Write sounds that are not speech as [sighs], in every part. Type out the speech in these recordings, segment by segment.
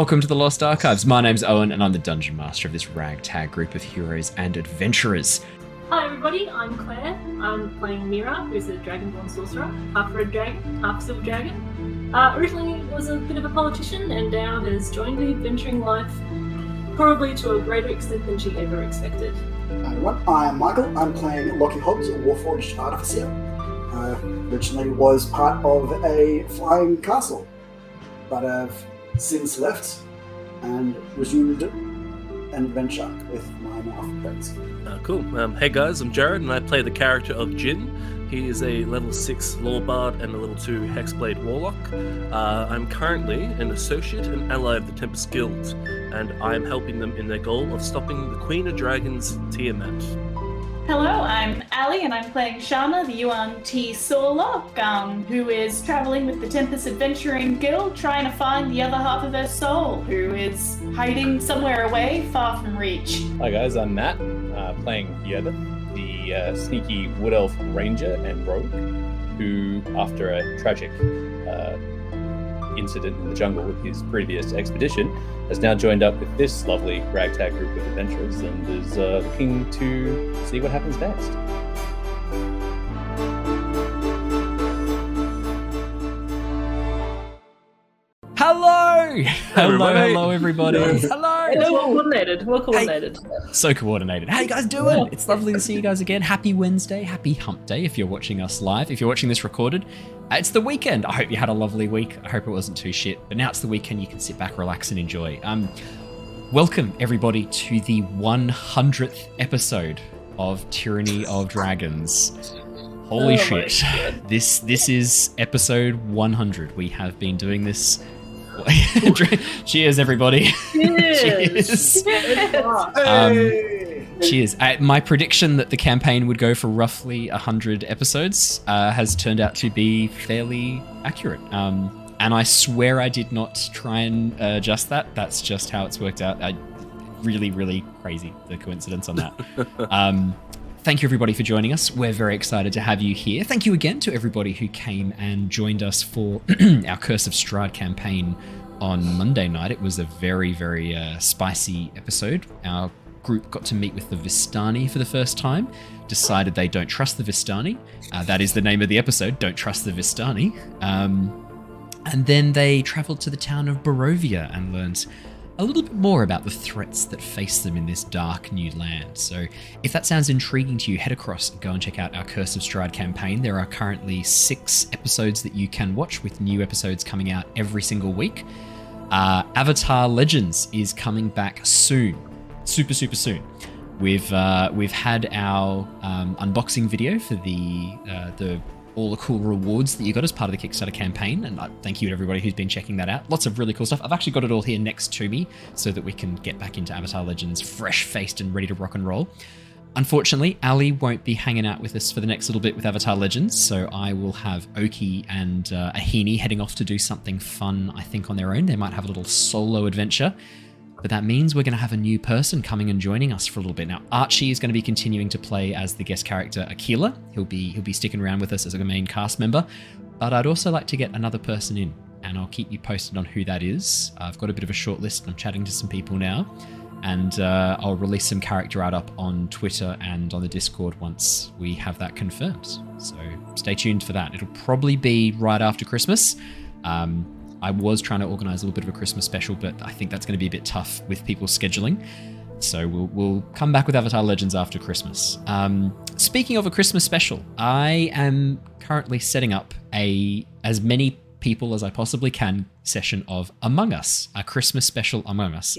and welcome to the Lost Archives. My name's Owen, and I'm the Dungeon Master of this ragtag group of heroes and adventurers. Hi everybody, I'm Claire. I'm playing Mira, who's a Dragonborn sorcerer, half red dragon, half silver dragon. Uh, originally was a bit of a politician and now has joined the adventuring life, probably to a greater extent than she ever expected. Hi everyone, I'm Michael. I'm playing Lockie Hobbs, a Warforged Artificer. Uh, originally was part of a flying castle, but I've since left and resumed an adventure with my now friends. Uh, cool. Um, hey guys, I'm Jared, and I play the character of Jin. He is a level 6 Lore Bard and a level 2 Hexblade Warlock. Uh, I'm currently an associate and ally of the Tempest Guild, and I am helping them in their goal of stopping the Queen of Dragons, Tiamat. Hello, I'm Ali, and I'm playing Shana, the Yuan-Ti Sorlock, um, who is traveling with the Tempest Adventuring Guild, trying to find the other half of her soul, who is hiding somewhere away, far from reach. Hi guys, I'm Matt, uh, playing Yervith, the uh, sneaky wood elf ranger and rogue, who, after a tragic uh, incident in the jungle with his previous expedition, has now joined up with this lovely ragtag group of adventurers and is uh, looking to see what happens next. Hello! Hello, everybody. hello, everybody. hello! It's well coordinated, well coordinated. So coordinated. How you guys doing? It's lovely to see you guys again. Happy Wednesday, happy hump day if you're watching us live. If you're watching this recorded, it's the weekend. I hope you had a lovely week. I hope it wasn't too shit. But now it's the weekend, you can sit back, relax, and enjoy. Um, welcome everybody to the 100th episode of Tyranny of Dragons. Holy Oh shit. This this is episode 100. We have been doing this Cheers [laughs] everybody. [laughs] Cheers. Cheers. Um, Cheers. Uh, my prediction that the campaign would go for roughly 100 episodes uh, has turned out to be fairly accurate. Um, and I swear I did not try and uh, adjust that. That's just how it's worked out. I, really, really crazy, the coincidence on that. [laughs] um, thank you, everybody, for joining us. We're very excited to have you here. Thank you again to everybody who came and joined us for [clears throat] our Curse of Strahd campaign on Monday night. It was a very, very uh, spicy episode. Our group got to meet with the Vistani for the first time, decided they don't trust the Vistani. Uh, that is the name of the episode, Don't Trust the Vistani. Um, and then they traveled to the town of Barovia and learned a little bit more about the threats that face them in this dark new land. So, if that sounds intriguing to you, head across and go and check out our Curse of Strahd campaign. There are currently six episodes that you can watch, with new episodes coming out every single week. Uh, Avatar Legends is coming back soon, super super soon. We've uh, we've had our um, unboxing video for the uh, the all the cool rewards that you got as part of the Kickstarter campaign, and uh, thank you to everybody who's been checking that out. Lots of really cool stuff. I've actually got it all here next to me so that we can get back into Avatar Legends fresh faced and ready to rock and roll. Unfortunately, Ali won't be hanging out with us for the next little bit with Avatar Legends, so I will have Oki and uh, Ahini heading off to do something fun, I think, on their own. They might have a little solo adventure. But that means we're going to have a new person coming and joining us for a little bit. Now, Archie is going to be continuing to play as the guest character Aquila. He'll be he'll be sticking around with us as a main cast member. But I'd also like to get another person in, and I'll keep you posted on who that is. I've got a bit of a short list, I'm chatting to some people now, and uh, I'll release some character art up on Twitter and on the Discord once we have that confirmed. So stay tuned for that. It'll probably be right after Christmas. Um, I was trying to organize a little bit of a Christmas special, but I think that's going to be a bit tough with people's scheduling. So we'll, we'll come back with Avatar Legends after Christmas. Um, speaking of a Christmas special, I am currently setting up a as many people as I possibly can session of Among Us, a Christmas special Among Us.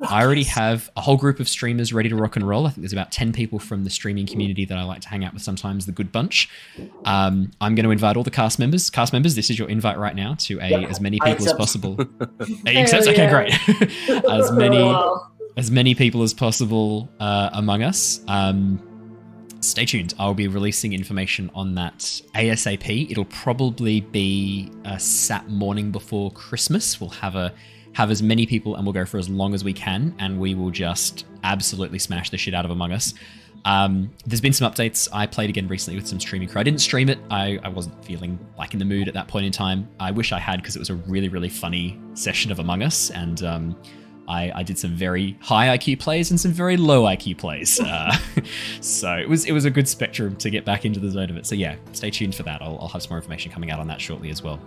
I already have a whole group of streamers ready to rock and roll. I think there's about 10 people from the streaming community that I like to hang out with sometimes, the good bunch. Um, I'm going to invite all the cast members. Cast members, this is your invite right now to a as many people as possible. [laughs] He accepts? Okay, great. [laughs] as many Wow. as many people as possible uh, among us. Um, stay tuned. I'll be releasing information on that ASAP. It'll probably be a sat morning before Christmas. We'll have a have as many people and we'll go for as long as we can, and we will just absolutely smash the shit out of Among Us. Um, there's been some updates. I played again recently with some streaming crew. I didn't stream it. I, I wasn't feeling like in the mood at that point in time. I wish I had because it was a really, really funny session of Among Us. And um, I, I did some very high IQ plays and some very low IQ plays. [laughs] Uh, [laughs] so it was it was a good spectrum to get back into the zone of it. So yeah, stay tuned for that. I'll, I'll have some more information coming out on that shortly as well.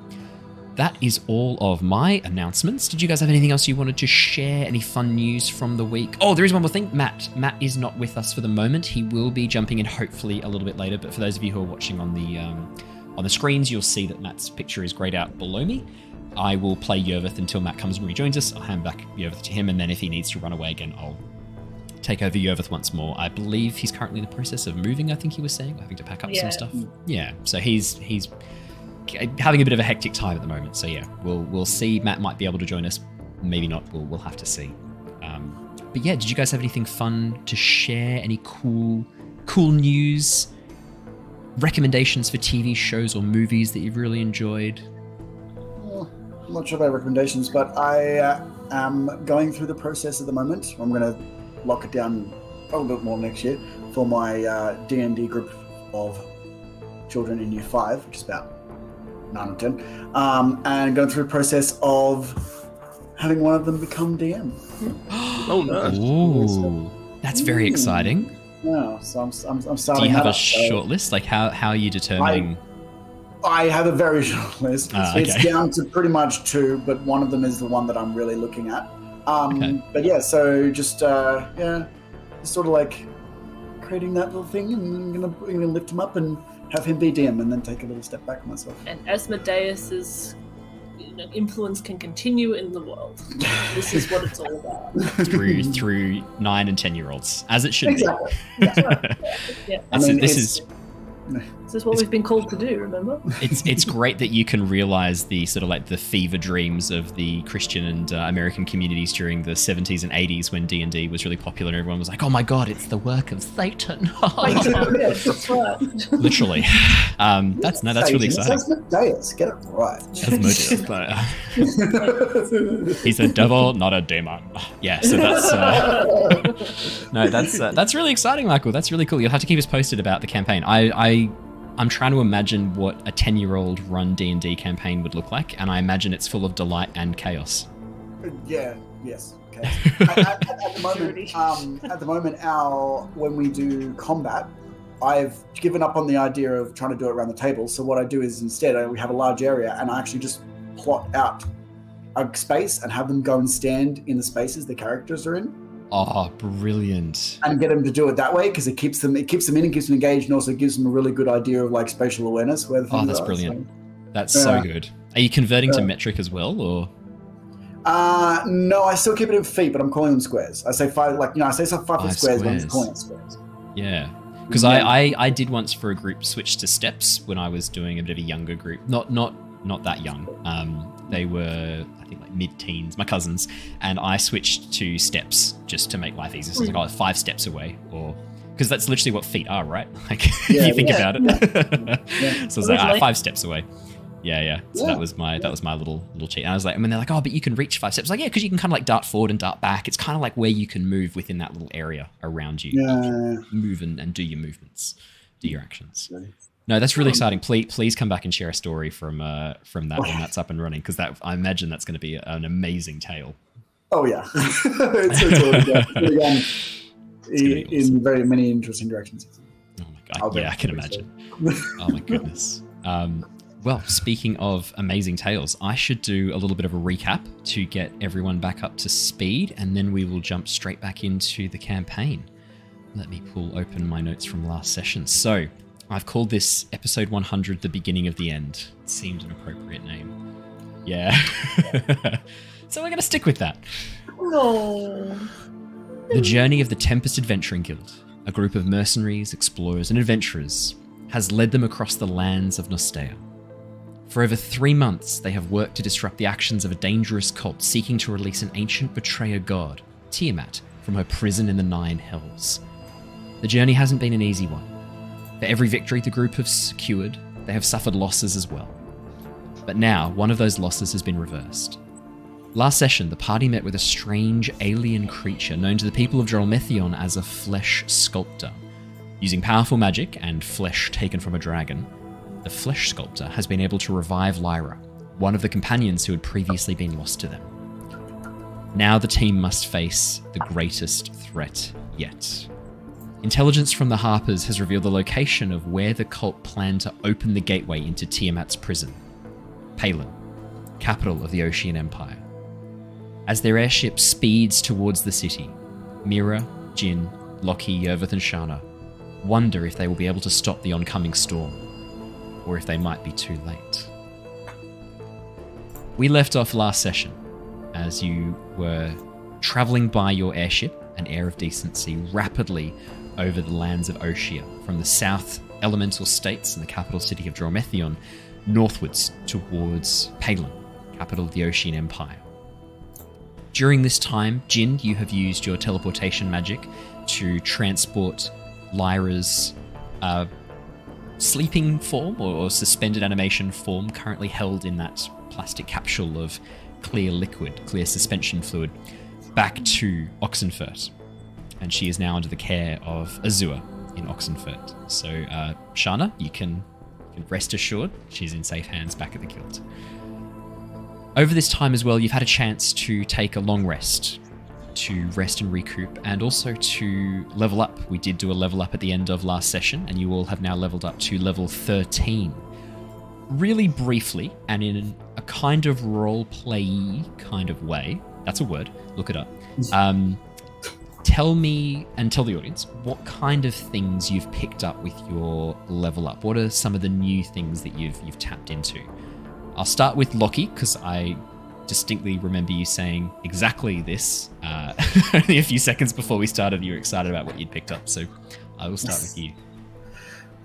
That is all of my announcements. Did you guys have anything else you wanted to share? Any fun news from the week? Oh, there is one more thing. Matt. Matt is not with us for the moment. He will be jumping in hopefully a little bit later. But for those of you who are watching on the um, on the screens, you'll see that Matt's picture is grayed out below me. I will play Yervith until Matt comes and rejoins us. I'll hand back Yervith to him, and then if he needs to run away again, I'll take over Yervith once more. I believe he's currently in the process of moving. I think he was saying, having to pack up Yeah. some stuff. Yeah, so he's he's having a bit of a hectic time at the moment. So yeah, we'll we'll see. Matt might be able to join us, maybe not. We'll we'll have to see. Um, but yeah, did you guys have anything fun to share? Any cool cool news? Recommendations for TV shows or movies that you've really enjoyed? I'm not sure about recommendations, but I uh, am going through the process at the moment. I'm going to lock it down a bit more next year for my uh, D&D group of children in Year 5, which is about 9 or 10, um, and going through the process of having one of them become DM. [gasps] Oh, nice. Ooh, that's very exciting. Yeah, so I'm, I'm, I'm Do you have a up, so- short list? Like how how are you determining? I have a very [laughs] short list. Ah, It's down to pretty much two, but one of them is the one that I'm really looking at. Um, Okay. But yeah, so just uh, yeah, just sort of like creating that little thing, and I'm gonna, I'm gonna lift him up and have him be DM, and then take a little step back myself. And Asmodeus's you know, influence can continue in the world. [laughs] This is what it's all about. through through nine and ten year olds, as it should exactly. be. Yeah. [laughs] I This, mean, is, this it's- is This is what we've been called to do, remember? it's it's great that you can realize the sort of like the fever dreams of the Christian and uh, American communities during the 70s and 80s when D and D was really popular and everyone was like, "Oh my god, it's the work of Satan!" [laughs] right. Literally, um, that's no, that's really exciting. It's Asmodeus, get it right. Asmodeus, but, uh, he's a devil, not a demon. Yeah, so that's uh, [laughs] no, that's uh, that's really exciting, Michael. That's really cool. You'll have to keep us posted about the campaign. I, I I'm trying to imagine what a 10 year old run D and D campaign would look like, and I imagine it's full of delight and chaos. Yeah. Yes. Okay. [laughs] at, at- at the moment, um, at the moment, our when we do combat, I've given up on the idea of trying to do it around the table. So what I do is instead, I, we have a large area, and I actually just plot out a space and have them go and stand in the spaces the characters are in, Oh, brilliant! and get them to do it that way because it keeps them it keeps them in and keeps them engaged, and also gives them a really good idea of like spatial awareness. Where the Oh, that's are, brilliant. so- That's so good. Are you converting to metric as well, or Uh, no, I still keep it in feet, but I'm calling them squares. I say five, like you know, I say five, Five foot squares, but I'm calling it squares. yeah? Because Yeah. I, I I did once for a group switch to steps when I was doing a bit of a younger group. Not not not that young. Um, they were I think like mid teens, my cousins, and I switched to steps just to make life easier. So I was like, oh, five steps away, or because that's literally what feet are, right? [laughs] Like Yeah, you think yeah. about it. Yeah. [laughs] so I was like, ah, five steps away. Yeah, yeah. So Yeah. that was my that was my little little cheat. And I was like, I mean, they're like, oh, but you can reach five steps. Like, yeah, because you can kind of like dart forward and dart back. It's kind of like where you can move within that little area around you. You Yeah. move and, and do your movements, do your actions. Right. No, that's really exciting. Please, please come back and share a story from uh, from that Oh, when that's up and running, because that I imagine that's going to be an amazing tale. Oh yeah, [laughs] it's, it's already gone, it's already gone It's gonna be in, awesome. in very many interesting directions. Oh my god! get Yeah, I can imagine. Oh my [laughs] goodness. Um, well, speaking of amazing tales, I should do a little bit of a recap to get everyone back up to speed, and then we will jump straight back into the campaign. Let me pull open my notes from last session. So, I've called this episode 100 the beginning of the end. It seemed an appropriate name. Yeah. [laughs] so, we're going to stick with that. No. The journey of the Tempest Adventuring Guild, a group of mercenaries, explorers, and adventurers, has led them across the lands of Nostea. For over three months, they have worked to disrupt the actions of a dangerous cult seeking to release an ancient betrayer god, Tiamat, from her prison in the Nine Hells. The journey hasn't been an easy one. For every victory the group have secured, they have suffered losses as well. But now, one of those losses has been reversed. Last session, the party met with a strange alien creature known to the people of Drolmethion as a flesh sculptor, Using powerful magic and flesh taken from a dragon, the flesh sculptor has been able to revive Lyra, one of the companions who had previously been lost to them. Now the team must face the greatest threat yet. Intelligence from the Harpers has revealed the location of where the cult planned to open the gateway into Tiamat's prison, Paelan, capital of the Ocean Empire. As their airship speeds towards the city, Mira, Jin, Lockie, Yervith, and Shana wonder if they will be able to stop the oncoming storm, or if they might be too late. We left off last session as you were traveling by your airship, an air of decency, rapidly over the lands of Oshia, from the south elemental states and the capital city of Dromethion, northwards towards Paelan, capital of the Ocean Empire. During this time, Jin, you have used your teleportation magic to transport Lyra's uh, sleeping form or, or suspended animation form, currently held in that plastic capsule of clear liquid, clear suspension fluid, back to Oxenfurt. And she is now under the care of Azure in Oxenfurt. So, uh, Shana, you can, you can rest assured she's in safe hands back at the guild. Over this time as well, you've had a chance to take a long rest, to rest and recoup, and also to level up. We did do a level up at the end of last session, and you all have now leveled up to level 13. Really briefly, and in a kind of role play kind of way, that's a word, look it up. Um, tell me and tell the audience what kind of things you've picked up with your level up. What are some of the new things that you've you've tapped into? I'll start with Lockie because I distinctly remember you saying exactly this uh, [laughs] only a few seconds before we started. You were excited about what you'd picked up, so I will start with you.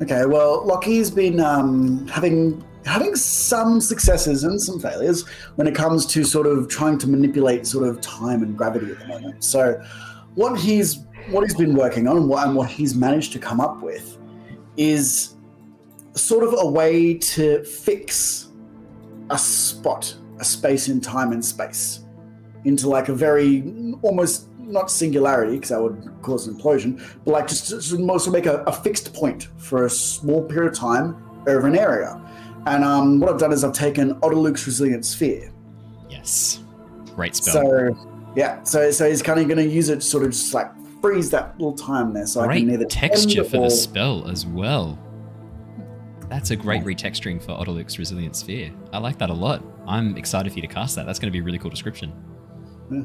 Okay, well, Lockie's been um, having having some successes and some failures when it comes to sort of trying to manipulate sort of time and gravity at the moment. So, what he's what he's been working on and what, and what he's managed to come up with is sort of a way to fix a spot, a space in time and space, into like a very almost not singularity because that would cause an implosion, but like just of also make a, a fixed point for a small period of time over an area. And um, what I've done is I've taken Otiluke's Resilient Sphere. Yes, great spell. So yeah, so so he's kind of going to use it to sort of just like freeze that little time there, so I great can either texture for or- the spell as well. That's a great retexturing for Otiluke's Resilient Sphere. I like that a lot. I'm excited for you to cast that. That's going to be a really cool description. Yeah.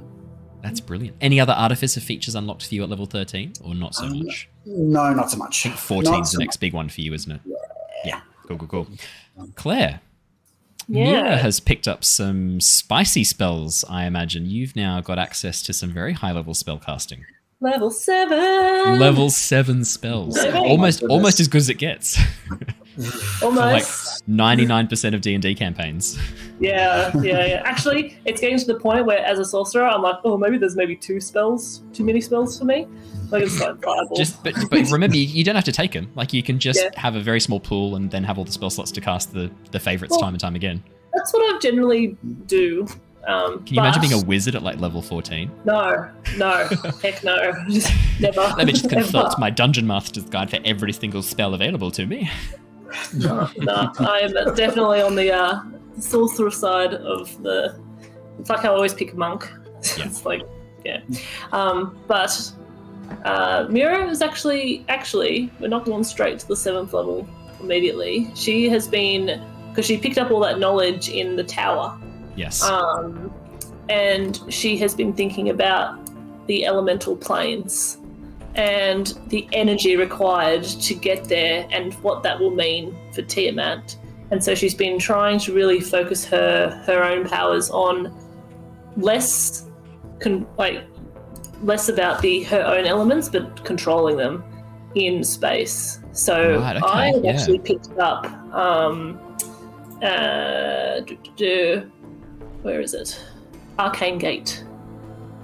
That's brilliant. Any other artificer features unlocked for you at level 13, or not so Um, much? No, not so much. I think 14 is so the next big one for you, isn't it? Yeah. Cool, cool, cool. Claire, Yeah. Mira has picked up some spicy spells, I imagine. You've now got access to some very high level spell casting. Level seven. Level 7 spells. Seven. Oh almost Oh almost as good as it gets. [laughs] Almost. like 99% of D&D campaigns. Yeah, [laughs] yeah, yeah. Actually, it's getting to the point where, as a sorcerer, I'm like, oh, maybe there's maybe two spells, too many spells for me. Like it's like fireball. Just but, but [laughs] remember you, you don't have to take them. Like you can just Yeah. have a very small pool and then have all the spell slots to cast the the favorites Well- time and time again. That's what I generally do. Um, Can you imagine being a wizard at like level 14? No, no, heck no, [laughs] just never. Let me just consult my dungeon master's guide for every single spell available to me. [laughs] No, no, I am definitely on the uh, sorcerer side of the. It's like I always pick a monk. Yeah. it's like, yeah. Um, but uh, Mira is actually actually we're not going straight to the seventh level immediately. She has been because she picked up all that knowledge in the tower. Yes. Um, and she has been thinking about the elemental planes and the energy required to get there and what that will mean for Tiamat. And so she's been trying to really focus her her own powers on less con- like less about the her own elements but controlling them in space. So Right, okay, I yeah. actually picked up um uh do, do, do, where is it? Arcane Gate.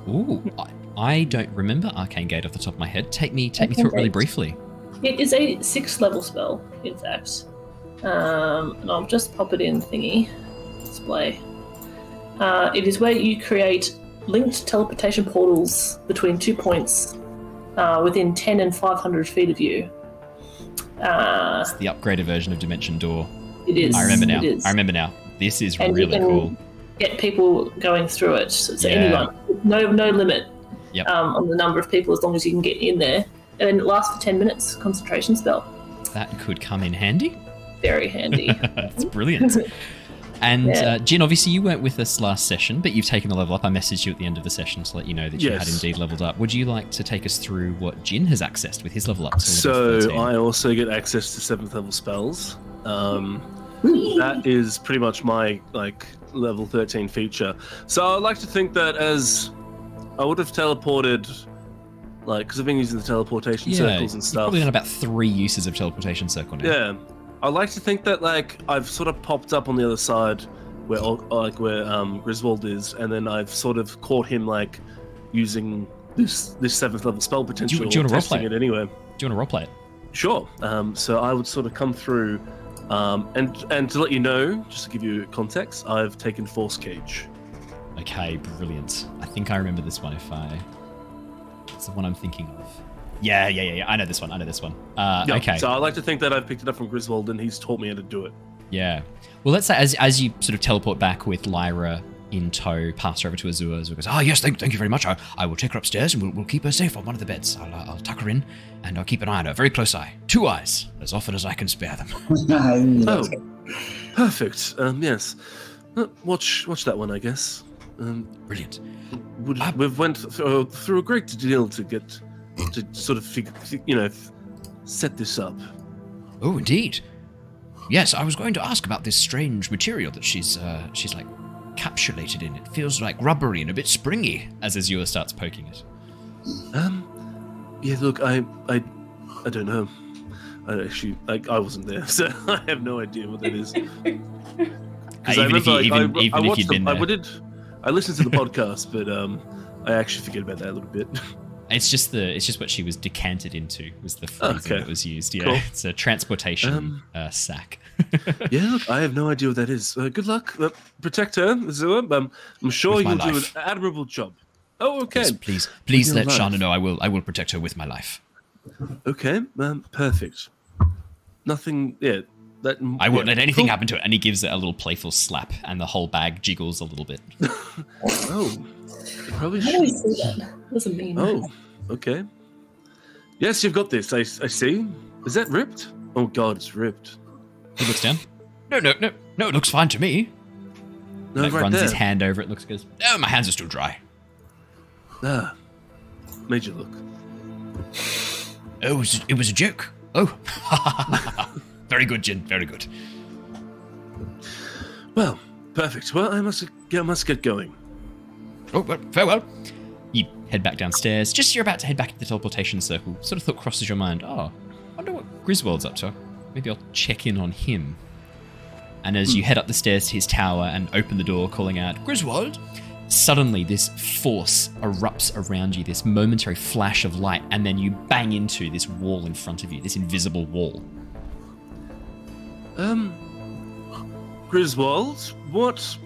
Ooh, I, I don't remember Arcane Gate off the top of my head. Take me take me Arcane through it really briefly. It is a sixth level spell, in fact. Um, and I'll just pop it in thingy display. Uh, it is where you create linked teleportation portals between two points uh, within 10 and 500 feet of you. Uh, It's the upgraded version of Dimension Door. it is. I remember now. I remember now. This is And you really can cool. Get people going through it. So, Yeah. anyone, no no limit Yep. um, on the number of people as long as you can get in there. And it lasts for ten minutes. Concentration spell. That could come in handy. Very handy. [laughs] It's brilliant. [laughs] And Yeah. uh, Jin, obviously you weren't with us last session, but you've taken the level up. I messaged you at the end of the session to let you know that you had indeed leveled up. Would you like to take us through what Jin has accessed with his level up? to So level I also get access to seventh level spells. Um, that is pretty much my like level 13 feature. So I'd like to think that as I would have teleported, like because I've been using the teleportation yeah, circles and stuff. probably done about three uses of teleportation circle now. Yeah, I like to think that like I've sort of popped up on the other side where like where um, Griswold is, and then I've sort of caught him like using this this seventh level spell potential, do you wanna testing roleplay it anyway. Do you want to roleplay it? Sure. Um, so I would sort of come through, um, and and to let you know, just to give you context, I've taken Force Cage. Okay, brilliant. I think I remember this one. If I, it's the one I'm thinking of. Yeah, yeah, yeah, yeah. I know this one. I know this one. Uh, Yeah, okay. So I like to think that I've picked it up from Griswold, and he's taught me how to do it. Yeah. Well, let's say as as you sort of teleport back with Lyra in tow, pass her over to Azure. Azure goes, "Oh yes, thank, thank you very much. I, I will take her upstairs and we'll, we'll keep her safe on one of the beds. I'll, uh, I'll tuck her in and I'll keep an eye on her, very close eye, two eyes, as often as I can spare them." [laughs] Oh, perfect. Um, yes. Uh, Watch watch that one, I guess. Um, Brilliant. would, Ah. we've went through, through a great deal to get to sort of you know set this up. Oh, indeed. Yes, I was going to ask about this strange material that she's uh, she's like capsulated in. It feels like rubbery and a bit springy. As Azure starts poking it. Um, yeah. Look, I I I don't know. I actually like I wasn't there, [laughs] so I have no idea what that is. [laughs] Uh, I even if you- remember, like, even- I, even I if you'd the- been I did. I listened to the [laughs] podcast, but um, I actually forget about that a little bit. It's just the it's just what she was decanted into was the phrasing Okay. that was used. Yeah, Cool. it's a transportation Um, uh, sack. [laughs] yeah, look, I have no idea what that is. Uh, good luck. Uh, protect her, Zua. Um, I'm sure you'll do an admirable job. Oh, okay. Please, please your let life. Shana know. I will I will protect her with my life. Okay, um, perfect. Nothing. Yeah, that. I won't yeah, let anything cool. happen to it. And he gives it a little playful slap, and the whole bag jiggles a little bit. [laughs] Oh, you probably How do we see that? What does it mean? Oh, okay. Yes, you've got this. I, I see. Is that ripped? Oh God, it's ripped. He looks down. No, no, no, no. It looks fine to me. No, like, right runs there. his hand over it. Looks good. Oh, my hands are still dry. Ah, made you look. Oh, it was, it was a joke. Oh, [laughs] very good, Jin. Very good. Well, perfect. Well, I must get must get going. Oh, well, farewell. You head back downstairs. Just as you're about to head back to the teleportation circle, sort of thought crosses your mind. Oh, wonder what Griswold's up to. Maybe I'll check in on him. And as you head up the stairs to his tower and open the door, calling out, Griswold, suddenly this force erupts around you, this momentary flash of light, and then you bang into this wall in front of you, this invisible wall. Um, Griswold, what?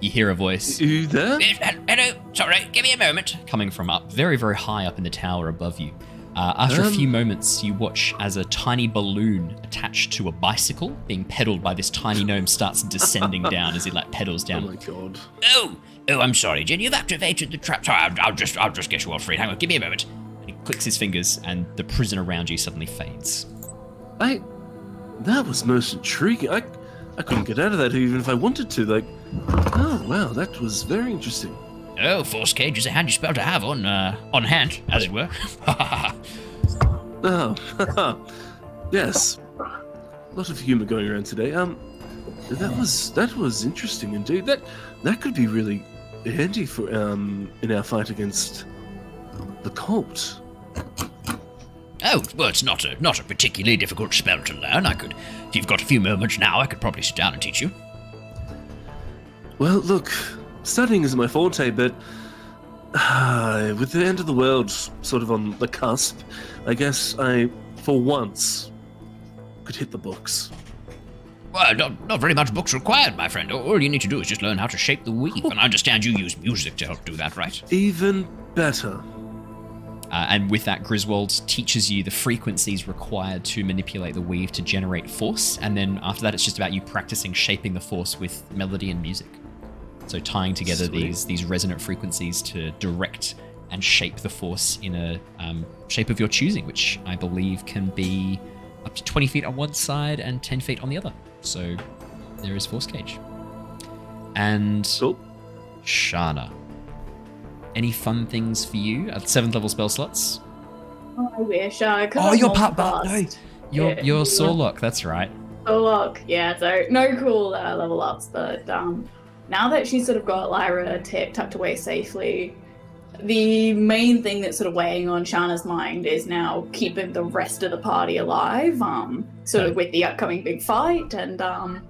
You hear a voice. You there? Eh, Hello, sorry, give me a moment. Coming from up, very, very high up in the tower above you. Uh, after a Um. few moments, you watch as a tiny balloon attached to a bicycle, being pedaled by this tiny gnome, starts descending [laughs] down as he like pedals down. Oh my God. Oh, oh, I'm sorry, Jin. You've activated the trap. Sorry, I'll, I'll just, I'll just get you all free. Hang on, give me a moment. And he clicks his fingers, and the prison around you suddenly fades. I. That was most intriguing. I, I couldn't get out of that even if I wanted to. Like, oh wow, that was very interesting. Oh, force cage is a handy spell to have on, uh, on hand, as it were. [laughs] Oh, [laughs] yes. A lot of humor going around today. Um, that was that was interesting indeed. That that could be really handy for um in our fight against the cult. Oh, well, it's not a not a particularly difficult spell to learn. I could, if you've got a few moments now, I could probably sit down and teach you. Well, look, studying is my forte, but uh, with the end of the world sort of on the cusp, I guess I, for once, could hit the books. Well, not, not very much books required, my friend. All you need to do is just learn how to shape the weave, and I understand you use music to help do that, right? Even better. Uh, and with that, Griswold teaches you the frequencies required to manipulate the weave to generate force. And then after that, it's just about you practicing shaping the force with melody and music. So tying together Sweet. these these resonant frequencies to direct and shape the force in a um, shape of your choosing, which I believe can be up to 20 feet on one side and 10 feet on the other. So there is force cage. And Cool. Shana. Any fun things for you at seventh level spell slots? Oh, I wish. Uh, 'cause Oh, I'm you're part but no. multiclassed. You're Yeah. you're Sorlock, that's right. Look, yeah, so no cool uh, level ups, but um, now that she's sort of got Lyra t- tucked away safely, the main thing that's sort of weighing on Shana's mind is now keeping the rest of the party alive, um, sort of with the upcoming big fight, and um,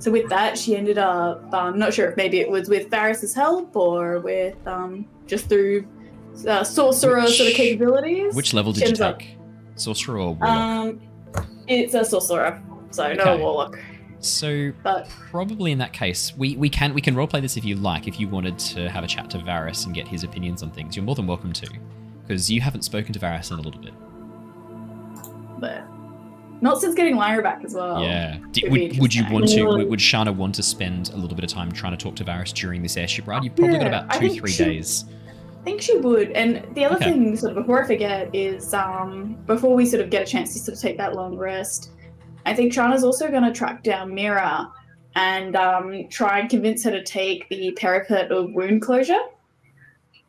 so with that, she ended up, um, not sure if maybe it was with Varys's help or with um, just through uh, sorcerer Which- sort of capabilities. Which level She did you ends up- take? Sorcerer or Warlock? Um, it's a sorcerer, so no Okay. warlock, so but. probably in that case, we, we can we can roleplay this if you like. If you wanted to have a chat to Varys and get his opinions on things, you're more than welcome to. Because you haven't spoken to Varys in a little bit. but not since getting Lyra back as well. yeah. Di- could be would, would you want to? Would, would Shana want to spend a little bit of time trying to talk to Varys during this airship ride? You've probably got about two, three she- days. I think she would. And the other Okay. thing, sort of before I forget, is um, before we sort of get a chance to sort of take that long rest, I think Shana's also going to track down Mira and um, try and convince her to take the periapt of wound closure.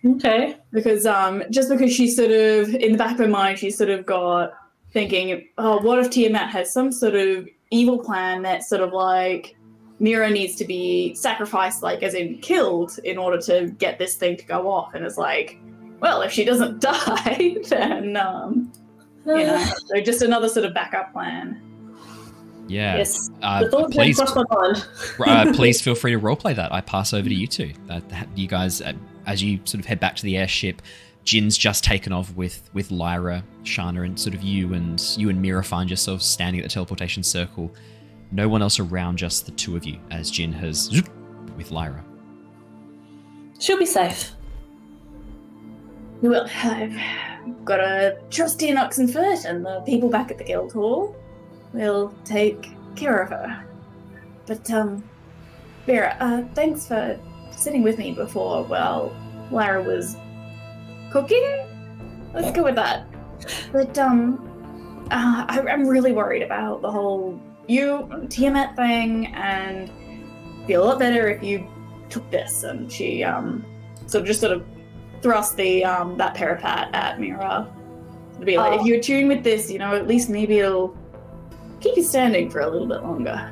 Okay. because um just because she's sort of in the back of her mind she's sort of got thinking oh what if tiamat has some sort of evil plan that sort of like mira needs to be sacrificed like as in killed in order to get this thing to go off and it's like well if she doesn't [laughs] die then um you know [sighs] so just another sort of backup plan Yeah. Yes. Uh, the thought please, cross my mind. [laughs] uh, please [laughs] feel free to roleplay that. I pass over to you two. Uh, you guys, uh, as you sort of head back to the airship, Jin's just taken off with with Lyra, Shana, and sort of you and you and Mira find yourselves standing at the teleportation circle. No one else around, just the two of you, as Jin has zoop with Lyra. She'll be safe. well i've got a trusty in Oxenfurt and the people back at the guild hall will take care of her but um Vera, uh thanks for sitting with me before well lara was cooking let's go with that but um uh, I, i'm really worried about the whole you tiamat thing and feel a lot better if you took this and she um sort of just sort of thrust the um that periapt at Mira. To be like, Oh. if you attune with this, you know, at least maybe it'll keep you standing for a little bit longer.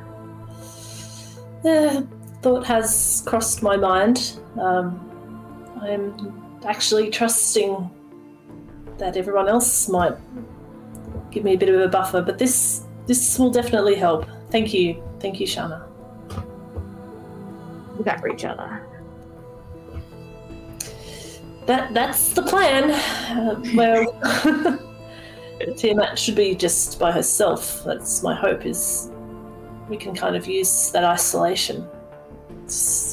The thought has crossed my mind. Um, I'm actually trusting that everyone else might give me a bit of a buffer, but this this will definitely help. Thank you, thank you, Shana. We got for each other. That that's the plan. Uh, well, [laughs] Tiamat should be just by herself. That's my hope. Is we can kind of use that isolation.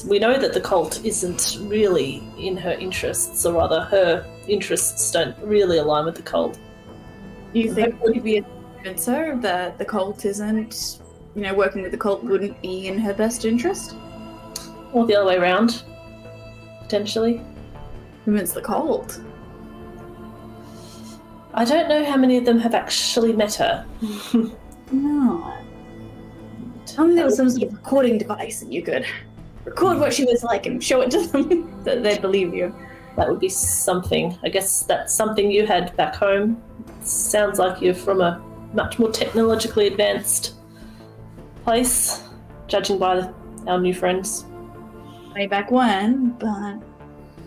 We know that the cult isn't really in her interests, or rather, her interests don't really align with the cult. You think would be convince her that the cult isn't, you know, working with the cult wouldn't be in her best interest? Or the other way around, potentially. Convince the cult. I don't know how many of them have actually met her. No. Tell me there was some sort of recording device and you could record what she was like and show it to them [laughs] that they'd believe you. that would be something. I guess that's something you had back home. Sounds like you're from a much more technologically advanced place, judging by the, our new friends. way back when, but I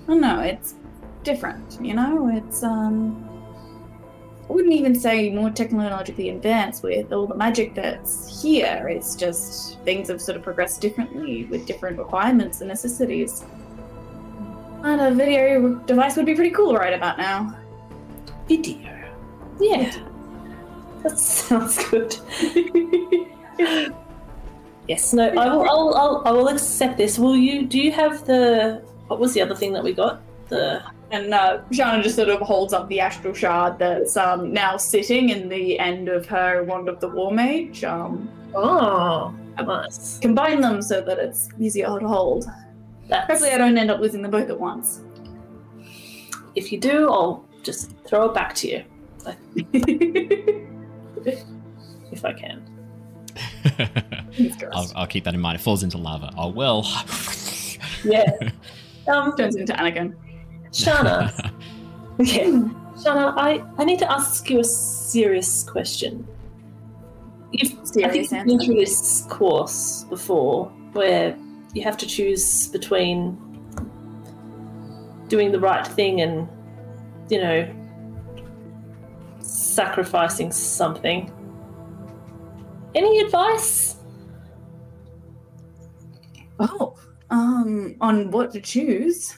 don't know, it's different, you know? It's, um, I wouldn't even say more technologically advanced with all the magic that's here. It's just things have sort of progressed differently with different requirements and necessities. And a video device would be pretty cool right about now. Video. Yeah, that sounds good. [laughs] yes. No. I will. I'll, I'll. I will accept this. Will you? Do you have the? What was the other thing that we got? The And uh, Shana just sort of holds up the astral shard that's um, now sitting in the end of her Wand of the War Mage. Um, oh, nice. combine them so that it's easier to hold. That's, Hopefully, I don't end up losing them both at once. if you do, I'll just throw it back to you [laughs] if I can. [laughs] I'll, I'll keep that in mind. It falls into lava. Oh well. Yeah. [laughs] Um, Turns into Anakin. Shana. Okay. [laughs] [laughs] Shana, I, I need to ask you a serious question. You've, I think Serious you've been through this course before where you have to choose between doing the right thing and, you know, sacrificing something. Any advice? Oh, um, on what to choose?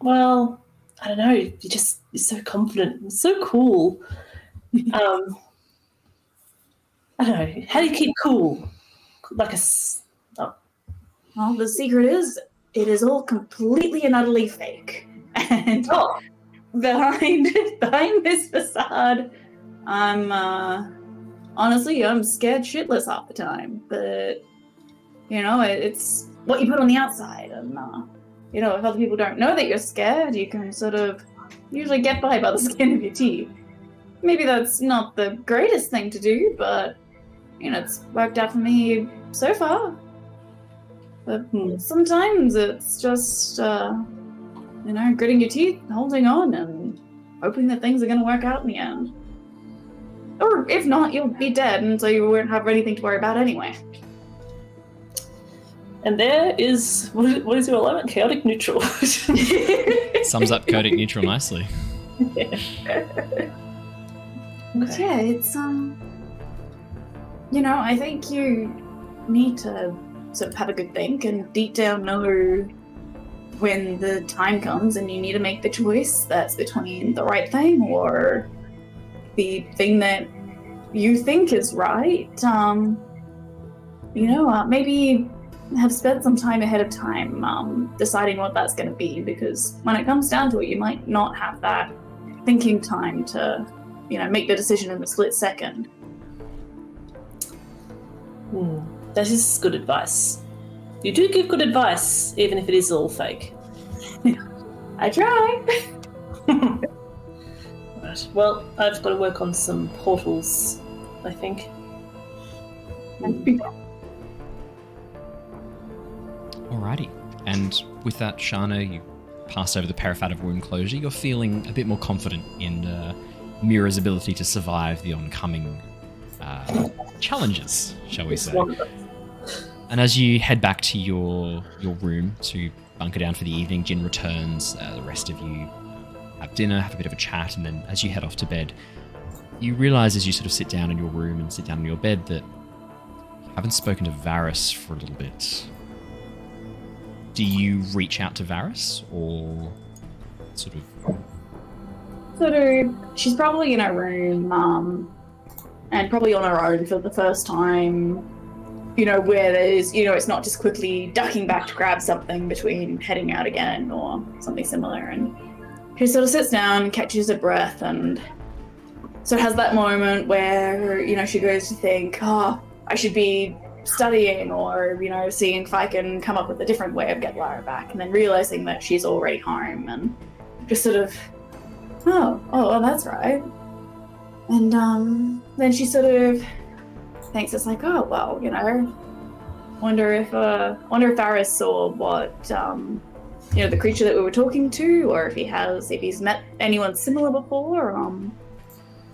Well, I don't know. You just you're so confident, so cool. um, I don't know. How do you keep cool? Like a s- Well, the secret is it is all completely and utterly fake. And oh, behind [laughs] behind this facade, I'm uh honestly I'm scared shitless half the time. But you know, it, it's what you put on the outside, and uh, you know, if other people don't know that you're scared, you can sort of usually get by by the [laughs] skin of your teeth. Maybe that's not the greatest thing to do, but you know, it's worked out for me so far. But Hmm. sometimes it's just uh you know, gritting your teeth, holding on, and hoping that things are going to work out in the end. Or if not, you'll be dead, and so you won't have anything to worry about anyway. And there is what is, what is your element? Chaotic neutral. [laughs] Sums up chaotic neutral nicely. [laughs] But yeah, it's um, you know, I think you need to sort of have a good think and deep down know when the time comes and you need to make the choice that's between the right thing or the thing that you think is right. Um, you know, uh, maybe have spent some time ahead of time um, deciding what that's going to be because when it comes down to it, you might not have that thinking time to you know, make the decision in the split second. Hmm, That is good advice. You do give good advice, even if it is all fake. [laughs] I try. [laughs] Right. Well, I've got to work on some portals. I think. Alrighty. And with that, Shana, you pass over the periapt of wound closure. You're feeling a bit more confident in uh, Mira's ability to survive the oncoming uh, challenges, shall we say. And as you head back to your your room to bunker down for the evening, Jin returns. Uh, the rest of you have dinner, have a bit of a chat, and then as you head off to bed, you realize as you sort of sit down in your room and sit down in your bed that you haven't spoken to Varys for a little bit. Do you reach out to Varys or sort of Sort of, she's probably in her room, um, and probably on her own for the first time. You know, where there's, you know, it's not just quickly ducking back to grab something between heading out again or something similar. And she sort of sits down, catches her breath, and so has that moment where, you know, she goes to think, oh, I should be studying or, you know, seeing if I can come up with a different way of getting Lara back. And then realizing that she's already home and just sort of oh, oh, well, that's right. And um, then she sort of thinks it's like, oh, well, you know, wonder if uh, wonder if Varys saw what um, you know, the creature that we were talking to, or if he has, if he's met anyone similar before. Um,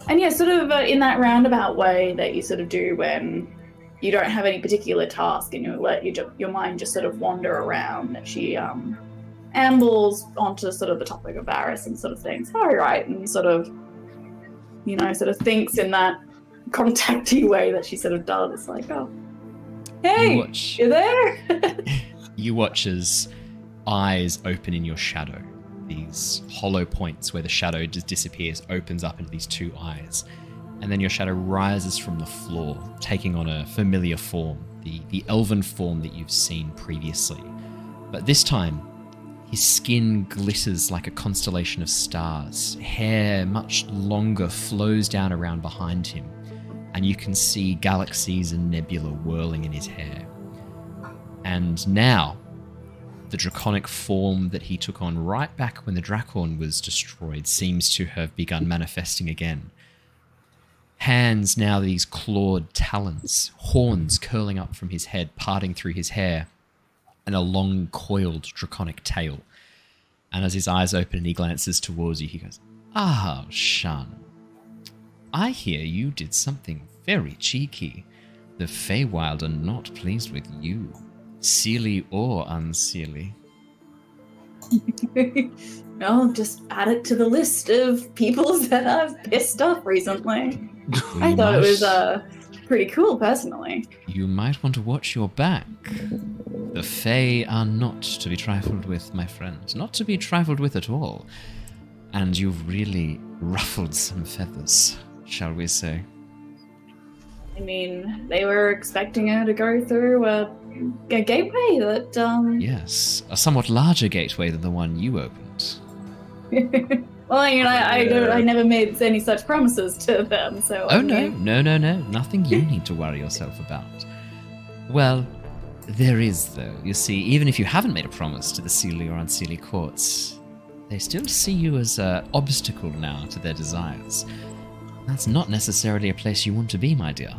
and yeah, sort of uh, in that roundabout way that you sort of do when you don't have any particular task and you let your your mind just sort of wander around. That she um, ambles onto sort of the topic of Varys and sort of thinks, oh, right, and sort of, you know, sort of thinks in that contacty [laughs] way that she sort of does. It's like, oh, hey you watch you're there? [laughs] you watch as eyes open in your shadow. These hollow points where the shadow just disappears, opens up into these two eyes. And then your shadow rises from the floor, taking on a familiar form, the, the elven form that you've seen previously. But this time, His skin glitters like a constellation of stars. Hair, much longer, flows down around behind him, and you can see galaxies and nebula whirling in his hair. And now, the draconic form that he took on right back when the Draakhorn was destroyed seems to have begun manifesting again. Hands now these clawed talons, horns curling up from his head, parting through his hair, and a long coiled draconic tail. And as his eyes open and he glances towards you, he goes, Ah, Shan. I hear you did something very cheeky. The Feywild are not pleased with you, Seelie or Unseelie. no, [laughs] just add it to the list of people [laughs] that I've pissed off recently. I You thought it was uh pretty cool personally. You might want to watch your back. The Fae are not to be trifled with, my friend. Not to be trifled with at all. And you've really ruffled some feathers, shall we say. I mean, they were expecting her to go through a, a gateway that um Yes, a somewhat larger gateway than the one you opened. [laughs] well, I mean, I, I don't, I never made any such promises to them, so Oh, no, no, no, no. Nothing you [laughs] need to worry yourself about. Well, there is, though. You see, even if you haven't made a promise to the Seelie or Unseelie courts, they still see you as an obstacle now to their desires. That's not necessarily a place you want to be, my dear.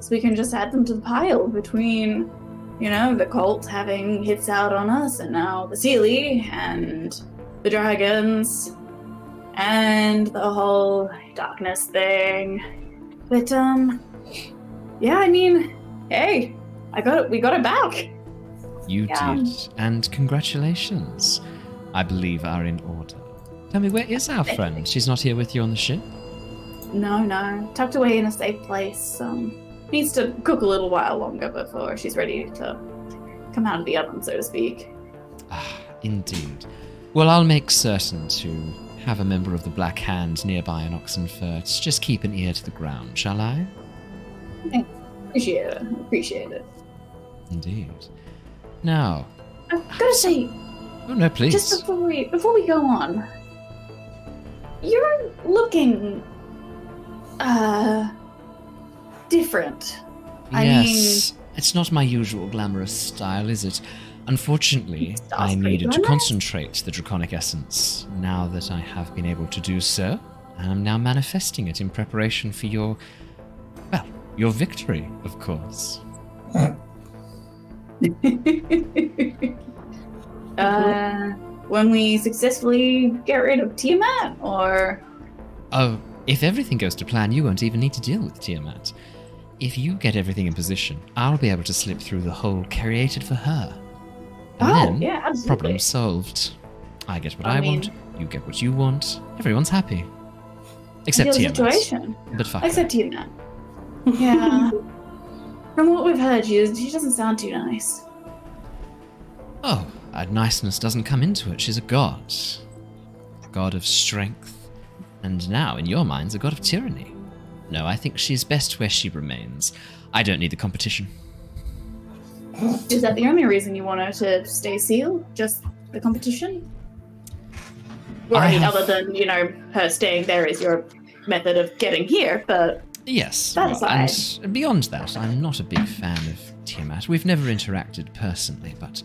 So we can just add them to the pile between, you know, the cult having hits out on us, and now the Seelie and the dragons and the whole darkness thing. But um, yeah, I mean, hey, I got it. We got it back. You Yeah. did, and congratulations. I believe are in order. Tell me, where is our friend? She's not here with you on the ship? No, no, tucked away in a safe place. Um, needs to cook a little while longer before she's ready to come out of the oven, so to speak. Ah, indeed. Well, I'll make certain to have a member of the Black Hand nearby in Oxenfurt. Just keep an ear to the ground, shall I? Appreciate it. Appreciate it. Indeed. Now, I've got to say, oh no, please. just before we before we go on, you're looking uh different. I yes, it's not my usual glamorous style, is it? Unfortunately, I needed to concentrate the draconic essence. Now that I have been able to do so, and I'm now manifesting it in preparation for your, well, your victory, of course. [laughs] uh, when we successfully get rid of Tiamat, or Oh, if everything goes to plan, you won't even need to deal with Tiamat. If you get everything in position, I'll be able to slip through the hole created for her. And oh then, yeah, absolutely. problem solved. I get what I, I want, you get what you want, everyone's happy. Except Tiamat. situation. But fuck. Except Tiamat. Yeah. [laughs] From what we've heard, she, she doesn't sound too nice. Oh, niceness doesn't come into it. She's a god. A god of strength. And now, in your minds, a god of tyranny. No, I think she's best where she remains. I don't need the competition. Is that the only reason you want her to stay sealed? Just the competition? Or I I mean, have- other than, you know, her staying there is your method of getting here, but Yes, That well, aside. and beyond that, I'm not a big fan of Tiamat. We've never interacted personally, but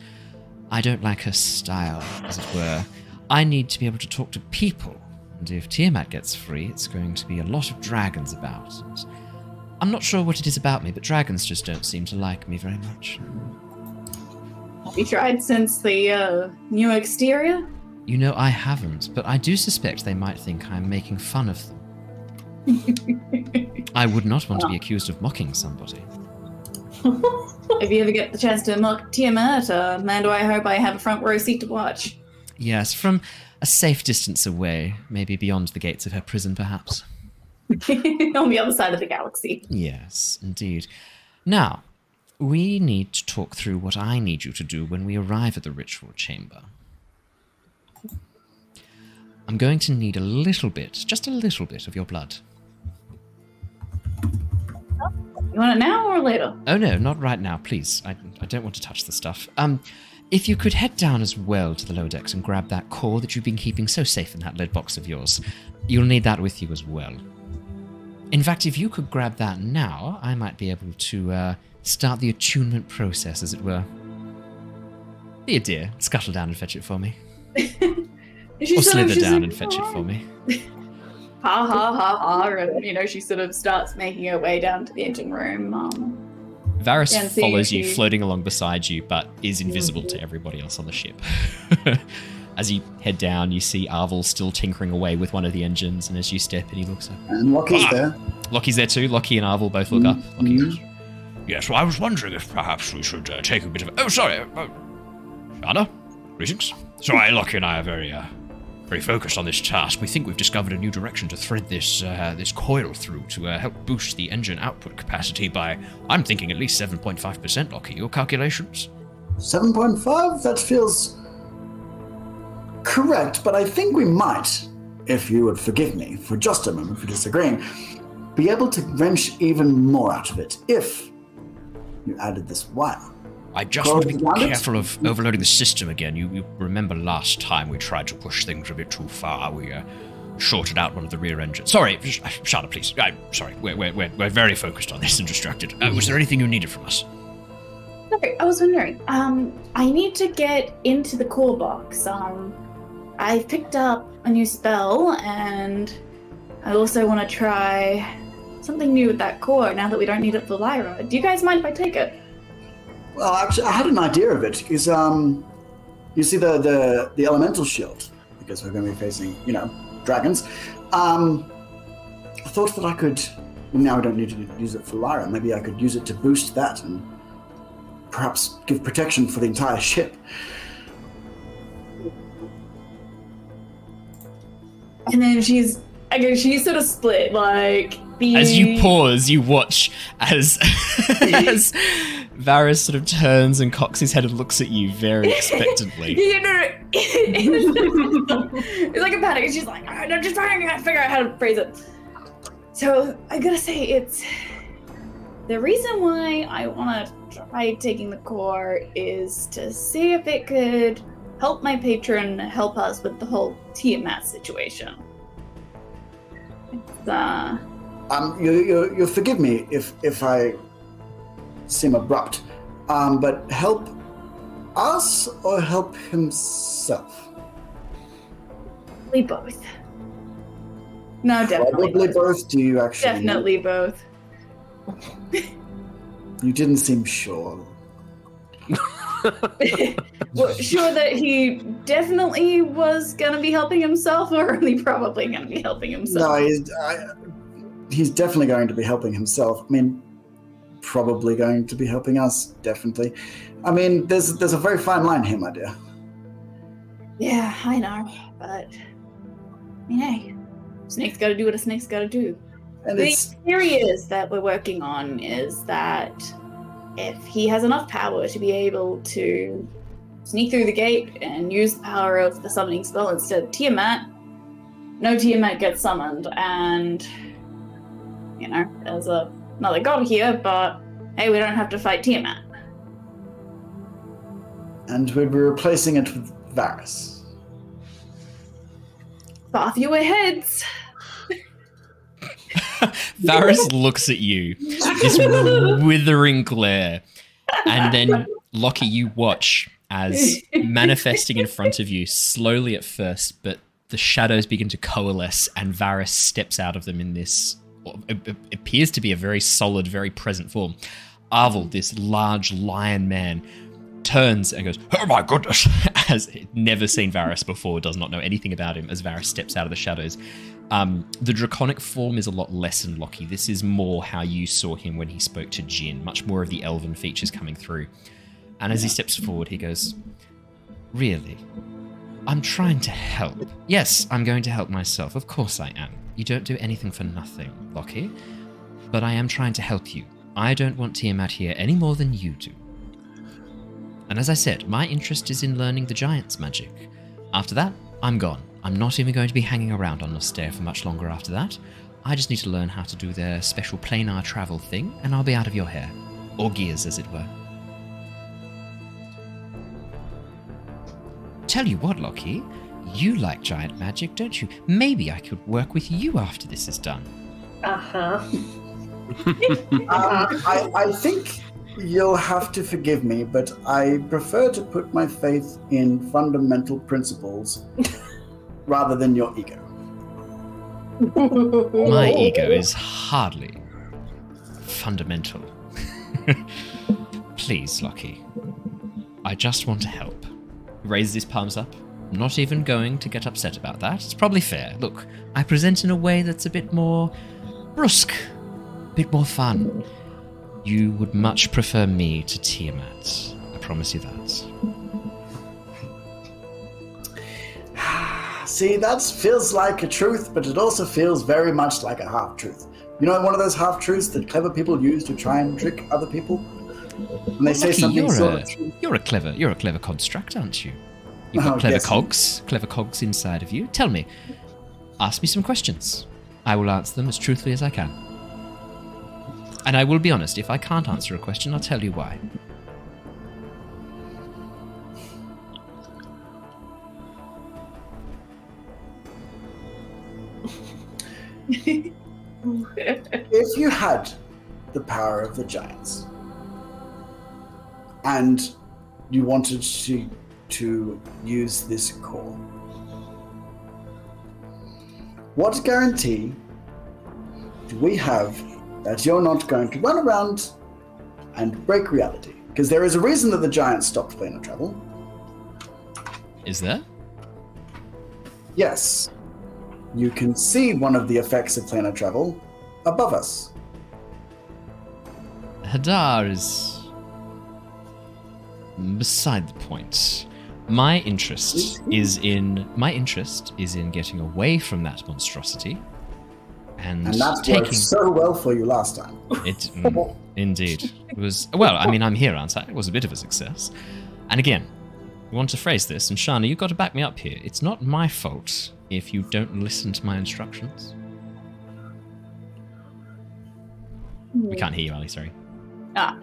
I don't like her style, as it were. I need to be able to talk to people, and if Tiamat gets free, it's going to be a lot of dragons about. And I'm not sure what it is about me, but dragons just don't seem to like me very much. have you tried since the uh, new exterior? You know, I haven't, but I do suspect they might think I'm making fun of them. [laughs] I would not want to be accused of mocking somebody. [laughs] If you ever get the chance to mock Tiamat, uh, man, do I hope I have a front row seat to watch. Yes, from a safe distance away, maybe beyond the gates of her prison, perhaps. [laughs] On the other side of the galaxy. Yes, indeed. Now, we need to talk through what I need you to do when we arrive at the ritual chamber. I'm going to need a little bit, just a little bit of your blood. You want it now or later? Oh no, not right now, please. I, I don't want to touch the stuff. Um, if you could head down as well to the lower decks and grab that core that you've been keeping so safe in that lead box of yours, you'll need that with you as well. In fact, if you could grab that now, I might be able to uh, start the attunement process, as it were. Be a dear, scuttle down and fetch it for me. [laughs] Or slither down like, and fetch it for me. [laughs] Ha ha ha ha, and you know she sort of starts making her way down to the engine room. Um, Varys Yeah, follows you, you- floating along beside you, but is invisible to everybody else on the ship. [laughs] as you head down, you see Arvel still tinkering away with one of the engines, and as you step in, he looks up. And Lockie's Ah. there. Lockie's there too. Lockie and Arvel both look up. Lockie goes, Yes, well, I was wondering if perhaps we should uh, take a bit of. Oh, sorry. Uh, Shana, greetings. Sorry, Lockie and I are very, uh, very focused on this task. We think we've discovered a new direction to thread this, uh, this coil through to uh, help boost the engine output capacity by, I'm thinking, at least 7.5%, Lockie. Your calculations? 7.5? That feels correct, but I think we might, if you would forgive me for just a moment for disagreeing, be able to wrench even more out of it if you added this wire. I just Well, want to be Alex- careful of overloading the system again. You, you remember last time we tried to push things a bit too far. We uh, shorted out one of the rear engines. Sorry, Sh- Shana, please. I'm sorry. We're, we're, we're, we're very focused on this and distracted. Uh, was there anything you needed from us? Okay, I was wondering. Um, I need to get into the core box. Um, I picked up a new spell, and I also want to try something new with that core. Now that we don't need it for Lyra, do you guys mind if I take it? Well, actually, I had an idea of it. Is um, you see the the the elemental shield because we're going to be facing, you know, dragons. Um, I thought that I could. Now I don't need to use it for Lyra. Maybe I could use it to boost that and perhaps give protection for the entire ship. And then she's, again, she's sort of split. Like the As you pause, you watch as, [laughs] as Varys sort of turns and cocks his head and looks at you very [laughs] expectantly. Yeah, no, no. [laughs] it's like a panic. and She's like, I'm just trying to figure out how to phrase it. So I gotta say, it's the reason why I want to try taking the core is to see if it could help my patron help us with the whole Tiamat situation. It's, uh, Um, you, you, you'll forgive me if if I seem abrupt, um, but help us or help himself? probably both. No, definitely. Probably both. both. Do you actually? Definitely both. [laughs] You didn't seem sure. [laughs] well, sure that he definitely was gonna be helping himself, or only probably gonna be helping himself. No, he's I, he's definitely going to be helping himself. I mean, probably going to be helping us. Definitely. I mean, there's there's a very fine line here, my dear. Yeah, I know, but I mean, hey, snake's got to do what a snake's got to do. And The it's theory is that we're working on is that if he has enough power to be able to sneak through the gate and use the power of the summoning spell instead of Tiamat, no Tiamat gets summoned, and you know, there's a, another god here, but hey, we don't have to fight Tiamat. and we'd be replacing it with Varys. Far fewer heads. [laughs] Varys looks at you, this [laughs] withering glare, and then Lockie, you watch as [laughs] manifesting in front of you, slowly at first, but the shadows begin to coalesce, and Varys steps out of them in this it it appears to be a very solid, very present form. Arvel, this large lion man, turns and goes, "Oh my goodness!" [laughs] Has never seen Varys before, does not know anything about him. As Varys steps out of the shadows, um, the draconic form is a lot less in Lockie. This is more how you saw him when he spoke to Jin. Much more of the elven features coming through. And as he steps forward, he goes, "Really? I'm trying to help. Yes, I'm going to help myself. Of course I am. You don't do anything for nothing, Lockie. But I am trying to help you. I don't want Tiamat here any more than you do. And as I said, my interest is in learning the giant's magic. After that, I'm gone. I'm not even going to be hanging around on Nostea for much longer after that. I just need to learn how to do their special planar travel thing, and I'll be out of your hair. Or gears, as it were. Tell you what, Lockie, you like giant magic, don't you? Maybe I could work with you after this is done. Uh huh. [laughs] Um, I, I think you'll have to forgive me, but I prefer to put my faith in fundamental principles [laughs] rather than your ego. My ego is hardly fundamental. [laughs] Please, Lockie. I just want to help. Raise these palms up. Not even going to get upset about that. It's probably fair. Look, I present in a way that's a bit more brusque, a bit more fun. You would much prefer me to Tiamat. I promise you that. [sighs] See, that feels like a truth, but it also feels very much like a half truth. You know, one of those half truths that clever people use to try and trick other people? When they say Lockie, something you're sort a, of true. you're a clever you're a clever construct, aren't you? You've got [laughs] Oh, clever yes. cogs, clever cogs inside of you. Tell me, ask me some questions. I will answer them as truthfully as I can. And I will be honest, if I can't answer a question, I'll tell you why. [laughs] If you had the power of the giants and you wanted to to use this core, what guarantee do we have that you're not going to run around and break reality? Because there is a reason that the giants stopped planar travel. Is there? Yes, you can see one of the effects of planar travel above us. Hadar is beside the point. My interest is in my interest is in getting away from that monstrosity and, And that's taking worked so well for you last time. It mm, indeed it was well. I mean, I'm here, aren't I? It was a bit of a success. And again, I want to phrase this, and Shana, you've got to back me up here. It's not my fault if you don't listen to my instructions. We can't hear you, Ally. Sorry. Ah.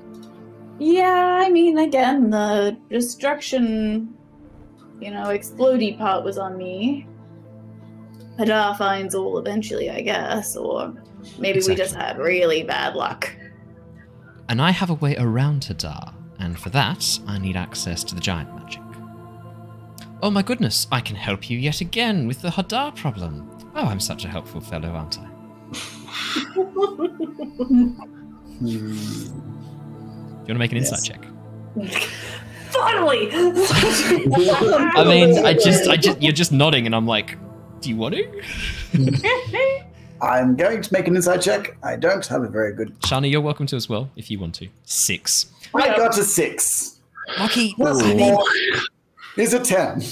Yeah, I mean, again, the destruction, you know, explodey part was on me. Hadar finds all eventually, I guess, or maybe we just had really bad luck. And I have a way around Hadar, and for that, I need access to the giant magic. Oh my goodness, I can help you yet again with the Hadar problem. Oh, I'm such a helpful fellow, aren't I? Hmm. [laughs] Do you want to make an insight check? [laughs] Finally! [laughs] I mean, I just, I just, you're just nodding, and I'm like, do you want to? I'm going to make an insight check. I don't have a very good. Shana, you're welcome to as well if you want to. Six. I got a six. Lucky. Plus I mean, four is a ten.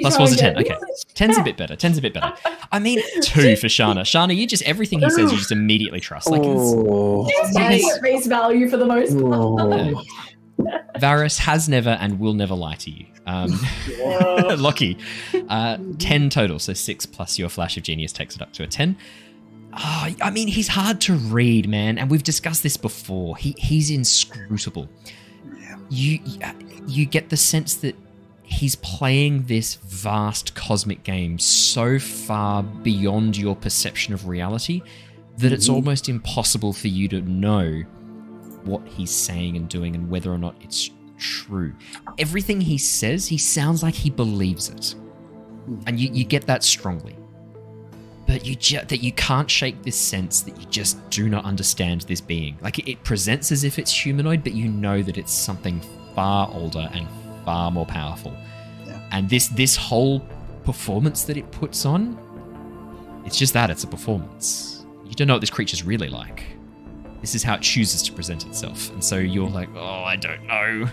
plus four's a ten. Okay, ten's a bit better. Ten's a bit better. I mean, two for Shana. Shana, you just everything he says, you just immediately trust. Like, it's, Oh, Just taking at face value for the most oh. part. oh. Varys has never and will never lie to you. Um, Lockie. [laughs] Uh, 10 total, so 6 plus your Flash of Genius takes it up to a 10. Ah, I mean, he's hard to read, man, and we've discussed this before. He He's inscrutable. You, you get the sense that he's playing this vast cosmic game so far beyond your perception of reality that it's Mhm. almost impossible for you to know what he's saying and doing and whether or not it's true. Everything he says, he sounds like he believes it. And you, you get that strongly. But you ju- that you can't shake this sense that you just do not understand this being. Like it, it presents as if it's humanoid, but you know that it's something far older and far more powerful. Yeah. And this this whole performance that it puts on, it's just that, it's a performance. You don't know what this creature's really like. This is how it chooses to present itself. And so you're like, oh, I don't know.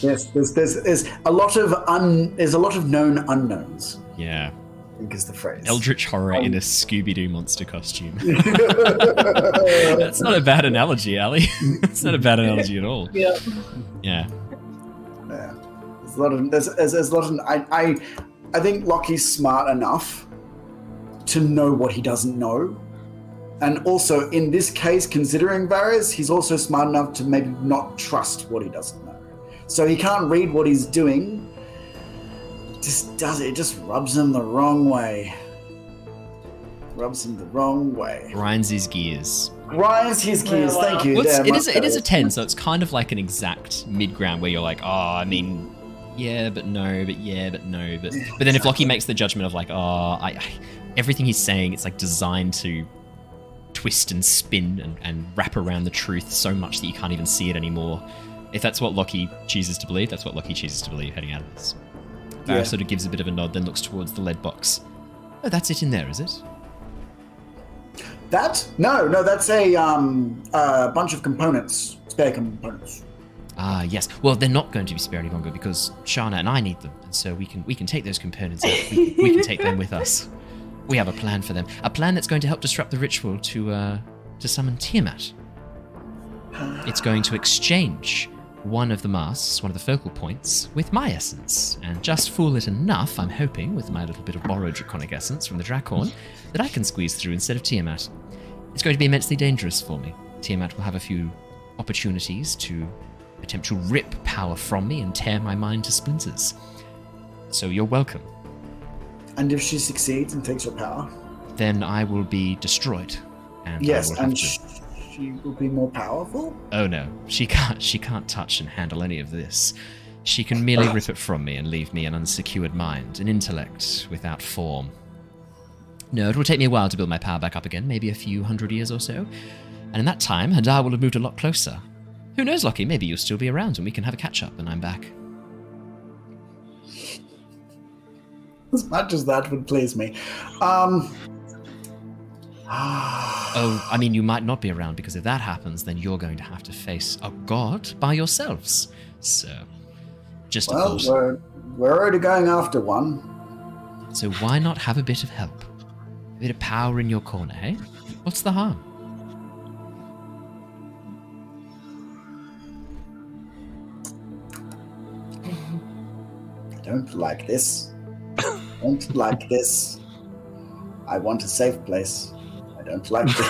Yes, there's, there's there's a lot of un there's a lot of known unknowns. Yeah. I think is the phrase. Eldritch horror in a um, Scooby Doo monster costume. [laughs] That's not a bad analogy, Ally. [laughs] It's not a bad analogy at all. Yeah. Yeah. Yeah. There's a lot of there's, there's, there's a lot of I, I I think Lockie's smart enough to know what he doesn't know. And also, in this case, considering Varys, he's also smart enough to maybe not trust what he doesn't know. So he can't read what he's doing. Just does it. It just rubs him the wrong way. Rubs him the wrong way. Grinds his gears. Grinds his gears. Well, Thank you. Well, it's, there, it is. It is a ten, so it's kind of like an exact mid ground where you're like, oh, I mean, yeah, but no, but yeah, but no, but but then if Lockie makes the judgment of like, oh, I, I everything he's saying, it's like designed to twist and spin and, and wrap around the truth so much that you can't even see it anymore. If that's what Lockie chooses to believe, that's what Lockie chooses to believe heading out of this. Varys Yeah. sort of gives a bit of a nod, then looks towards the lead box. Oh, that's it in there, is it? That? No, no, that's a um, a bunch of components, spare components. Ah, yes. Well, they're not going to be spare any longer because Shana and I need them, and so we can we can take those components out. We, we can take them with us. [laughs] We have a plan for them. A plan that's going to help disrupt the ritual to uh, to summon Tiamat. It's going to exchange one of the masks, one of the focal points, with my essence, and just fool it enough. I'm hoping, with my little bit of borrowed draconic essence from the Draakhorn, that I can squeeze through instead of Tiamat. It's going to be immensely dangerous for me. Tiamat will have a few opportunities to attempt to rip power from me and tear my mind to splinters. So you're welcome. And if she succeeds and takes her power, Then I will be destroyed. And yes, and sh- she will be more powerful. Oh no, she can't. She can't touch and handle any of this. She can merely ah. rip it from me and leave me an unsecured mind, an intellect without form. No, it will take me a while to build my power back up again, maybe a few hundred years or so. And in that time, Hadar will have moved a lot closer. Who knows, Lockie? Maybe you'll still be around and we can have a catch up and I'm back. [laughs] As much as that would please me. Um. [sighs] Oh, I mean, you might not be around because if that happens, then you're going to have to face a god by yourselves. So, just a Well, we're, we're already going after one. So why not have a bit of help? A bit of power in your corner, hey? What's the harm? I don't like this. Don't like this. I want a safe place. I don't like this. [laughs]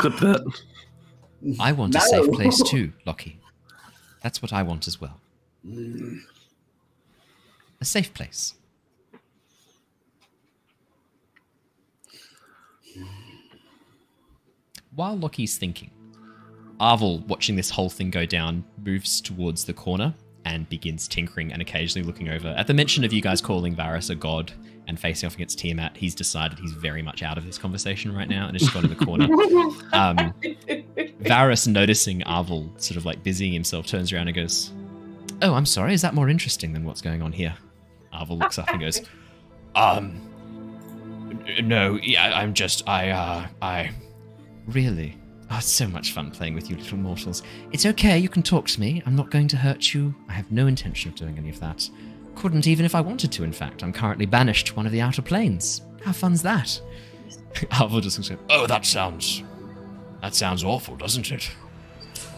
Clip that. I want a safe place too, Lockie. That's what I want as well. A safe place. While Lockie's thinking, Arvel, watching this whole thing go down, moves towards the corner and begins tinkering and occasionally looking over. At the mention of you guys calling Varys a god and facing off against Tiamat, he's decided he's very much out of this conversation right now and has just gone in the corner. Um, [laughs] Varys, noticing Arvel sort of like busying himself, turns around and goes, Oh, I'm sorry, is that more interesting than what's going on here? Arvel looks up and goes, [laughs] Um, no, yeah, I'm just, I, uh, I. Really? Oh, it's so much fun playing with you little mortals. It's okay, you can talk to me. I'm not going to hurt you. I have no intention of doing any of that. Couldn't even if I wanted to, in fact. I'm currently banished to one of the outer planes. How fun's that? Arvel just looks Oh, that sounds. That sounds awful, doesn't it?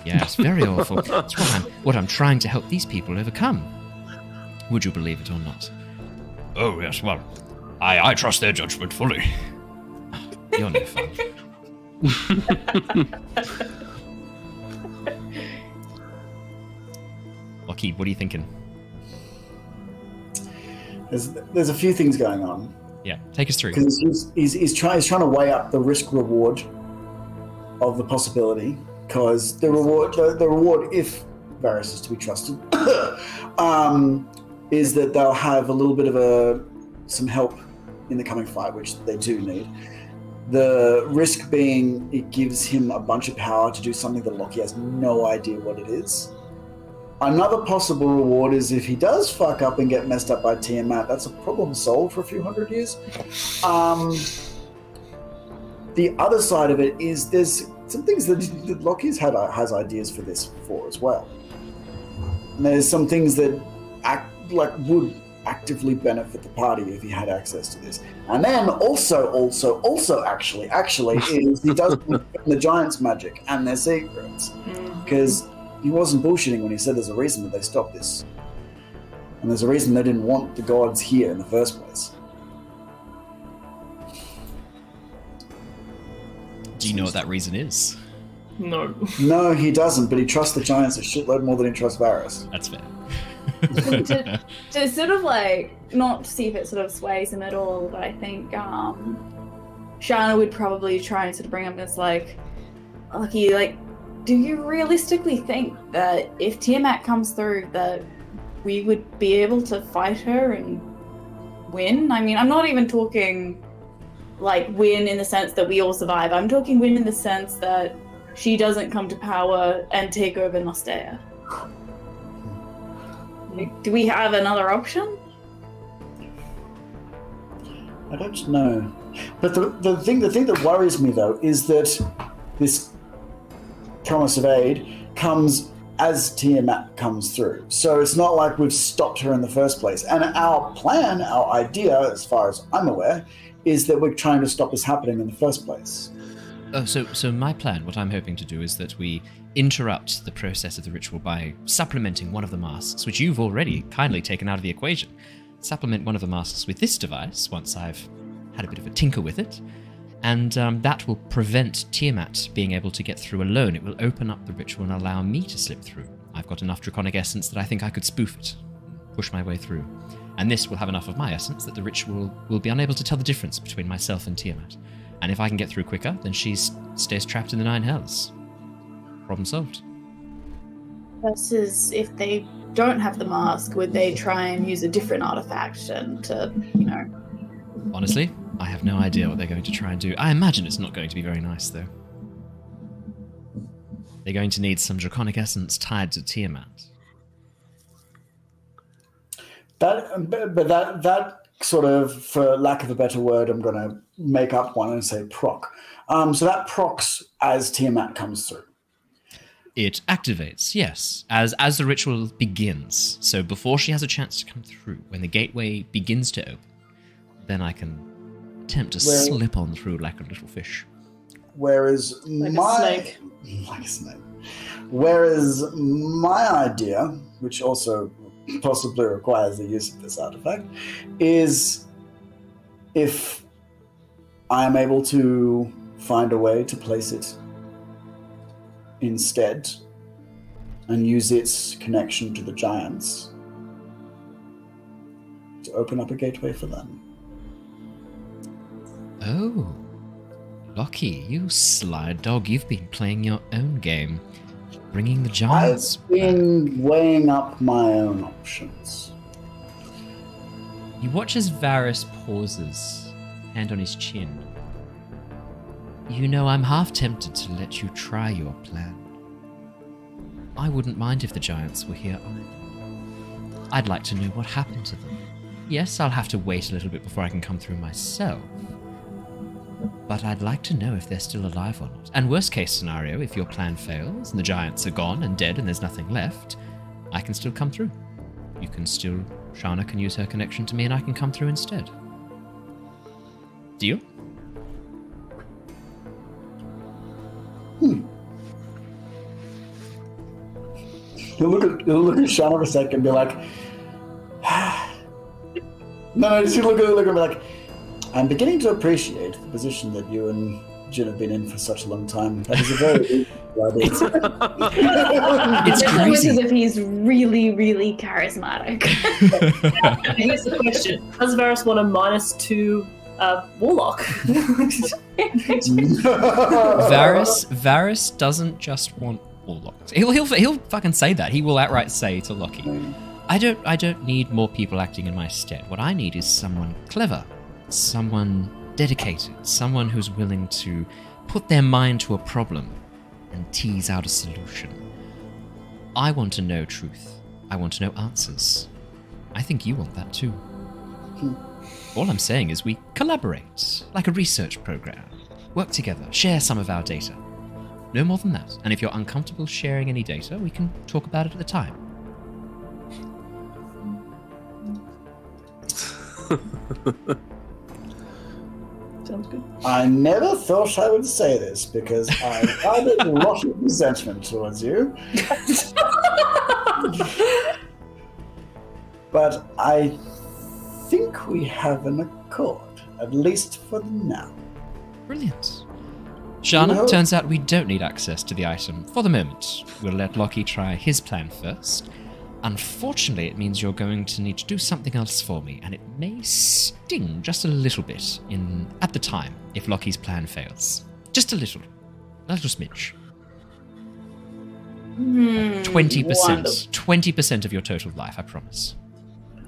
Yes, very awful. [laughs] It's what I'm, what I'm trying to help these people overcome. Would you believe it or not? Oh, yes, well, I, I trust their judgment fully. Ah, you're no fun. [laughs] [laughs] Lockie, what are you thinking? There's, there's a few things going on. Yeah, take us through. Because he's, he's, he's, try, he's trying to weigh up the risk reward of the possibility. Because the reward, the, the reward, if Varys is to be trusted, [coughs] um, is that they'll have a little bit of a some help in the coming fight, which they do need. The risk being it gives him a bunch of power to do something that Lockie has no idea what it is. Another possible reward is if he does fuck up and get messed up by Tiamat, that's a problem solved for a few hundred years. Um, the other side of it is there's some things that, that Lockie's had has ideas for this for as well. And there's some things that act like would actively benefit the party if he had access to this. And then also, also, also, actually, actually, [laughs] is he does the giants' magic and their secrets mm. because he wasn't bullshitting when he said there's a reason that they stopped this. And there's a reason they didn't want the gods here in the first place. Do you know what that reason is? No. No, he doesn't, but he trusts the giants a shitload more than he trusts Varys. That's fair. To, [laughs] to sort of like not see if it sort of sways him at all, but I think um Shana would probably try and sort of bring up this like Lockie, like, do you realistically think that if Tiamat comes through that we would be able to fight her and win? I mean, I'm not even talking like win in the sense that we all survive. I'm talking win in the sense that she doesn't come to power and take over Nostea. Do we have another option? I don't know. But the, the thing the thing that worries me though is that this promise of aid comes as Tiamat comes through. So it's not like we've stopped her in the first place. And our plan, our idea, as far as I'm aware, is that we're trying to stop this happening in the first place. Oh, so so my plan, what I'm hoping to do is that we interrupt the process of the ritual by supplementing one of the masks, which you've already kindly taken out of the equation. Supplement one of the masks with this device once I've had a bit of a tinker with it, and um, that will prevent Tiamat being able to get through alone. It will open up the ritual and allow me to slip through. I've got enough draconic essence that I think I could spoof it, push my way through. And this will have enough of my essence that the ritual will be unable to tell the difference between myself and Tiamat. And if I can get through quicker, then she stays trapped in the Nine Hells. Problem solved. Versus if they don't have the mask, would they try and use a different artifact and to, you know? Honestly, I have no idea what they're going to try and do. I imagine it's not going to be very nice, though. They're going to need some draconic essence tied to Tiamat. That, but but that that sort of, for lack of a better word, I'm going to make up one and say proc. Um, so that procs as Tiamat comes through. It activates, yes, as as the ritual begins. So before she has a chance to come through, when the gateway begins to open, then I can attempt to Well- slip on through like a little fish. Whereas Like a my snake. [laughs] like a snake. Whereas my idea, which also possibly requires the use of this artifact, is if I am able to find a way to place it instead and use its connection to the giants to open up a gateway for them. Oh, Lockie, you sly dog! You've been playing your own game, bringing the giants. I've been weighing up my own options. You watch as Varys pauses, hand on his chin. You know, I'm half tempted to let you try your plan. I wouldn't mind if the giants were here either. I'd like to know what happened to them. Yes, I'll have to wait a little bit before I can come through myself. But I'd like to know if they're still alive or not. And worst case scenario, if your plan fails and the giants are gone and dead and there's nothing left, I can still come through. You can still. Shana can use her connection to me and I can come through instead. Deal? Hmm. He'll look at he'll look at Shana for a second and be like, [sighs] [sighs] no, no, just look at look at me like, I'm beginning to appreciate the position that you and Jin have been in for such a long time. That is a very [laughs] good idea. It's [laughs] It's almost crazy. as if he's really, really charismatic. [laughs] Here's the question: Does Varys want a minus two uh, warlock? Varys, Varys doesn't just want warlocks. He'll he'll he'll fucking say that. He will outright say to Lockie, "I don't I don't need more people acting in my stead. What I need is someone clever, someone dedicated, someone who's willing to put their mind to a problem and tease out a solution. I want to know truth. I want to know answers. I think you want that too." Hmm. All I'm saying is we collaborate, like a research program. Work together, share some of our data. No more than that. And if you're uncomfortable sharing any data, we can talk about it at the time. [laughs] Sounds good. I never thought I would say this because I [laughs] had a lot of resentment towards you. [laughs] but I think we have an accord, at least for now. Brilliant. Shana, No. turns out we don't need access to the item for the moment. We'll let Lockie try his plan first. Unfortunately, it means you're going to need to do something else for me, and it may sting just a little bit in at the time if Lockie's plan fails. Just a little. A little smidge. Hmm, Twenty percent. Twenty percent of your total life, I promise.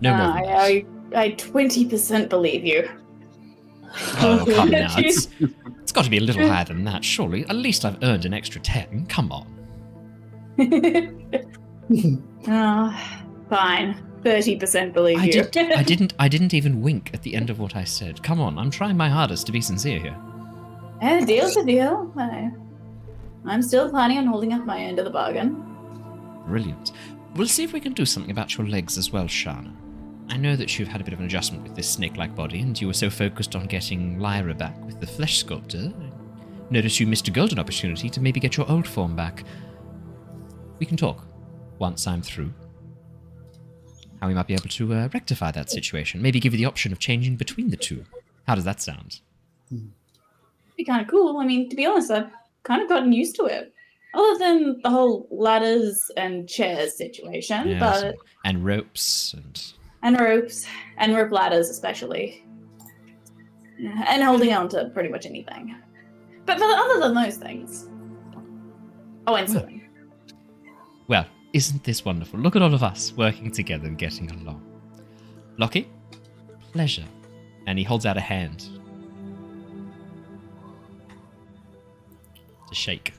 No more Ah, than. I, I, I 20% believe you. Oh, [laughs] come now. It's, it's got to be a little [laughs] higher than that, surely. At least I've earned an extra ten. Come on. [laughs] Ah, fine. 30% believe I, you. did, I [laughs] didn't. I didn't even wink at the end of what I said. Come on, I'm trying my hardest to be sincere here. Eh, deal's a deal. I, I'm still planning on holding up my end of the bargain. Brilliant. We'll see if we can do something about your legs as well, Shana. I know that you've had a bit of an adjustment with this snake-like body, and you were so focused on getting Lyra back with the flesh sculptor. I noticed you missed a golden opportunity to maybe get your old form back. We can talk once I'm through. How we might be able to uh, rectify that situation. Maybe give you the option of changing between the two. How does that sound? Be kind of cool. I mean, to be honest, I've kind of gotten used to it. Other than the whole ladders and chairs situation, Yes, but and ropes and and ropes and rope ladders especially, and holding on to pretty much anything. But, but other than those things, oh, and swimming. Well, isn't this wonderful? Look at all of us working together and getting along. Lockie, pleasure. And he holds out a hand. To shake.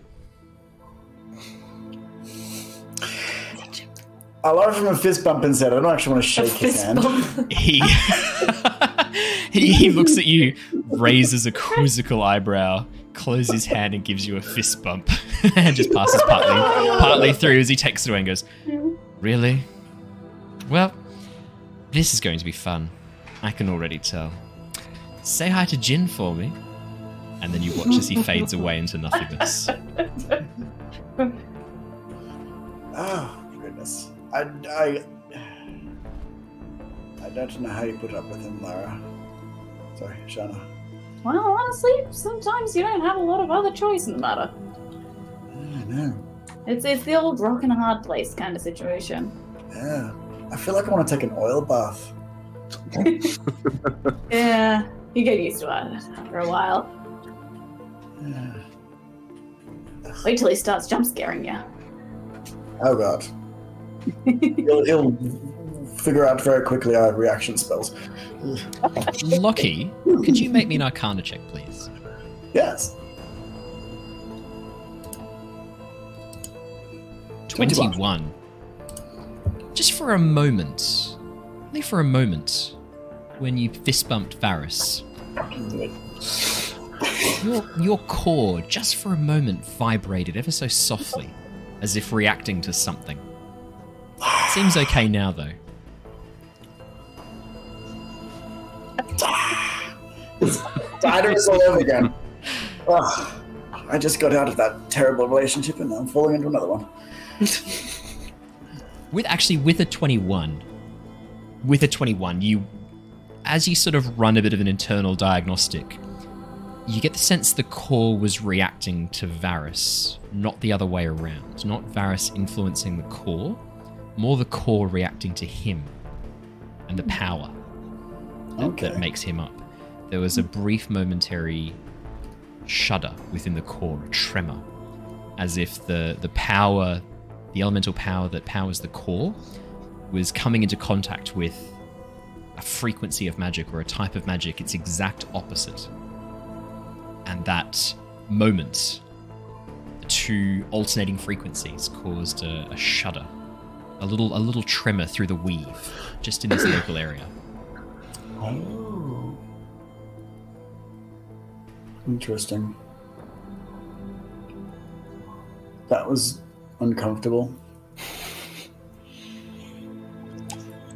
I love from a fist bump and said, I don't actually want to shake his hand. He, he [laughs] he looks at you, raises a quizzical eyebrow, closes his hand, and gives you a fist bump, [laughs] and just passes partly partly through as he takes it away and goes, "Really? Well, this is going to be fun. I can already tell. Say hi to Jin for me." And then you watch as he fades away into nothingness. [laughs] Oh, goodness. I, I, I don't know how you put up with him, Lara. Sorry, Shana. Well, honestly, sometimes you don't have a lot of other choice in the matter. I know. It's it's the old rock and a hard place kind of situation. Yeah. I feel like I want to take an oil bath. [laughs] Yeah, you get used to it after a while. Yeah. Wait till he starts jump scaring you. Oh god. [laughs] he'll, he'll figure out very quickly our reaction spells. [laughs] Lockie, could you make me an Arcana check, please? Yes. 21. Just for a moment, only for a moment, when you fist bumped Varys, your, your core, just for a moment, vibrated ever so softly, as if reacting to something. Seems okay now, though. Dinosaurs all over again. I just got out of that terrible relationship and I'm falling into another one. With actually, with a 21, with a 21, you, as you sort of run a bit of an internal diagnostic, you get the sense the core was reacting to Varys, not the other way around. Not Varys influencing the core, more the core reacting to him and the power Okay. that makes him up. There was a brief momentary shudder within the core, a tremor, as if the, the power, the elemental power that powers the core, was coming into contact with a frequency of magic or a type of magic, its exact opposite. And that moment, the two alternating frequencies caused a, a shudder, a little a little tremor through the weave, just in this local area. Oh. Interesting. That was uncomfortable. [laughs]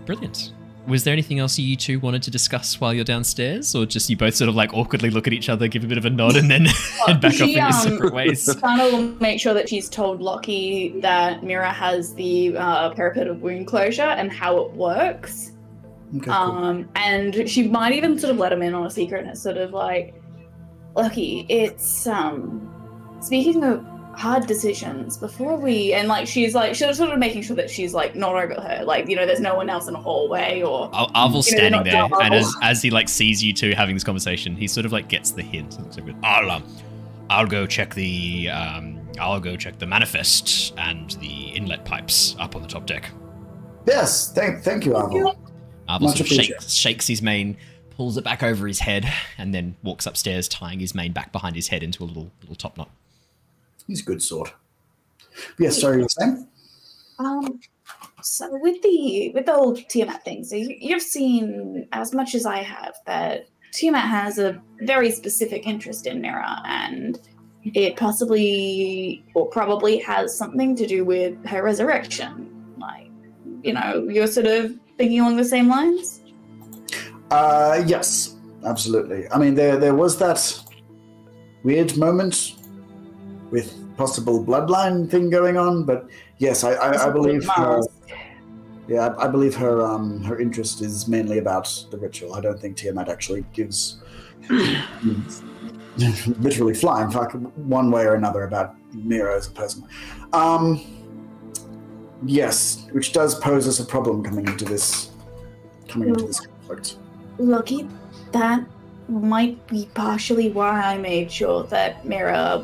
Brilliant. was there anything else you two wanted to discuss while you're downstairs, or just you both sort of like awkwardly look at each other, give a bit of a nod, and then [laughs] head back off in She, your um, separate ways? [laughs] Shana will make sure that she's told Lockie that Mira has the uh, periapt of wound closure and how it works. Okay, cool. Um, and she might even sort of let him in on a secret and it's sort of like, Lockie, it's um speaking of hard decisions before we and like she's like she's sort of making sure that she's like not over her like you know there's no one else in the hallway or Ar- Arvel's You know, standing there, dumb and as, as he like sees you two having this conversation, he sort of like gets the hint. So good. I'll um, I'll go check the um, I'll go check the manifest and the inlet pipes up on the top deck. yes, thank thank you, Arvel. Arvel Much sort of shakes, shakes his mane, pulls it back over his head, and then walks upstairs, tying his mane back behind his head into a little little top knot. He's a good sort. Yes, sorry, you were saying? Um, so with the with the whole Tiamat thing, so you, you've seen as much as I have that Tiamat has a very specific interest in Mira, and it possibly or probably has something to do with her resurrection. You know, you're sort of thinking along the same lines. Uh, yes, absolutely. I mean, there there was that weird moment with possible bloodline thing going on, but yes, I, I, I believe her. Yeah, I, I believe her um her interest is mainly about the ritual. I don't think Tiamat actually gives [sighs] [laughs] literally flying fuck one way or another about Mira as a person. Um, yes, which does pose us a problem coming into this coming into this conflict. Lockie, that might be partially why I made sure that Mira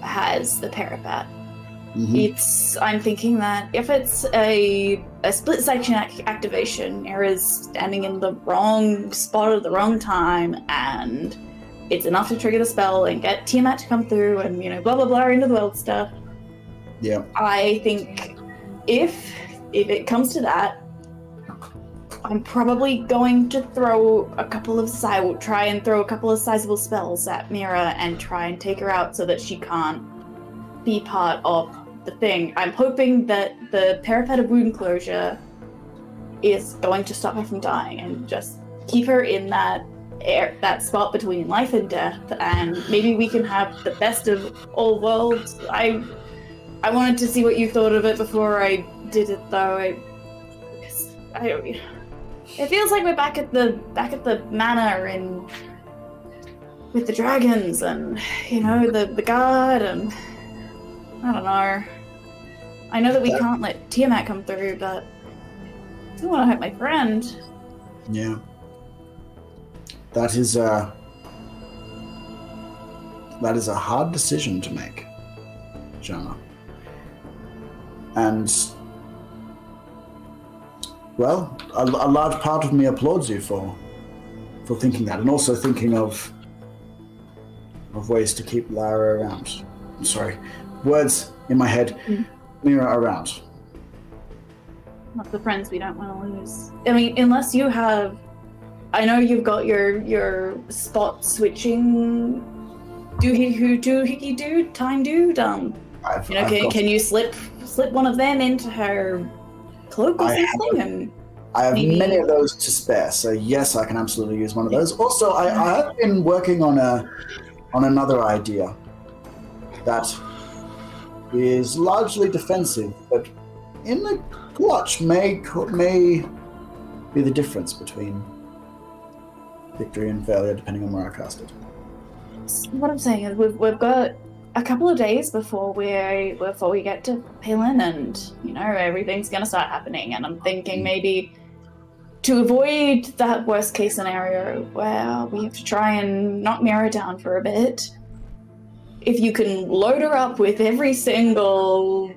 has the periapt. Mhm. It's. I'm thinking that if it's a a split section ac- activation, Mira's standing in the wrong spot at the wrong time, and it's enough to trigger the spell and get Tiamat to come through, and you know, blah blah blah into the world stuff. Yeah. I think if if it comes to that, I'm probably going to throw a couple of si- try and throw a couple of sizable spells at Mira and try and take her out so that she can't be part of the thing. I'm hoping that the periapt of wound closure is going to stop her from dying and just keep her in that air, that spot between life and death, and maybe we can have the best of all worlds. I I wanted to see what you thought of it before I did it, though. I, I. It feels like we're back at the back at the manor in with the dragons and you know the the guard and I don't know. I know that we can't let Tiamat come through, but I don't want to hurt my friend. Yeah. That is a that is a hard decision to make, Shana. And well, a, a large part of me applauds you for for thinking that, and also thinking of of ways to keep Lara around. I'm sorry, words in my head. Mm. Mira around. Not the friends we don't want to lose. I mean, unless you have, I know you've got your your spot switching, Do he who doohickey doohickey do time dude. Um, I've, you know, I've can, got- can you slip slip one of them into her cloak or I have something? And I have Maybe- many of those to spare, so yes, I can absolutely use one of those. Also, I, I have been working on a on another idea that is largely defensive, but in the clutch may may be the difference between victory and failure, depending on where I cast it. what I'm saying is, we've we've got a couple of days before we before we get to Paelan, and you know everything's gonna start happening. And I'm thinking mm. maybe to avoid that worst case scenario where we have to try and knock Mira down for a bit. If you can load her up with every single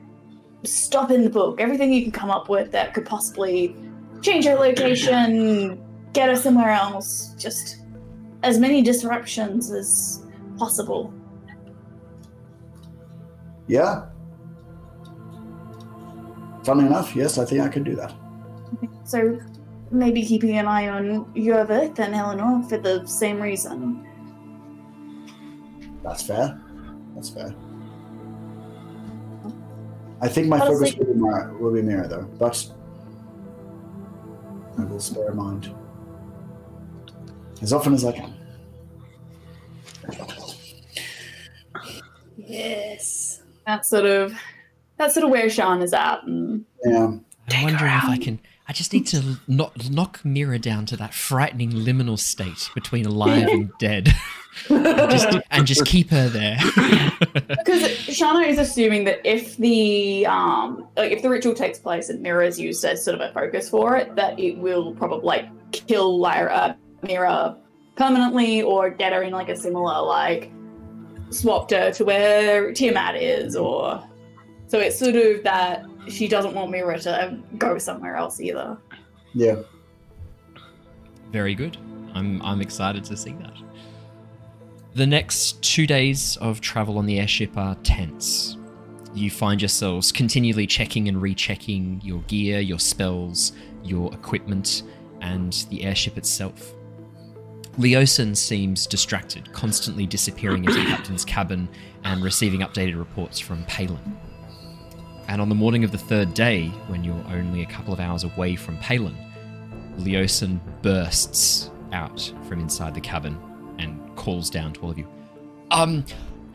stop in the book, everything you can come up with that could possibly change her location, get her somewhere else, just as many disruptions as possible. Yeah. Funny enough, yes, I think I could do that. So maybe keeping an eye on Yervith and Eleanor for the same reason. That's fair. That's fair. I think my Honestly- focus will be Mira, will be Mira though, but I will spare a mind. As often as I can. Yes. That's sort of that's sort of where Sean is at. And Yeah. I'm wondering if I can. I just need to knock, knock Mira down to that frightening liminal state between alive and [laughs] dead, [laughs] just, and just keep her there. [laughs] because Shana is assuming that if the um like if the ritual takes place and Mira is used as sort of a focus for it, that it will probably like kill Lyra Mira permanently or get her in like a similar like swapped her to where Tiamat is or so it's sort of that she doesn't want Mira to go somewhere else either. Yeah. Very good. I'm I'm excited to see that. The next two days of travel on the airship are tense. You find yourselves continually checking and rechecking your gear, your spells, your equipment, and the airship itself. Leosin seems distracted, constantly disappearing into the [coughs] captain's cabin and receiving updated reports from Paelan. And on the morning of the third day, when you're only a couple of hours away from Paelan, Leosin bursts out from inside the cabin and calls down to all of you. Um,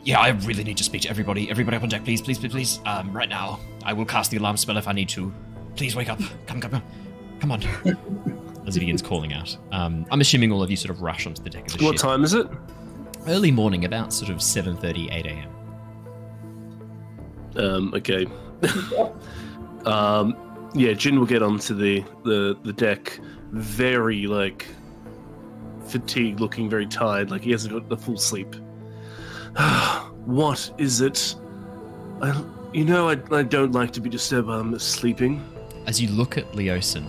yeah, I really need to speak to everybody. Everybody up on deck, please, please, please, please. Um, right now. I will cast the alarm spell if I need to. Please wake up. Come, come, come. Come on. [laughs] As he begins calling out. Um, I'm assuming all of you sort of rush onto the deck of the What ship. time is it? Early morning, about sort of 7.30, 8 a.m. Um, okay. um, yeah, Jin will get onto the, the, the deck, very like fatigued, looking very tired, like he hasn't got the full sleep. [sighs] what is it? I, you know, I, I don't like to be disturbed while I'm sleeping. As you look at Leosin,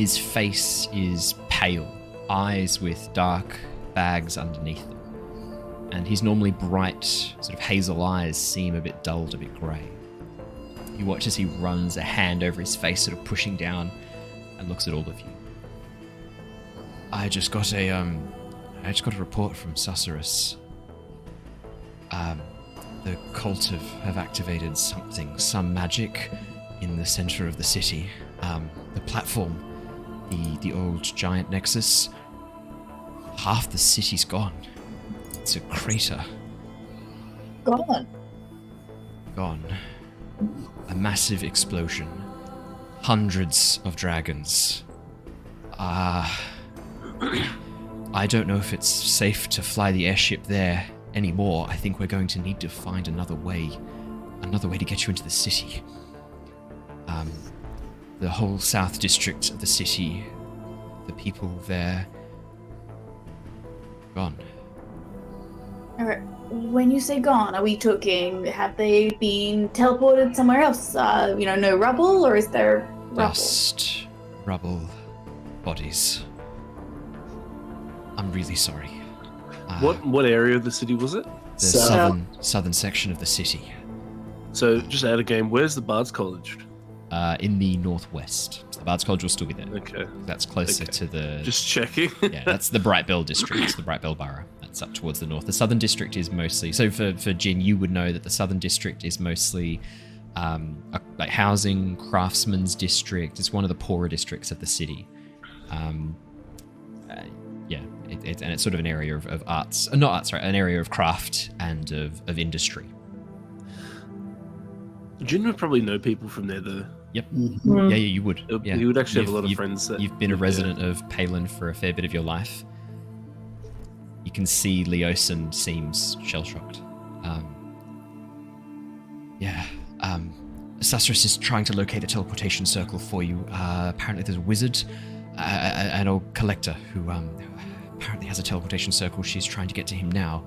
his face is pale, eyes with dark bags underneath them. And his normally bright, sort of hazel eyes seem a bit dulled, a bit grey. You watch as he runs a hand over his face, sort of pushing down, and looks at all of you. I just got a um, I just got a report from Susurrus. Um, the cult have, have activated something, some magic in the center of the city. Um, the platform, the the old giant nexus. Half the city's gone. It's a crater. Gone. Gone. A massive explosion. Hundreds of dragons. Ah. I don't know if it's safe to fly the airship there anymore. I think we're going to need to find another way. Another way to get you into the city. Um, the whole south district of the city, the people there. gone. Alright. When you say gone, are we talking have they been teleported somewhere else? Uh, you know, no rubble, or is there rubble? Dust, rubble, bodies. I'm really sorry. Uh, What what area of the city was it? The So- southern southern section of the city, So just out of game, where's the Bard's College? Uh, in the northwest. So the Bard's College will still be there. Okay, That's closer Okay. to the. just checking. [laughs] yeah, that's the Bright Bell [laughs] district. It's the Bright Bell borough. That's up towards the north. The southern district is mostly. So for for Jin, you would know that the southern district is mostly. Um, a, like housing, craftsman's district. It's one of the poorer districts of the city. Um, uh, yeah, it, it, and it's sort of an area of, of arts, uh, not arts, right? An area of craft and of, of industry. Jin would probably know people from there though. Mhm. Yeah, yeah, you would. Yeah. He would actually have a lot of you've- friends that You've been a live there. resident of Paelan for a fair bit of your life. You can see Leosin seems shell shocked. Um, yeah. Um, Susurrus is trying to locate the teleportation circle for you. Uh, apparently, there's a wizard, uh, an old collector who um, apparently has a teleportation circle. She's trying to get to him now.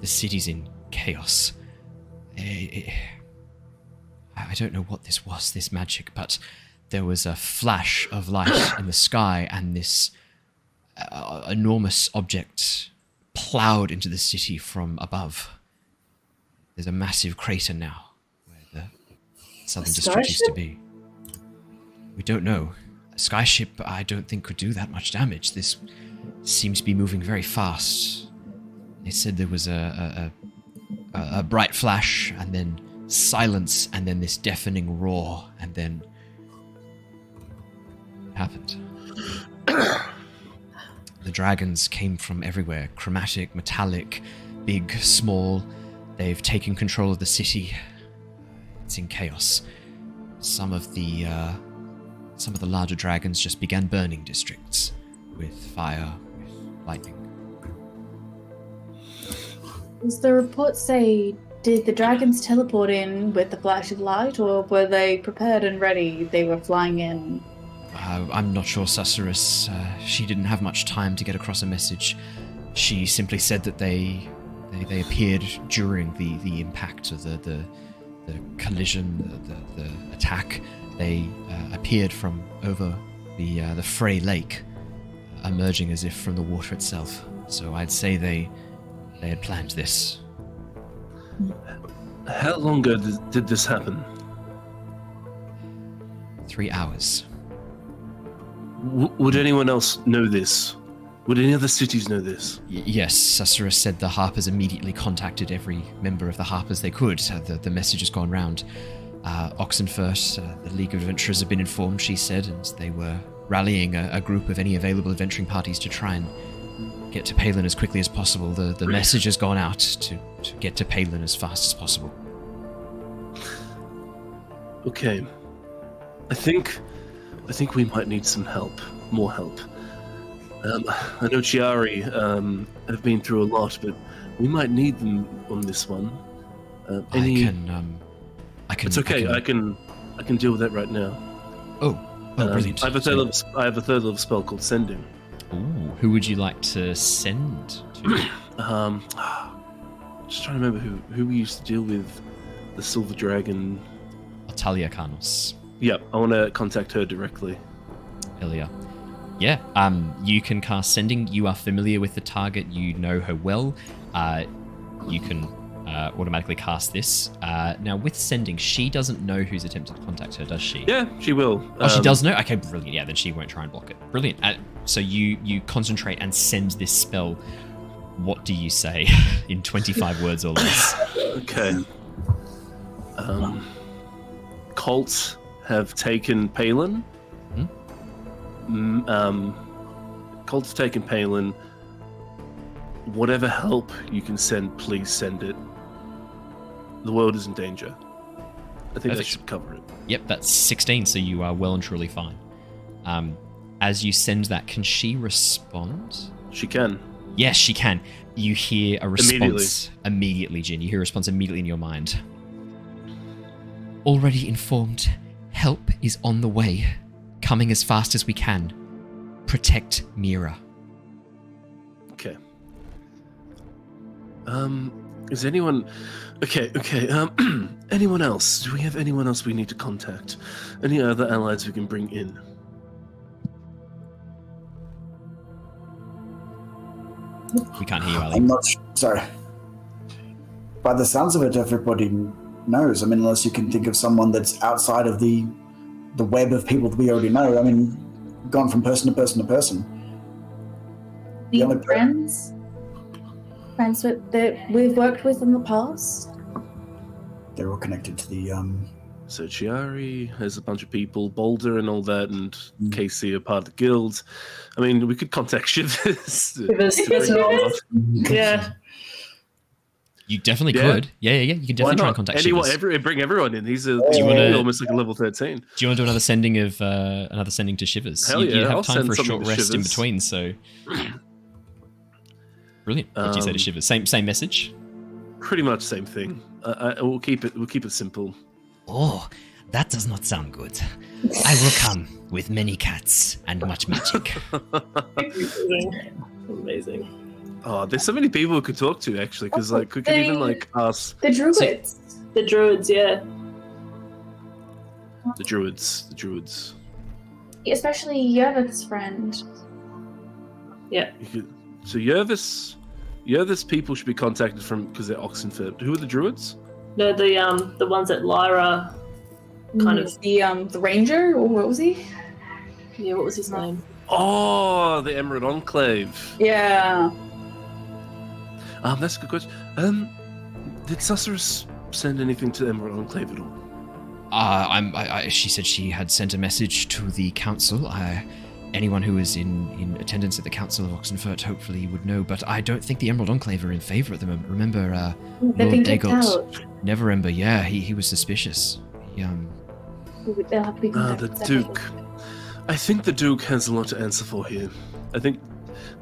The city's in chaos. Eh, eh, I don't know what this was, this magic, but there was a flash of light [coughs] in the sky, and this uh, enormous object plowed into the city from above. There's a massive crater now where the southern district used to be. We don't know. A skyship, I don't think, could do that much damage. This seems to be moving very fast. They said there was a, a, a, a bright flash, and then silence, and then this deafening roar, and then happened. [coughs] the dragons came from everywhere chromatic, metallic, big, small. They've taken control of the city. It's in chaos. Some of the uh, some of the larger dragons just began burning districts with fire, with lightning. Does the report say did the dragons teleport in with the flash of light, or were they prepared and ready? They were flying in. Uh, I'm not sure, Susurrus. Uh, she didn't have much time to get across a message. She simply said that they they, they appeared during the, the impact of the, the the collision, the, the, the attack. They uh, appeared from over the uh, the Frey Lake, emerging as if from the water itself. So I'd say they they had planned this. How long ago did, did this happen? Three hours. W- would anyone else know this? Would any other cities know this? Y- yes, Susurrus said the Harpers immediately contacted every member of the Harpers they could. Uh, the, the message has gone round. Uh, Oxenfurt, uh, the League of Adventurers have been informed, she said, and they were rallying a, a group of any available adventuring parties to try and get to Paelan as quickly as possible. The, the message has gone out to, to get to Paelan as fast as possible. Okay. I think I think we might need some help. More help. Um, I know Chiari um, have been through a lot, but we might need them on this one. Uh, any... I can, um, I can. It's okay. I can, I can deal with that right now. Oh, oh, Um, brilliant. I have a third level. I have a third level spell called Sending. Ooh, who would you like to send to? [clears throat] Um, [sighs] just trying to remember who who we used to deal with. The Silver Dragon. Talia Carnos. Yep, I want to contact her directly. Elia. Yeah, um, you can cast Sending. You are familiar with the target. You know her well. Uh, you can uh, automatically cast this. Uh, now, with Sending, she doesn't know who's attempted to contact her, does she? Yeah, she will. Oh, she Um, does know. Okay, brilliant. Yeah, then she won't try and block it. Brilliant. So you you concentrate and send this spell. What do you say [laughs] in twenty five words or less? [coughs] Okay. Um, cults have taken Paelan. Mm, Um, cults have taken Paelan. Whatever help you can send, please send it. The world is in danger. I think that Perfect. should cover it. Yep, that's 16, so you are well and truly fine. Um, as you send that, can she respond? She can. Yes, she can. You hear a response Immediately. immediately, Jin. You hear a response immediately in your mind. Already informed. Help is on the way. Coming as fast as we can. Protect Mira. Okay. Um, is anyone? Okay, okay. Um, [clears throat] anyone else? Do we have anyone else we need to contact? Any other allies we can bring in? We can't hear you, Ali. I'm not sh- sorry. By the sounds of it, everybody knows. I mean, unless you can think of someone that's outside of the the web of people that we already know. I mean, gone from person to person to person. The The only- friends, friends with, that we've worked with in the past. They're all connected to the um. So Chiari has a bunch of people, Boulder and all that, and Mm. Casey are part of the guild. I mean, we could contact [laughs] Shivers. Shivers, Shivers. Yeah. You definitely Yeah. could. Yeah, yeah, yeah. You can definitely try and contact Anyone, Shivers. every, bring everyone in. He's a Do you wanna- almost like a level thirteen. Do you want to do another sending of uh, another sending to Shivers? Hell you, you yeah, have I'll time send for a short to rest in between, so brilliant. What do you say to Um, Shivers? Same same message. Pretty much same thing. Uh, I, we'll keep it. We'll keep it simple. Oh, that does not sound good. I will come with many cats and much magic. Amazing. [laughs] Amazing. Oh, there's so many people we could talk to actually, because like we could even like ask The druids. The druids, yeah. the druids. The druids. Especially Yervith' friend. Yeah. could, so Yervith, Yervith people should be contacted from because they're Oxenfurt. Who are the druids? No, the um the ones that Lyra kind of the um the ranger or what was he? yeah, what was his name? Oh, the Emerald Enclave. Yeah. Um, that's a good question. Um, did Susurrus send anything to the Emerald Enclave at all? Uh, I'm, I, I, she said she had sent a message to the council. I, anyone who is in, in attendance at the Council of Oxenfurt hopefully would know, but I don't think the Emerald Enclave are in favor at the moment. Remember, uh, They've Lord been kicked Dagult. Neverember, yeah, he, he was suspicious. He, um, They'll have to be Ah, the Duke. I think the Duke has a lot to answer for here. I think,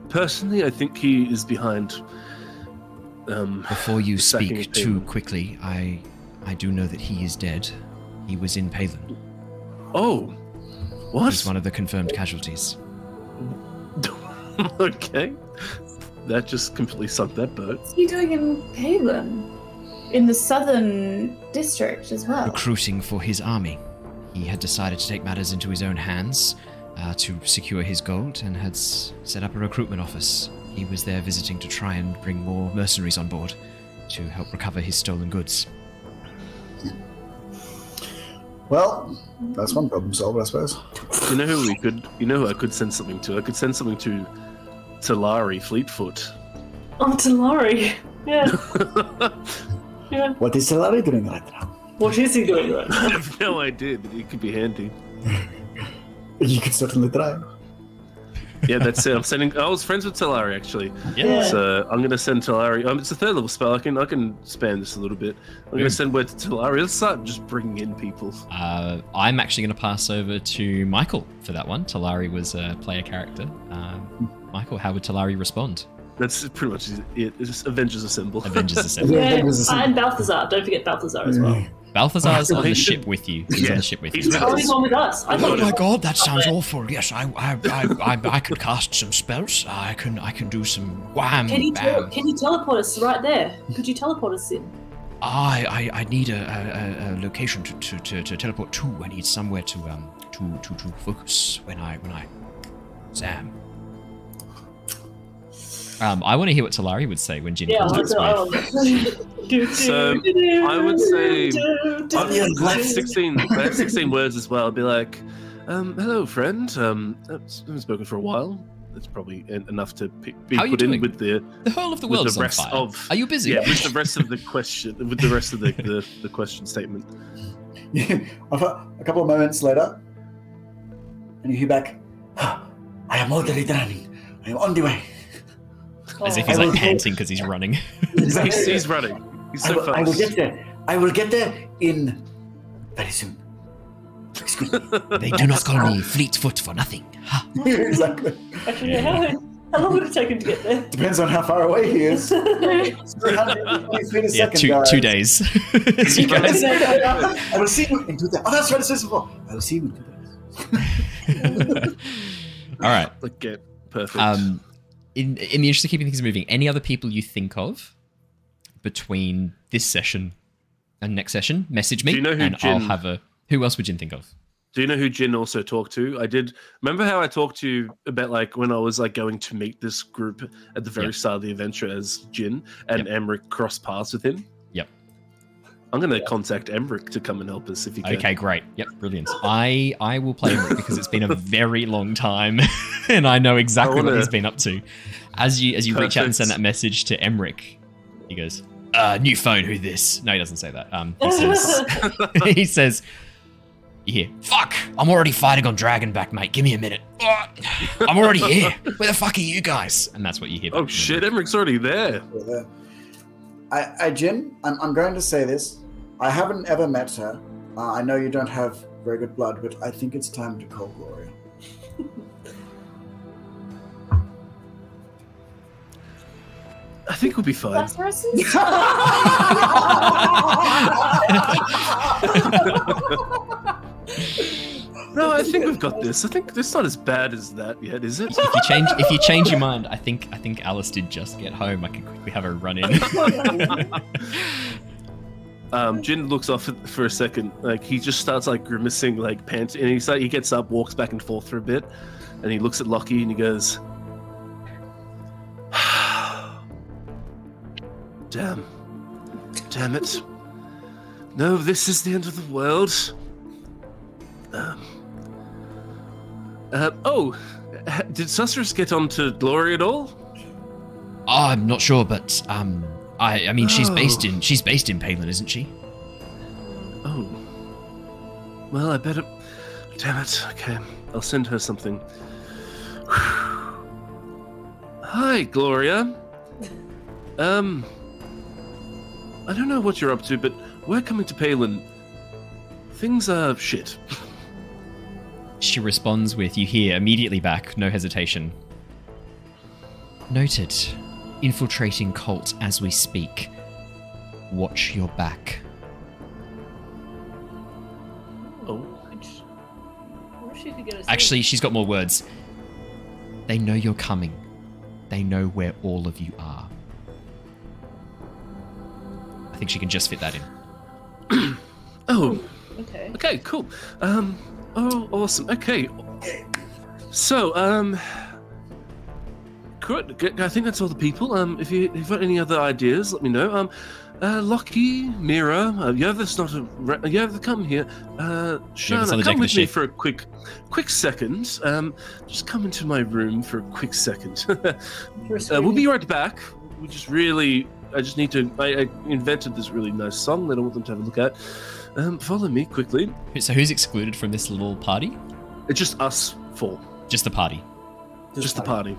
personally, I think he is behind. Um, before you speak too Paelan. quickly, I I do know that he is dead. He was in Paelan. oh, what? He's one of the confirmed casualties. [laughs] okay, that just completely sunk that boat. What's he doing in Paelan? In the southern district as well. recruiting for his army. He had decided to take matters into his own hands uh, to secure his gold and had s- set up a recruitment office. He was there visiting to try and bring more mercenaries on board to help recover his stolen goods. Well, that's one problem solved, I suppose. You know who we could? You know who I could send something to? I could send something to Talari Fleetfoot. Oh, to Laurie. Yeah. [laughs] yeah. What is Solari doing right now? What is he doing right now? [laughs] I now? have no idea, but it could be handy. [laughs] You could certainly try. Yeah, that's it. I'm sending. I was friends with Talari actually, Yeah. so I'm gonna send Talari. Um, it's a third level spell. I can I can span this a little bit. I'm Boom. gonna send word to Talari. Let's start just bringing in people. Uh, I'm actually going to pass over to Michael for that one. Talari was a player character. Um, Michael, how would Talari respond? That's pretty much it. It's just Avengers Assemble. Avengers [laughs] Assemble. Yeah, Yeah, that and Balthazar. Don't forget Balthazar as well. Balthazar's on the ship with you. He's on the ship with he's you. with Oh, on with us. Oh my god, that sounds awful. Yes, I I, I, I, I could cast some spells. I can I can do some wham Can you, tele- bam. can you teleport us right there? Could you teleport us in? I, I, I need a, a, a- a location to, to, to, to teleport to. I need somewhere to um to, to, to focus when I when I Sam. Um, I want to hear what Talari would say when Jin Yeah, contacts I'll. So, I would say- I I have 16, I have 16 words as well. I'd be like, um, hello, friend. Um, I haven't spoken for a while. That's probably enough to p- be How are put in with the The whole of the world the is on rest fire. of- Are you busy? yeah with the rest of the question with the rest of the, the, [laughs] the question statement. [laughs] a couple of moments later, and you hear back, "Ah, [gasps] I am already running. I am on the way. As if Oh. he's I like panting because he's running. [laughs] He's, he's running. He's I so will, I will get there. I will get there in very soon. Excuse [laughs] me. They do not call me Fleetfoot for nothing. [laughs] Ha. exactly. Actually, yeah, how, how long would it take him to get there? Depends on how far away he is. 320 yeah, second, two guys. two days. As you guys. I will see you in two days. Oh, that's right. It says before. I will see you in two days. All right. Look, get perfect. Um, in in the interest of keeping things moving, any other people you think of between this session and next session, message me, Do you know who and I'll have a. Who else would Jin think of? Do you know who Jin also talked to? I did. Remember how I talked to you about like when I was like going to meet this group at the very Yep. start of the adventure as Jin and Emric crossed paths with him. Yep. I'm gonna contact Emric to come and help us if he can. Okay, great. Yep, brilliant. I I will play him because it's been a very [laughs] long time, [laughs] and I know exactly I what wanna- he's been up to. As you as you reach out and send that message to Emric, he goes, uh, "New phone, who this?" No, he doesn't say that. Um, he [laughs] says, he says, "You hear? Fuck! I'm already fighting on Dragonback, mate. Give me a minute. I'm already here. Where the fuck are you guys?" And that's what you hear. Oh shit, Emric. Emric's already there. You're. I, I, Jin, I'm, I'm going to say this. I haven't ever met her. Uh, I know you don't have very good blood, but I think it's time to call Gloria. [laughs] I think we'll be fine. Lazarus? No, I think we've got this. I think it's not as bad as that yet, is it? If you change if you change your mind, I think I think Alice did just get home. I can quickly have a run in. [laughs] [laughs] Um, Jin looks off for a second. Like he just starts like grimacing, like pants, and he's like he gets up, walks back and forth for a bit, and he looks at Lockie and he goes, [sighs] "Damn, damn it! No, this is the end of the world." Um, uh, oh, did Susurrus get onto Glory at all? Oh, I'm not sure, but um, I I mean she's based Oh. in she's based in Paelan, isn't she? Oh. Well, I better. Damn it. Okay, I'll send her something. [sighs] Hi, Gloria. Um, I don't know what you're up to, but we're coming to Paelan. Things are shit. [laughs] She responds with, you hear immediately back, no hesitation. Noted. Infiltrating cult as we speak. Watch your back. Oh, Which, I wonder if you could get us Actually, she's got more words. They know you're coming. They know where all of you are. I think she can just fit that in. [clears throat] oh, Okay. okay, cool. Um, oh, awesome. Okay, so um, good. good. I think that's all the people. Um, if you if you've got any other ideas, let me know. Um, uh, Lockie, Mira, uh, Yerva's not a. Re- come here. Uh, Shana, come with me ship. for a quick, quick second. Um, just come into my room for a quick second. [laughs] Uh, we'll be right back. We just really, I just need to. I, I invented this really nice song that I want them to have a look at. Um, follow me quickly. So who's excluded from this little party? It's just us four, Just the party, just the party.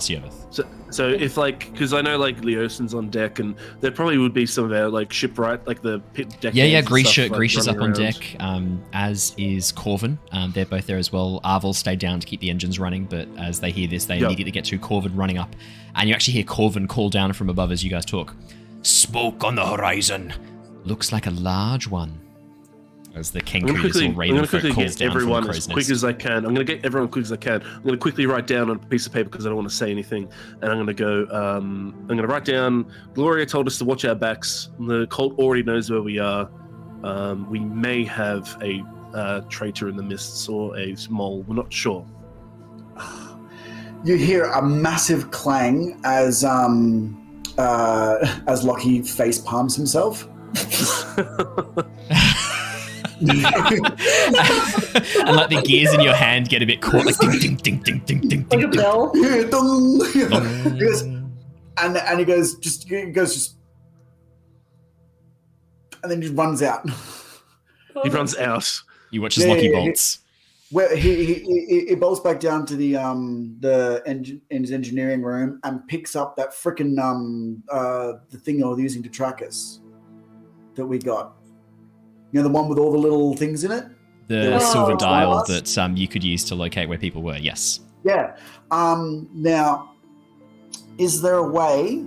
Plus. So, so if like, because I know like Leosin's on deck, and there probably would be some of our like shipwright, like the pit deck. Yeah, yeah, Grisha, stuff, like, Grisha's up running on around. deck, um, as is Corvin. Um, they're both there as well. Arvel stayed down to keep the engines running, but as they hear this, they Yep. immediately get to Corvin running up. And you actually hear Corvin call down from above as you guys talk. Smoke on the horizon. Looks like a large one. As the King I'm gonna Cretus quickly, or I'm quickly calls get down everyone the as quick as I can. I'm gonna get everyone as quick as I can. I'm gonna quickly write down on a piece of paper because I don't want to say anything, and I'm gonna go. Um, I'm gonna write down. Gloria told us to watch our backs. The cult already knows where we are. Um, we may have a uh, traitor in the mists or a mole. We're not sure. You hear a massive clang as um uh, as Lockie face palms himself. [laughs] [laughs] [laughs] and like the gears in your hand get a bit caught, like ding, ding, ding, ding, ding, ding, Like a ding, ding. Dong. [laughs] Goes- and and he goes just he goes just and then he runs out. he runs out. You watch as Yeah, Lockie yeah, yeah. bolts. Where he, he, he, he bolts back down to the um the engine in his engineering room and picks up that freaking um uh the thing they were using to track us that we got. You know the one with all the little things in it. The Oh, silver dial glass. that um, you could use to locate where people were. Yes. Yeah. Um. Now, is there a way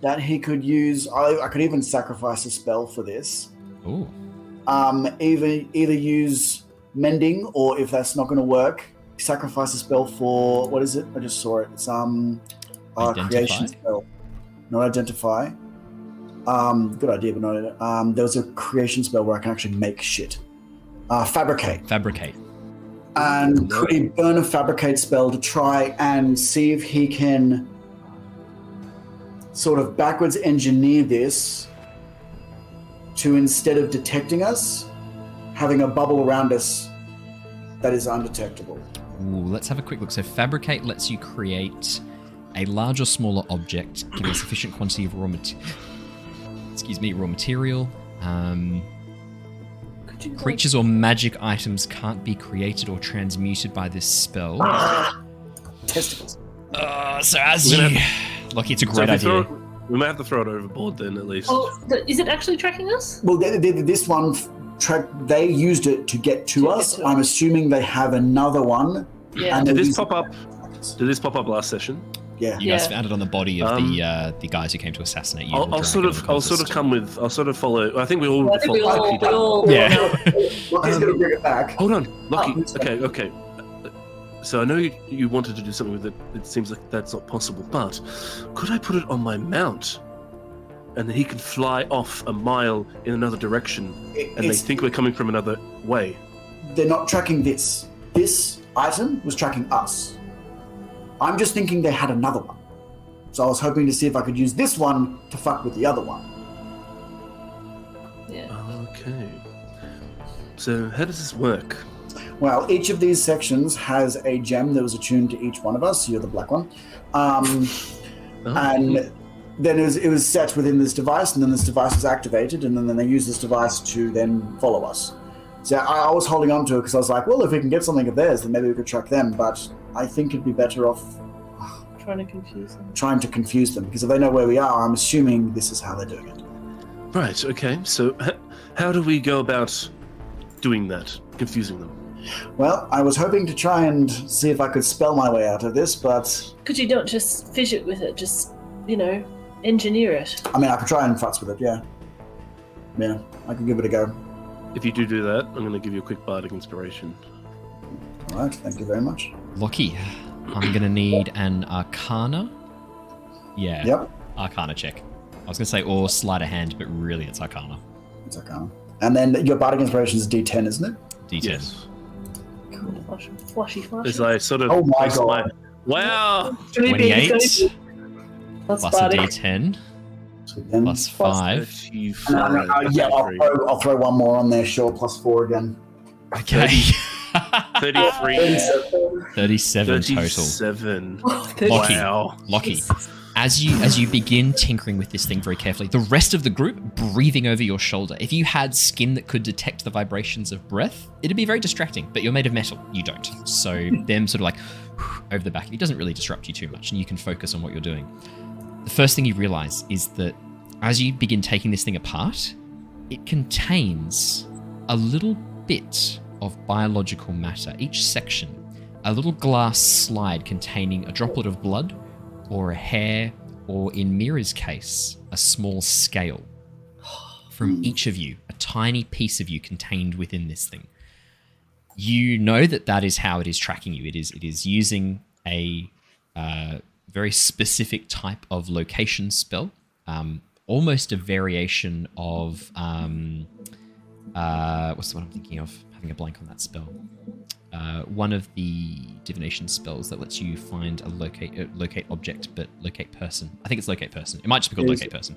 that he could use? I, I could even sacrifice a spell for this. Ooh. um, either either use mending or if that's not going to work, sacrifice a spell for what is it? I just saw it. It's um, uh, Identify? creation spell, not identify. Um, good idea, but not. Um, there was a creation spell where I can actually make shit. Uh, fabricate, Fabricate. and could he burn a fabricate spell to try and see if he can sort of backwards engineer this to instead of detecting us, having a bubble around us that is undetectable. Ooh, let's have a quick look. So, fabricate lets you create a large or smaller object, given a sufficient quantity of raw material. Excuse me, raw material. Um, Could you creatures or magic items can't be created or transmuted by this spell. Testicles. Uh, so, as you, gonna Lockie, it's a great if we idea. throw we might have to throw it overboard then, at least. Oh, is it actually tracking us? Well, they, they, this one track. They used it to get to To get us. to I'm us. assuming they have another one. Yeah. and Did this pop up? Did this pop up last session? Yeah. You guys Yeah. found it on the body of Um, the uh, the guys who came to assassinate you. I'll, I'll sort dragon of, I'll sort of come with, I'll sort of follow. I think we all Well, I think we follow. all, we all Yeah. Lockie's going to bring it back. Hold on, Lockie. Oh, okay, okay. So I know you, you wanted to do something with it. It seems like that's not possible. But could I put it on my mount, and then he can fly off a mile in another direction, It- and they think we're coming from another way? they're not tracking this. This item was tracking us. I'm just thinking they had another one. So I was hoping to see if I could use this one to fuck with the other one. Yeah. Okay. So how does this work? Well, each of these sections has a gem that was attuned to each one of us. You're the black one. Um, Oh, and then it was, it was set within this device, and then this device was activated, and then, then they use this device to then follow us. So I, I was holding on to it because I was like, well, if we can get something of theirs, then maybe we could track them. But I think it'd be better off Trying to confuse them. trying to confuse them because if they know where we are, I'm assuming this is how they're doing it. Right. Okay. So, how do we go about doing that? Confusing them. Well, I was hoping to try and see if I could spell my way out of this, but Could you not just fidget with it? Just, you know, engineer it. I mean, I could try and futz with it. Yeah, yeah, I could give it a go. If you do do that, I'm going to give you a quick bardic inspiration. All right, thank you very much. Lockie, I'm gonna need an Arcana. Yeah, Yep, Arcana check. I was gonna say or sleight of hand, but really it's Arcana. it's okay. And then your bardic inspiration is D10, isn't it? D10. Cool. Flashy, flashy, flashy. As I sort of. Oh my place God. Wow. Should we be- 28 That's plus a bardic. D10 So plus Plus 5. 35, and then, uh, yeah, I'll throw, I'll throw one more on there. Sure, plus four again. Okay. [laughs] 33. 37 total. 37. Lockie. Wow. Lockie, as you as you begin tinkering with this thing very carefully, the rest of the group breathing over your shoulder. If you had skin that could detect the vibrations of breath, it'd be very distracting. But you're made of metal, you don't. So hmm. them sort of like [sighs] over the back, it doesn't really disrupt you too much, and you can focus on what you're doing. The first thing you realize is that as you begin taking this thing apart, it contains a little bit of biological matter. Each section, a little glass slide containing a droplet of blood or a hair, or in Mira's case, a small scale. From each of you, a tiny piece of you contained within this thing. You know that that is how it is tracking you. It is it is using a uh, very specific type of location spell, um, almost a variation of um, uh, what's the one I'm thinking of? Having a blank on that spell uh, one of the divination spells that lets you find a locate uh, locate object, but locate person. I think it's locate person. It might just be called locate person.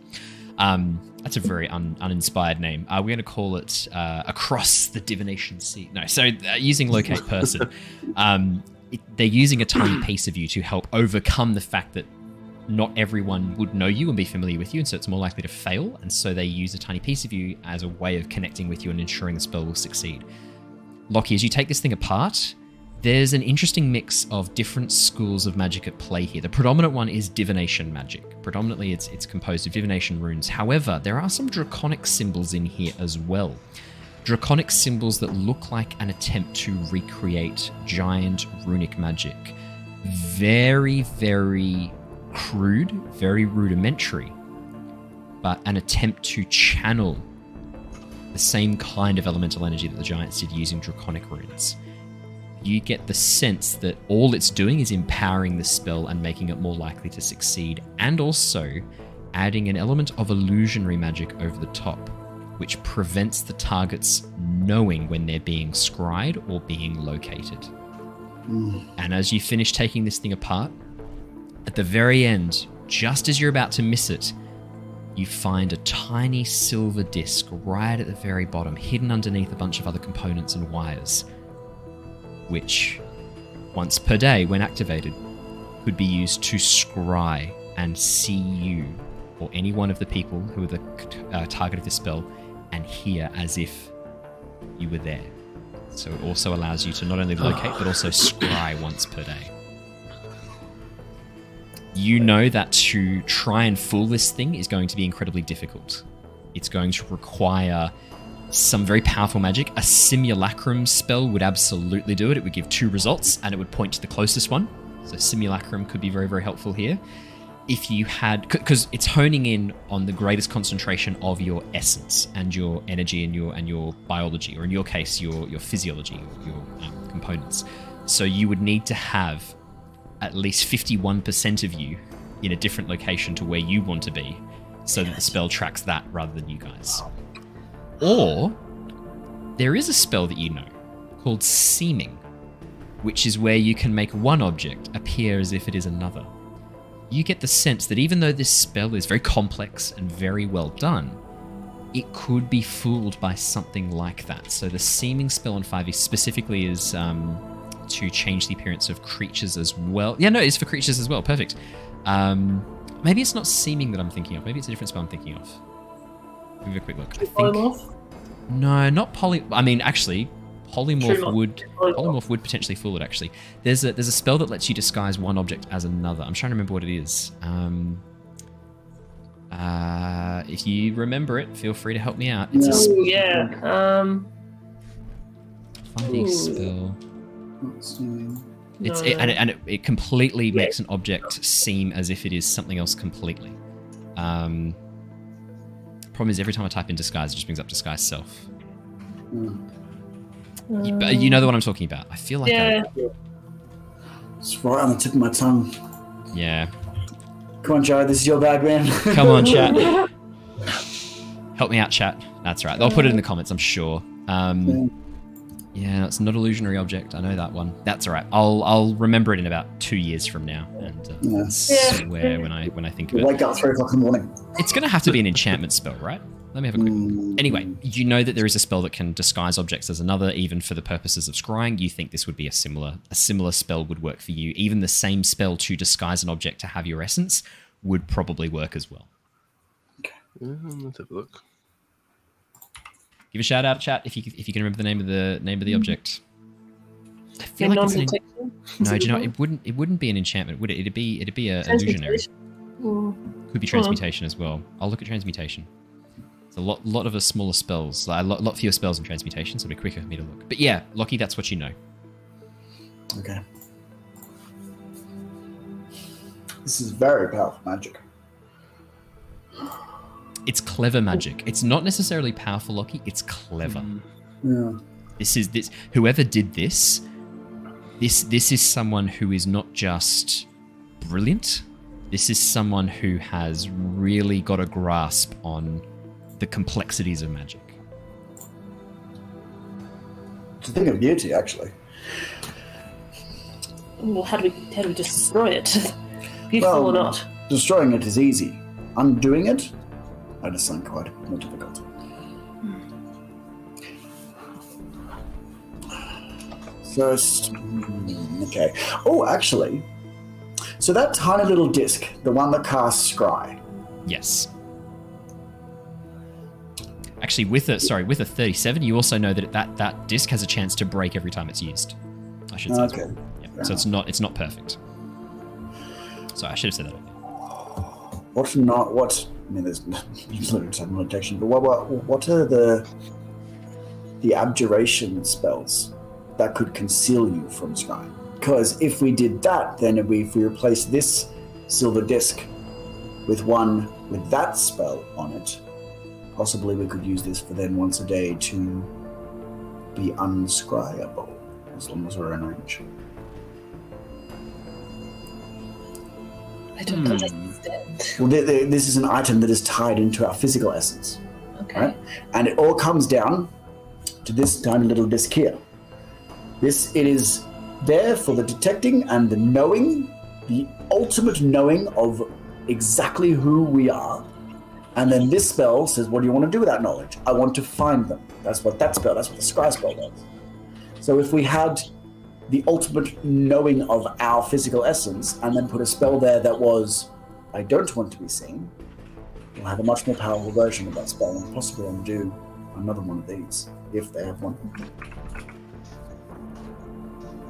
Um, that's a very un, uninspired name. Uh, we're going to call it uh, across the divination sea. No, so uh, using locate person, [laughs] um, it, they're using a tiny piece of you to help overcome the fact that not everyone would know you and be familiar with you, and so it's more likely to fail. And so they use a tiny piece of you as a way of connecting with you and ensuring the spell will succeed. Lockie, as you take this thing apart, there's an interesting mix of different schools of magic at play here. The predominant one is divination magic. Predominantly, it's it's composed of divination runes. However, there are some draconic symbols in here as well. Draconic symbols that look like an attempt to recreate giant runic magic. Very, very crude, very rudimentary, but an attempt to channel the same kind of elemental energy that the giants did using draconic runes. You get the sense that all it's doing is empowering the spell and making it more likely to succeed, and also adding an element of illusionary magic over the top, which prevents the targets knowing when they're being scried or being located. Mm. And as you finish taking this thing apart, at the very end, just as you're about to miss it, you find a tiny silver disc right at the very bottom, hidden underneath a bunch of other components and wires, which, once per day, when activated, could be used to scry and see you or any one of the people who are the uh, target of the spell and hear as if you were there. So it also allows you to not only locate but also scry once per day. You know that to try and fool this thing is going to be incredibly difficult. It's going to require some very powerful magic. A simulacrum spell would absolutely do it. It would give two results and it would point to the closest one. So simulacrum could be very, very helpful here. If you had, because it's honing in on the greatest concentration of your essence and your energy and your and your biology, or in your case, your your physiology, your, um, components. So you would need to have at least 51% of you in a different location to where you want to be so that the spell tracks that rather than you guys. Or there is a spell that you know called seeming, which is where you can make one object appear as if it is another. You get the sense that even though this spell is very complex and very well done, it could be fooled by something like that. So the seeming spell on 5e specifically is um, to change the appearance of creatures as well. Yeah, no, it's for creatures as well. Perfect. Um, maybe it's not seeming that I'm thinking of. Maybe it's a different spell I'm thinking of. Give it a quick look. I think Polymorph? no, not poly. I mean, actually, polymorph True would Polymorph. polymorph would potentially fool it. Actually, there's a there's a spell that lets you disguise one object as another. I'm trying to remember what it is. Um, uh, if you remember it, feel free to help me out. It's a Oh yeah. Um. finding Ooh. spell. Let's. It's no. it, and, it, and it, it completely Yeah. makes an object seem as if it is something else completely. Um, problem is every time I type in disguise, it just brings up disguise self. Hmm. You, but you know the one I'm talking about. I feel like Yeah. I, It's right on the tip of my tongue. yeah. Come on, Jared, this is your bag, man. [laughs] Come on, chat. [laughs] Help me out, chat. That's right. They'll put it in the comments, I'm sure. Um, yeah, it's not illusionary object. I know that one. That's all right. I'll I'll remember it in about two years from now, and uh, Yeah. swear when I when I think of You it. wake up three o'clock in the morning. It's going to have to be an enchantment spell, right? Let me have a quick. Mm. Anyway, you know that there is a spell that can disguise objects as another, even for the purposes of scrying. You think this would be a similar a similar spell would work for you. Even the same spell to disguise an object to have your essence would probably work as well. Um, let's have a look. Give a shout out, chat, if you if you can remember the name of the name of the object. I feel Yeah, like it's an, non-detection. no, do you know it wouldn't it wouldn't be an enchantment, would it? It'd be it'd be a illusionary. Transmutation. Mm. Could be transmutation as well. I'll look at transmutation. It's a lot, lot of the smaller spells, like a lot, lot fewer spells in transmutation, so it'll be quicker for me to look. But yeah, Lockie, that's what you know. Okay. This is very powerful magic. It's clever magic. It's not necessarily powerful, Lockie. It's clever. Mm. Yeah. This is this. Whoever did this, this this is someone who is not just brilliant. This is someone who has really got a grasp on the complexities of magic. It's a thing of beauty, actually. Well, how do we how do we just destroy it? [laughs] Beautiful or not? Destroying it is easy. Undoing it, is something quite more difficult. First, mm, okay. Oh, actually, so that tiny little disc, the one that casts scry, Yes. Actually, with a sorry, with a 37, you also know that that that disc has a chance to break every time it's used. I should say. Okay. well. Yeah. So it's not it's not perfect. So I should have said that. what not what? I mean, there's literally some limitation, but what, what what are the the abjuration spells that could conceal you from scry? Because if we did that, then if we, if we replace this silver disc with one with that spell on it, possibly we could use this for then once a day to be unscryable as long as we're in range. I don't know. Hmm. Well, th- th- this is an item that is tied into our physical essence. Okay. Right. and it all comes down to this tiny little disc here. This it is there for the detecting and the knowing, the ultimate knowing of exactly who we are. And then this spell says, "What do you want to do with that knowledge? I want to find them." That's what that spell. That's what the scry spell does. So if we had the ultimate knowing of our physical essence, and then put a spell there that was, "I don't want to be seen," we'll have a much more powerful version of that spell and possibly undo another one of these if they have one.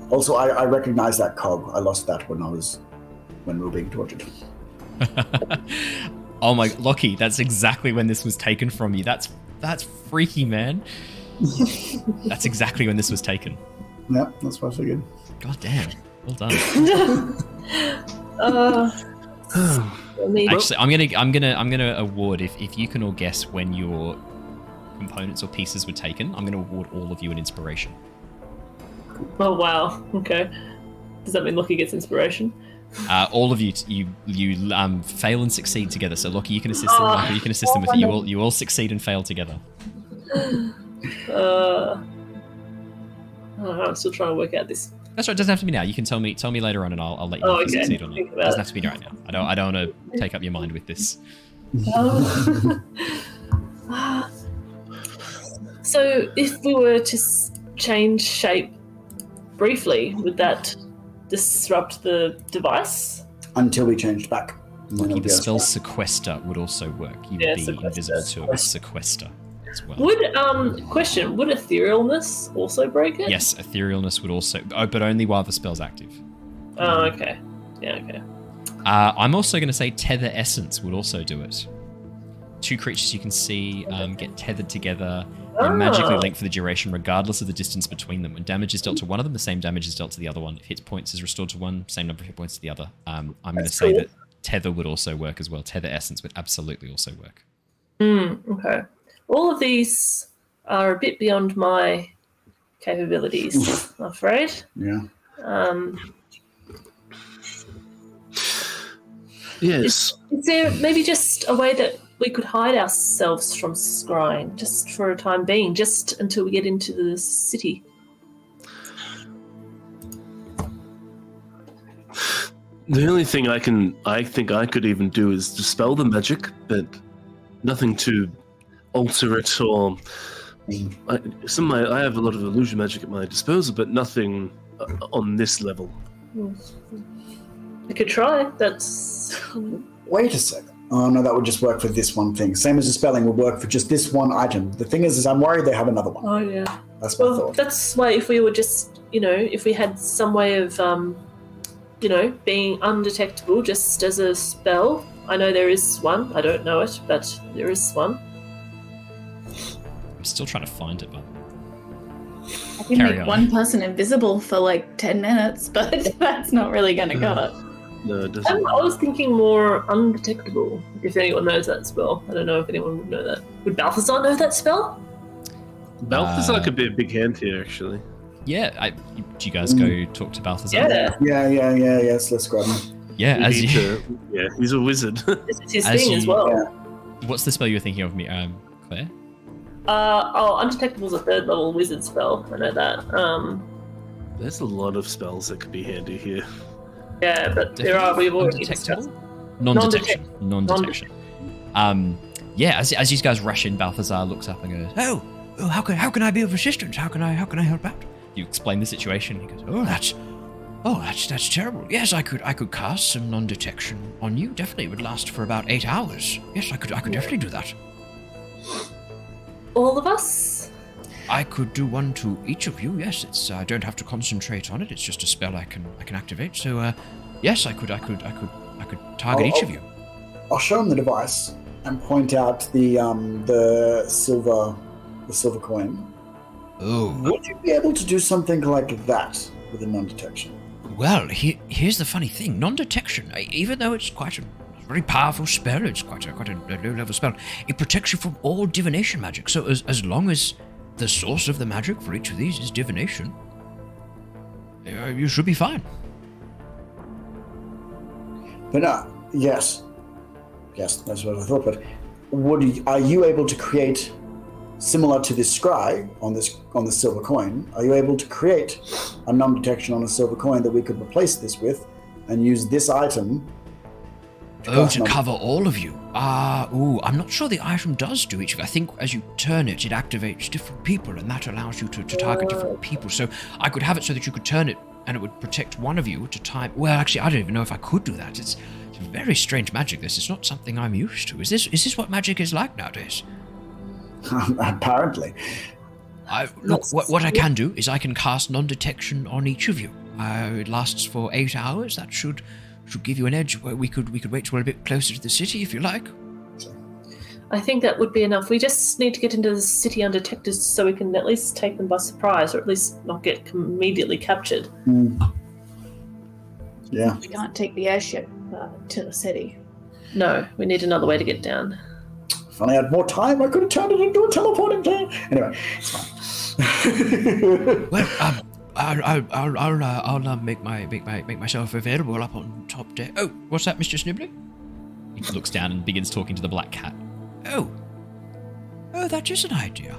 Also, I, I recognize that cog. I lost that when I was when we were being tortured. [laughs] oh my, Lockie, that's exactly when this was taken from you. That's that's freaky, man. [laughs] that's exactly when this was taken. Yeah, that's what I figured. God damn. Well done. [laughs] Uh, I mean, [sighs] Actually, I'm gonna I'm gonna I'm gonna award if if you can all guess when your components or pieces were taken, I'm gonna award all of you an inspiration. oh wow. Okay. Does that mean Lockie gets inspiration? Uh, all of you, t- you, you um, fail and succeed together. So, Lockie, you can assist them. Michael, you can assist them with it. You all, you all succeed and fail together. Uh, know, I'm still trying to work out this. That's right. It doesn't have to be now. You can tell me, tell me later on, and I'll, I'll let you Oh, know if you okay. succeed or not. It doesn't have to be right now. I don't, I don't want to take up your mind with this. Oh. [laughs] So, if we were to change shape briefly, would that disrupt the device? Until we changed back. And then Lockie, it'll the spell sequester would also work. You Yeah, would be sequester. invisible to it sequester. As well. Would um question? Would etherealness also break it? Yes, etherealness would also, oh, but only while the spell's active. Oh, okay. Yeah, okay. Uh, I'm also going to say Tether Essence would also do it. Two creatures you can see um, get tethered together and magically Ah. linked for the duration, regardless of the distance between them. When damage is dealt to one of them, the same damage is dealt to the other one. If hit points is restored to one, same number of hit points to the other. Um, I'm going to say cool. that Tether would also work as well. Tether Essence would absolutely also work. Hmm. Okay. All of these are a bit beyond my capabilities. I'm afraid. Yeah. Um, Yes. is there maybe just a way that we could hide ourselves from scrying, just for a time being, just until we get into the city? The only thing I can, I think I could even do is dispel the magic, but nothing to alter it or. I, some of my, I have a lot of illusion magic at my disposal, but nothing uh, on this level. I could try. That's Wait a second. Oh no, that would just work for this one thing. Same as the spelling would work for just this one item. The thing is, is I'm worried they have another one. oh yeah. That's my Well, thought. that's why if we were just, you know, if we had some way of, um, you know, being undetectable just as a spell. I know there is one. I don't know it, but there is one. I'm still trying to find it, but I can Carry make on. one person invisible for like 10 minutes, [laughs] but that's not really going to cut it. No, it Um, doesn't. I was thinking more undetectable. If anyone knows that spell, I don't know if anyone would know that. Would Balthazar know that spell? Balthazar Uh, could be a big hand here, actually. yeah, I, do you guys go talk to Balthazar? Yeah, yeah, yeah, yeah, yes. Let's grab him. Yeah, You as you, to- [laughs] yeah, he's a wizard. this is his As thing as well. Yeah. what's the spell you were thinking of, me, um, Claire? Uh, oh, undetectable is a third level wizard spell. I know that. Um, There's a lot of spells that could be handy here. yeah, but there are. We've already Undetectable? discussed. Non-detection. Non-detection. Um, yeah, as, as you guys rush in, Balthazar looks up and goes, Oh, oh, how can how can I be of assistance? How can I how can I help out? you explain the situation. He goes, Oh, that's oh, that's that's terrible. Yes, I could I could cast some non-detection on you. Definitely, it would last for about eight hours. Yes, I could I could definitely do that. All of us. I could do one to each of you. Yes, it's I don't have to concentrate on it. It's just a spell I can I can activate. So, uh, yes, I could I could I could I could target Oh, each of you. I'll show him the device and point out the um the silver the silver coin. Oh, Would you be able to do something like that with a non-detection? Well, he, here's the funny thing: non-detection, uh, even though it's quite a very powerful spell, it's quite a quite a low-level spell. It protects you from all divination magic. So as as long as the source of the magic for each of these is divination, uh, you should be fine. But uh, yes, yes, that's what I thought. But would are you able to create similar to this scry on this on the silver coin? Are you able to create a non-detection on a silver coin that we could replace this with, and use this item? Oh, to cover all of you. Ah, ooh, I'm not sure the item does do each of you. I think as you turn it, it activates different people, and that allows you to, to target different people. So I could have it so that you could turn it, and it would protect one of you at a time. Well, actually, I don't even know if I could do that. It's, it's very strange magic. This is not something I'm used to. Is this is this what magic is like nowadays? [laughs] Apparently, I, look, what, what I can do is I can cast non-detection on each of you. Uh, it lasts for eight hours. That should should give you an edge. Where we could we could wait till we're a bit closer to the city if you like. I think that would be enough. We just need to get into the city undetected so we can at least take them by surprise, or at least not get immediately captured. Hmm. yeah. We can't take the airship uh, to the city. No, we need another way to get down. If I had more time, I could have turned it into a teleporting town. Anyway, it's fine. [laughs] Well, um, I'll I'll I'll I'll, uh, I'll uh, make my make my make myself available up on top deck. Oh, what's that, Mister Snibbly? he looks down and begins talking to the black cat. Oh, oh, that is an idea.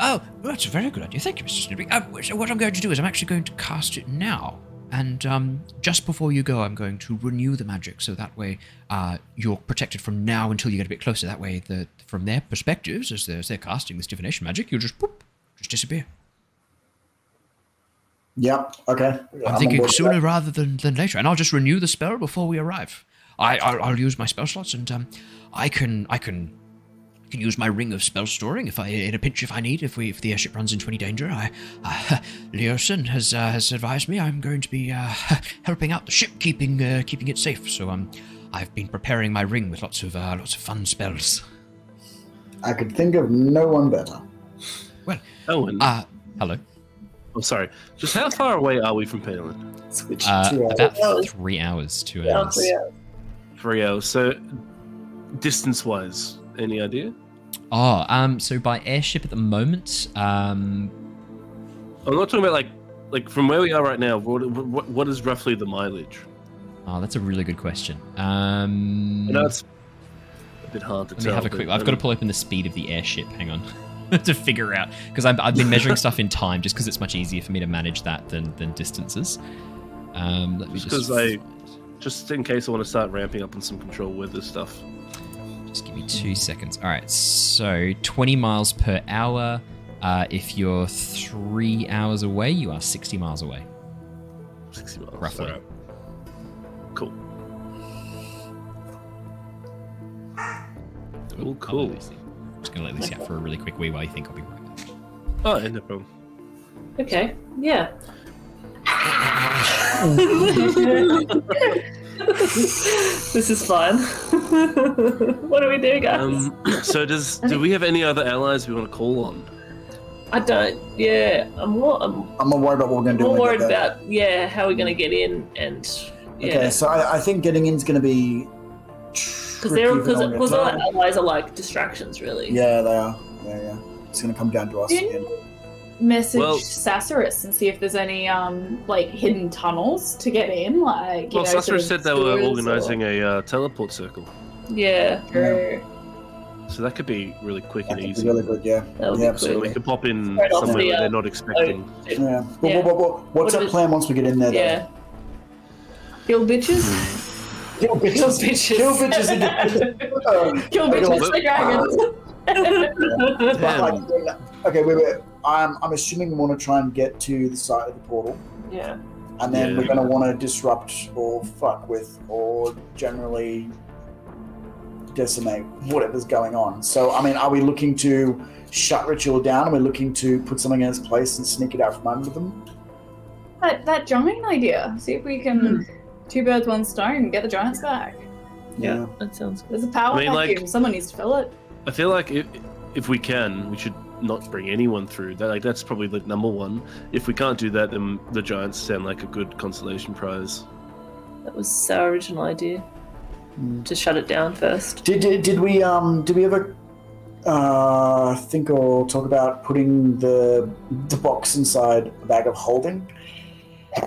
Oh, that's a very good idea. Thank you, Mr. Snibbly. Uh, so what I'm going to do is I'm actually going to cast it now. And um, just before you go, I'm going to renew the magic, so that way uh, you're protected from now until you get a bit closer. That way, the, from their perspectives, as they're, as they're casting this divination magic, you'll just whoop, just disappear. Yep. Okay. I'm on thinking sooner that. rather than, than later, and I'll just renew the spell before we arrive. I, I'll, I'll use my spell slots, and um, I can I can can use my ring of spell storing if I, in a pinch, if I need, if we, if the airship runs into any danger. I, uh, [laughs] Leosin has uh, has advised me I'm going to be uh, [laughs] helping out the ship, keeping uh, keeping it safe. So um, I've been preparing my ring with lots of uh, lots of fun spells. I could think of no one better. Well, Owen, Uh, Hello. Oh sorry. Just how far away are we from Paelan? Switch. Uh, Two about hours. three hours, two Yeah, hours. yeah. Three hours. So, distance-wise, any idea? Oh, um, so by airship at the moment, um, I'm not talking about like, like from where we are right now. What, what, what is roughly the mileage? oh, that's a really good question. Um, I know it's a bit hard to let me tell. have a but, quick. I've got to pull open the speed of the airship. Hang on, [laughs] to figure out because I've, I've been measuring stuff in time, just because it's much easier for me to manage that than than distances. Um, let me Just just 'cause I- Just in case I want to start ramping up on some control weather stuff. Just give me two seconds. All right, so 20 miles per hour. Uh, if you're three hours away, you are 60 miles away. 60 miles. Roughly. Alright. Cool. I'll cool. Let Lucy- I'm just gonna let this out for a really quick wee while you think I'll be right back. Oh, yeah, no problem. Okay. Yeah. [laughs] this is fun. [laughs] what do we do, guys? Um, [clears throat] so does do we have any other allies we want to call on? I don't. Yeah, I'm more. I'm I'm more worried about what we're going to do. more worried about yeah how we're gonna get in and yeah Okay, so I, I think getting in is going to be because they're because because all our allies are like distractions really. Yeah, they are. Yeah, yeah. It's going to come down to us Didn't again. message Well- Sacerus and see if there's any um like hidden tunnels to get in, like you Well, know. Sasser sort of said they were sewers organizing a uh, teleport circle, Yeah, or- so that could be really quick That and could be easy. really good, yeah. that would Yeah, be So cool. we could pop in Right somewhere the, uh, they're not expecting. Yeah. Yeah. What, what, what, what's What our if plan once we get in there? though? Yeah, kill bitches. Kill bitches. Kill bitches. Kill bitches again. Um, kill okay, bitches well, like dragons. [laughs] but, like, okay, wait, wait. I'm, I'm assuming we want to try and get to the side of the portal, yeah. and then Yeah. we're going to want to disrupt or fuck with or generally decimate whatever's going on. So, I mean, are we looking to shut Ritual down? Are we looking to put something in its place and sneak it out from under them? that that giant idea. See if we can two birds, one stone. Get the giants back. Yeah, that sounds good. There's a power I mean, like- vacuum. Someone needs to fill it. I feel like if, if we can, we should not bring anyone through. That like that's probably the number one. If we can't do that, then the giants sound like a good consolation prize. That was our original idea Hmm. to shut it down first. Did, did, did we um did we ever uh think or talk about putting the the box inside a bag of holding? [laughs]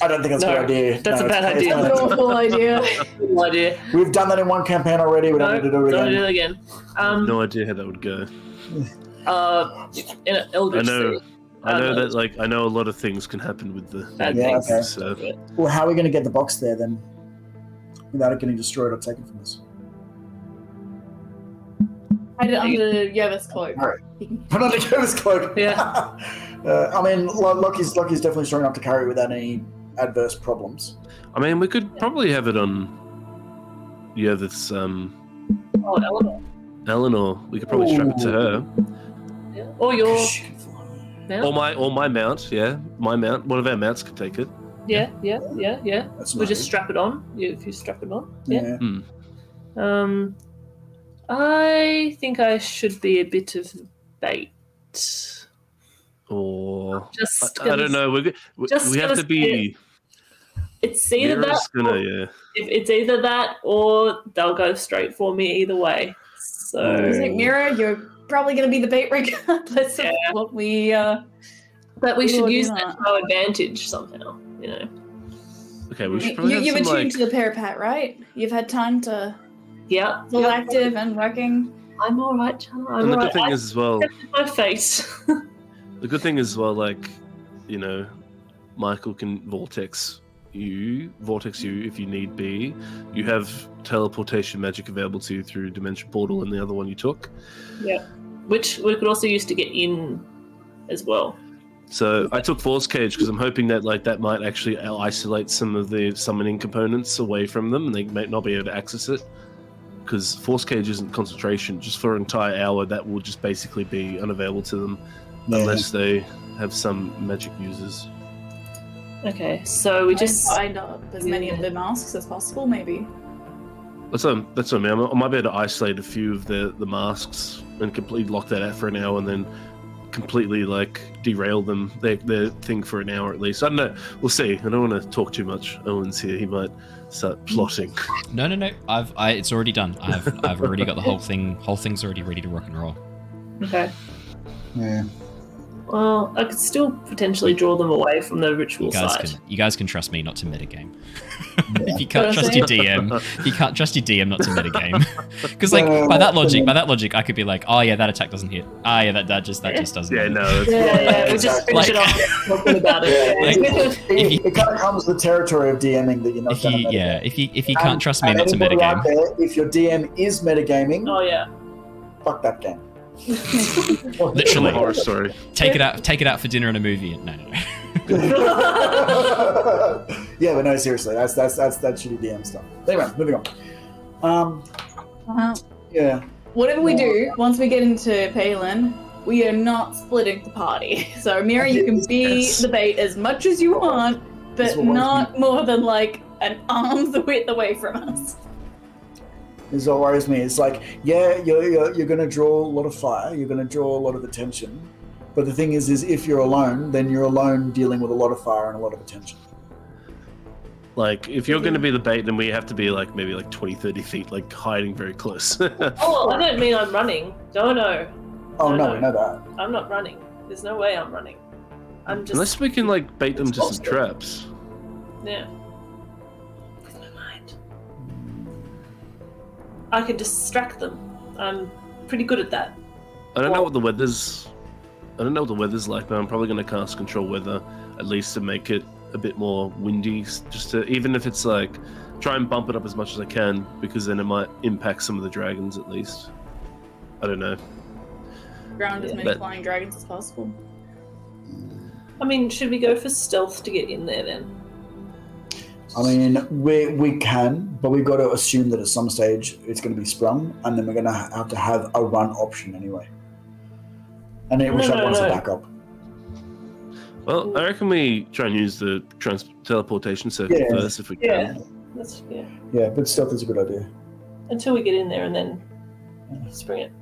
I don't think that's No, a good idea. that's a bad it's idea. not. That's an awful idea. [laughs] No idea. We've done that in one campaign already. We don't No, need to do it don't again. do it again. Um, No idea how that would go. uh, in an Eldritch I know. Sea. I know Uh, that like I know a lot of things can happen with the Bad Yeah, things. okay. So Well, how are we going to get the box there then, without it getting destroyed or taken from us? Hide it under Yeva's cloak. Alright. He can- Put on the Kevin's cloak. Yeah. [laughs] uh, I mean, Lo- Lockie's Lockie's definitely strong enough to carry it without any adverse problems. I mean, we could probably have it on. Yeah, this. um Oh, Eleanor. Eleanor. We could probably strap it to her. Yeah. Or your She can fly. mount. Or my or my mount. Yeah, my mount. One of our mounts could take it. Yeah, yeah, yeah, yeah. That's We not just strap it on. If you strap it on. Yeah. Yeah. Um, I think I should be a bit of bait. Or Just I, I don't know. We're, go- we, just we have gonna to be. It's either that. Gonna or- yeah. if it's either that or they'll go straight for me either way. So I was like, Mira, you're probably going to be the bait [laughs] regardless Yeah. of what we. Uh, but we Ooh, should use that to our advantage somehow. You know. Okay, we should probably you've have some attuned like. to the periapt, right? You've had time to Yeah. feel yeah. active and working. I'm all right. Shana, I'm And the good right. thing I is as well. my fate. [laughs] The good thing is as well, like, you know, Michael can vortex you, vortex you if you need be. You have teleportation magic available to you through Dimension Portal and the other one you took. Yeah, which we could also use to get in as well. So I took Force Cage because I'm hoping that like that might actually uh, isolate some of the summoning components away from them, and they might not be able to access it. because force cage isn't concentration. Just for an entire hour, that will just basically be unavailable to them Yeah. unless they have some magic users. Okay, so we Just just find up as many of the masks as possible, maybe. That's what, that's what I mean. I might be able to isolate a few of the, the masks and completely lock that out for an hour and then completely like derail them their, their thing for an hour at least. I don't know. We'll see. I don't want to talk too much. Owen's here. He might start plotting. [laughs] No, no, no. I've I, it's already done. I've I've already got the whole thing. Whole thing's already ready to rock and roll. okay. Yeah. Well, I could still potentially draw them away from the ritual You guys site. can you guys can trust me not to metagame. [laughs] Yeah. if you can't trust your DM, you can't trust your DM not to metagame, [laughs] because like No, by that logic, by that logic, I could be like, oh yeah, that attack doesn't hit. Ah yeah, that, that just that just doesn't. yeah, hit. no. [laughs] It's, Yeah, yeah, we just finish Like- it off talking about it. Yeah, Yeah. it, it, it kind of comes with the territory of DMing that you're not If you to yeah, if you if you can't trust me not to anybody out metagame, there, if your DM is metagaming, Oh yeah. fuck that game. [laughs] Literally. horror story. take it out take it out for dinner and a movie. No, no, no. [laughs] yeah, but no, seriously, that's that's that's that's shitty DM stuff. Anyway, moving on. Um, Uh-huh. yeah, Whatever we do, once we get into Paelan, we are not splitting the party. [laughs] So, Mira, you can be Yes. the bait as much as you want, but not more than like an arm's width away from us. This is what worries me. It's like, yeah, you're you're, you're going to draw a lot of fire. You're going to draw a lot of attention. But the thing is, is if you're alone, then you're alone dealing with a lot of fire and a lot of attention. Like, if you're going to be the bait, then we have to be like maybe like 20, 30 feet, like hiding very close. [laughs] Oh, I don't mean I'm running. Oh, no, no, Oh No, no, no. we know that. I'm not running. There's no way I'm running. I'm just Unless we can like bait them to some traps. yeah. I could distract them. I'm pretty good at that. I don't know what the weather's. I don't know what the weather's like, but I'm probably going to cast control weather at least to make it a bit more windy. Just to even if it's like try and bump it up as much as I can because then it might impact some of the dragons at least. I don't know. Ground as many but- flying dragons as possible. I mean, should we go for stealth to get in there then? I mean, we we can, but we've got to assume that at some stage it's going to be sprung, and then we're going to have to have a run option anyway. And then No, we no, have one as a no. backup. Well, I reckon we try and use the trans- teleportation circuit Yeah. first if we Yeah. can. That's yeah. Yeah, but stealth is a good idea. Until we get in there and then spring it.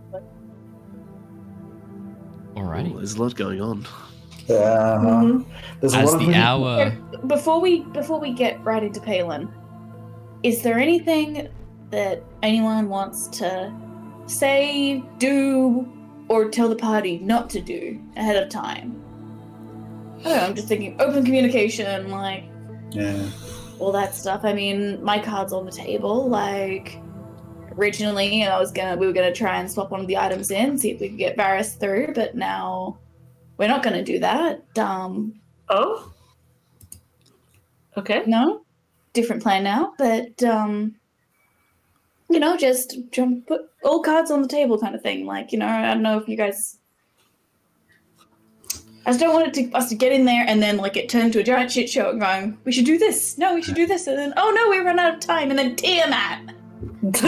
Alrighty. Ooh, there's a lot going on. Yeah, uh-huh. Mhm. there's a As lot the things- hour Before we before we get right into Paelan, is there anything that anyone wants to say, do, or tell the party not to do ahead of time? I don't know, I'm just thinking open communication, like Yeah, all that stuff. I mean, my card's on the table. Like originally, I was gonna we were gonna try and swap one of the items in, see if we could get Varys through, but now we're not gonna do that. Um, Oh. Okay. no, different plan now. But um, you know, just jump, put all cards on the table, kind of thing. Like you know, I don't know if you guys. I just don't want it to, us to get in there and then like it turn into a giant shit show and going, we should do this. No, we should do this. And then, oh no, we run out of time. And then Tiamat. put, [laughs]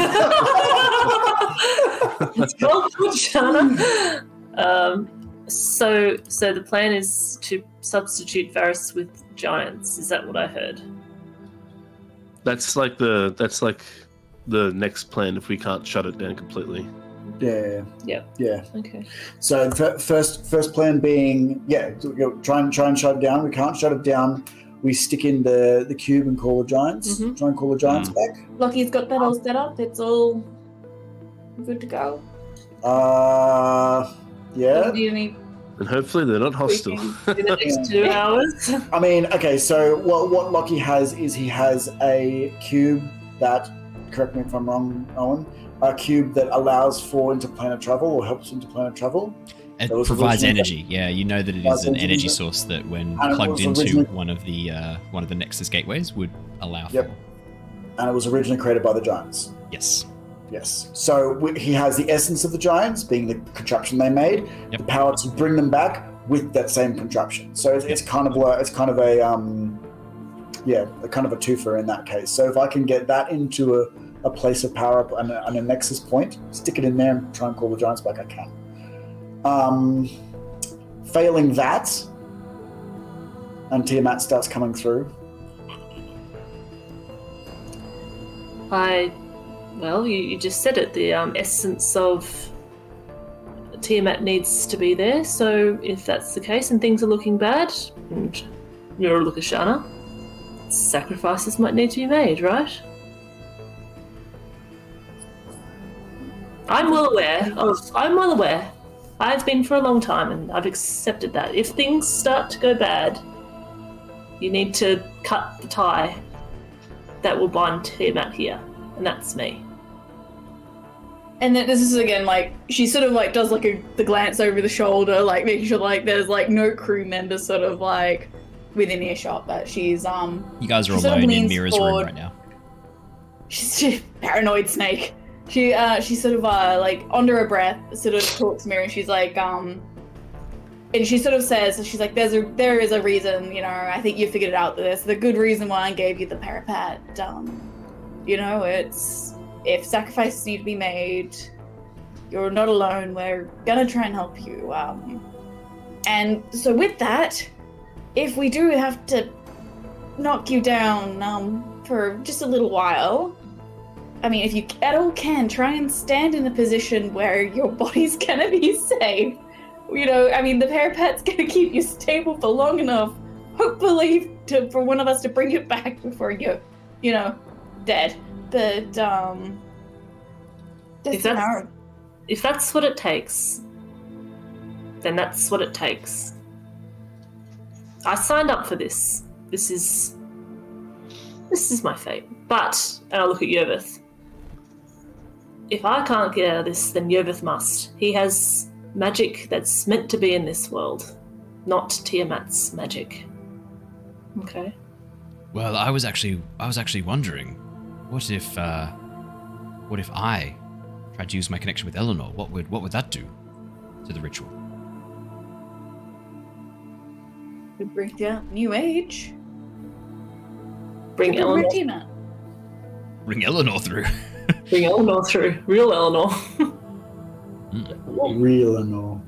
Shana. Um, so, so the plan is to substitute Varys with giants. Is that what I heard? That's like the that's like the next plan if we can't shut it down completely. yeah, Yeah. yeah. Okay. So f- first, first plan being, yeah, you try and try and shut it down. We can't shut it down. We stick in the the cube and call the giants. Mhm. Try and call the giants back. Lockie's got that all set up. It's all good to go. Uh, yeah. Doesn't need any And hopefully they're not hostile. In [laughs] the next two hours. I mean, okay. So what what Lockie has is he has a cube that, correct me if I'm wrong, Owen, a cube that allows for interplanar travel or helps interplanar travel. It That provides originally- energy. Yeah, you know that it is an energy, energy yeah. source that, when plugged into one of the uh, one of the Nexus gateways, would allow Yep. for. and it was originally created by the giants. Yes. Yes. So he has the essence of the giants, being the contraption they made, Yep. the power to bring them back with that same contraption. So it's, it's kind of like it's kind of a um, yeah, a kind of a twofer in that case. So if I can get that into a a place of power up and a, and a nexus point, stick it in there and try and call the giants back. I can. Um, failing that, and Tiamat starts coming through. I, well, you, you just said it. The um, essence of Tiamat needs to be there. So if that's the case and things are looking bad, and you're a Lukashana, sacrifices might need to be made, right? I'm well aware of. I'm well aware. I've been for a long time, and I've accepted that. If things start to go bad, you need to cut the tie that will bind Tiamat here, and that's me. And then this is again like she sort of like does like a the glance over the shoulder, like making sure like there's like no crew members sort of like within earshot, but she's um You guys are She sort of alone in Mira's room right now. she's she, paranoid snake. She uh she sort of uh like under her breath sort of talks to Mira and she's like um and she sort of says she's like there's a there is a reason you know I think you figured it out That there's the good reason why I gave you the periapt um you know it's if sacrifices need to be made you're not alone we're gonna try and help you um and so with that if we do have to knock you down um for just a little while I mean, if you at all can, try and stand in a position where your [laughs] body's gonna be safe. You know, I mean, the periapt's [laughs] gonna keep you stable for long enough, hopefully, to for one of us to bring you back before you're, you know, dead. But um, If that's- know, If that's what it takes, then that's what it takes. I signed up for this. This is this is my fate. But and I look at Yervith. If I can't get out of this, then Yervith must. He has magic that's meant to be in this world, not Tiamat's magic. Okay. Well, I was actually I was actually wondering, what if uh what if I tried to use my connection with Eleanor? What would what would that do to the ritual? could bring out new age. Bring Could Eleanor, bring Tina. Bring Eleanor through. bring Eleanor through. Real Eleanor. Real Eleanor.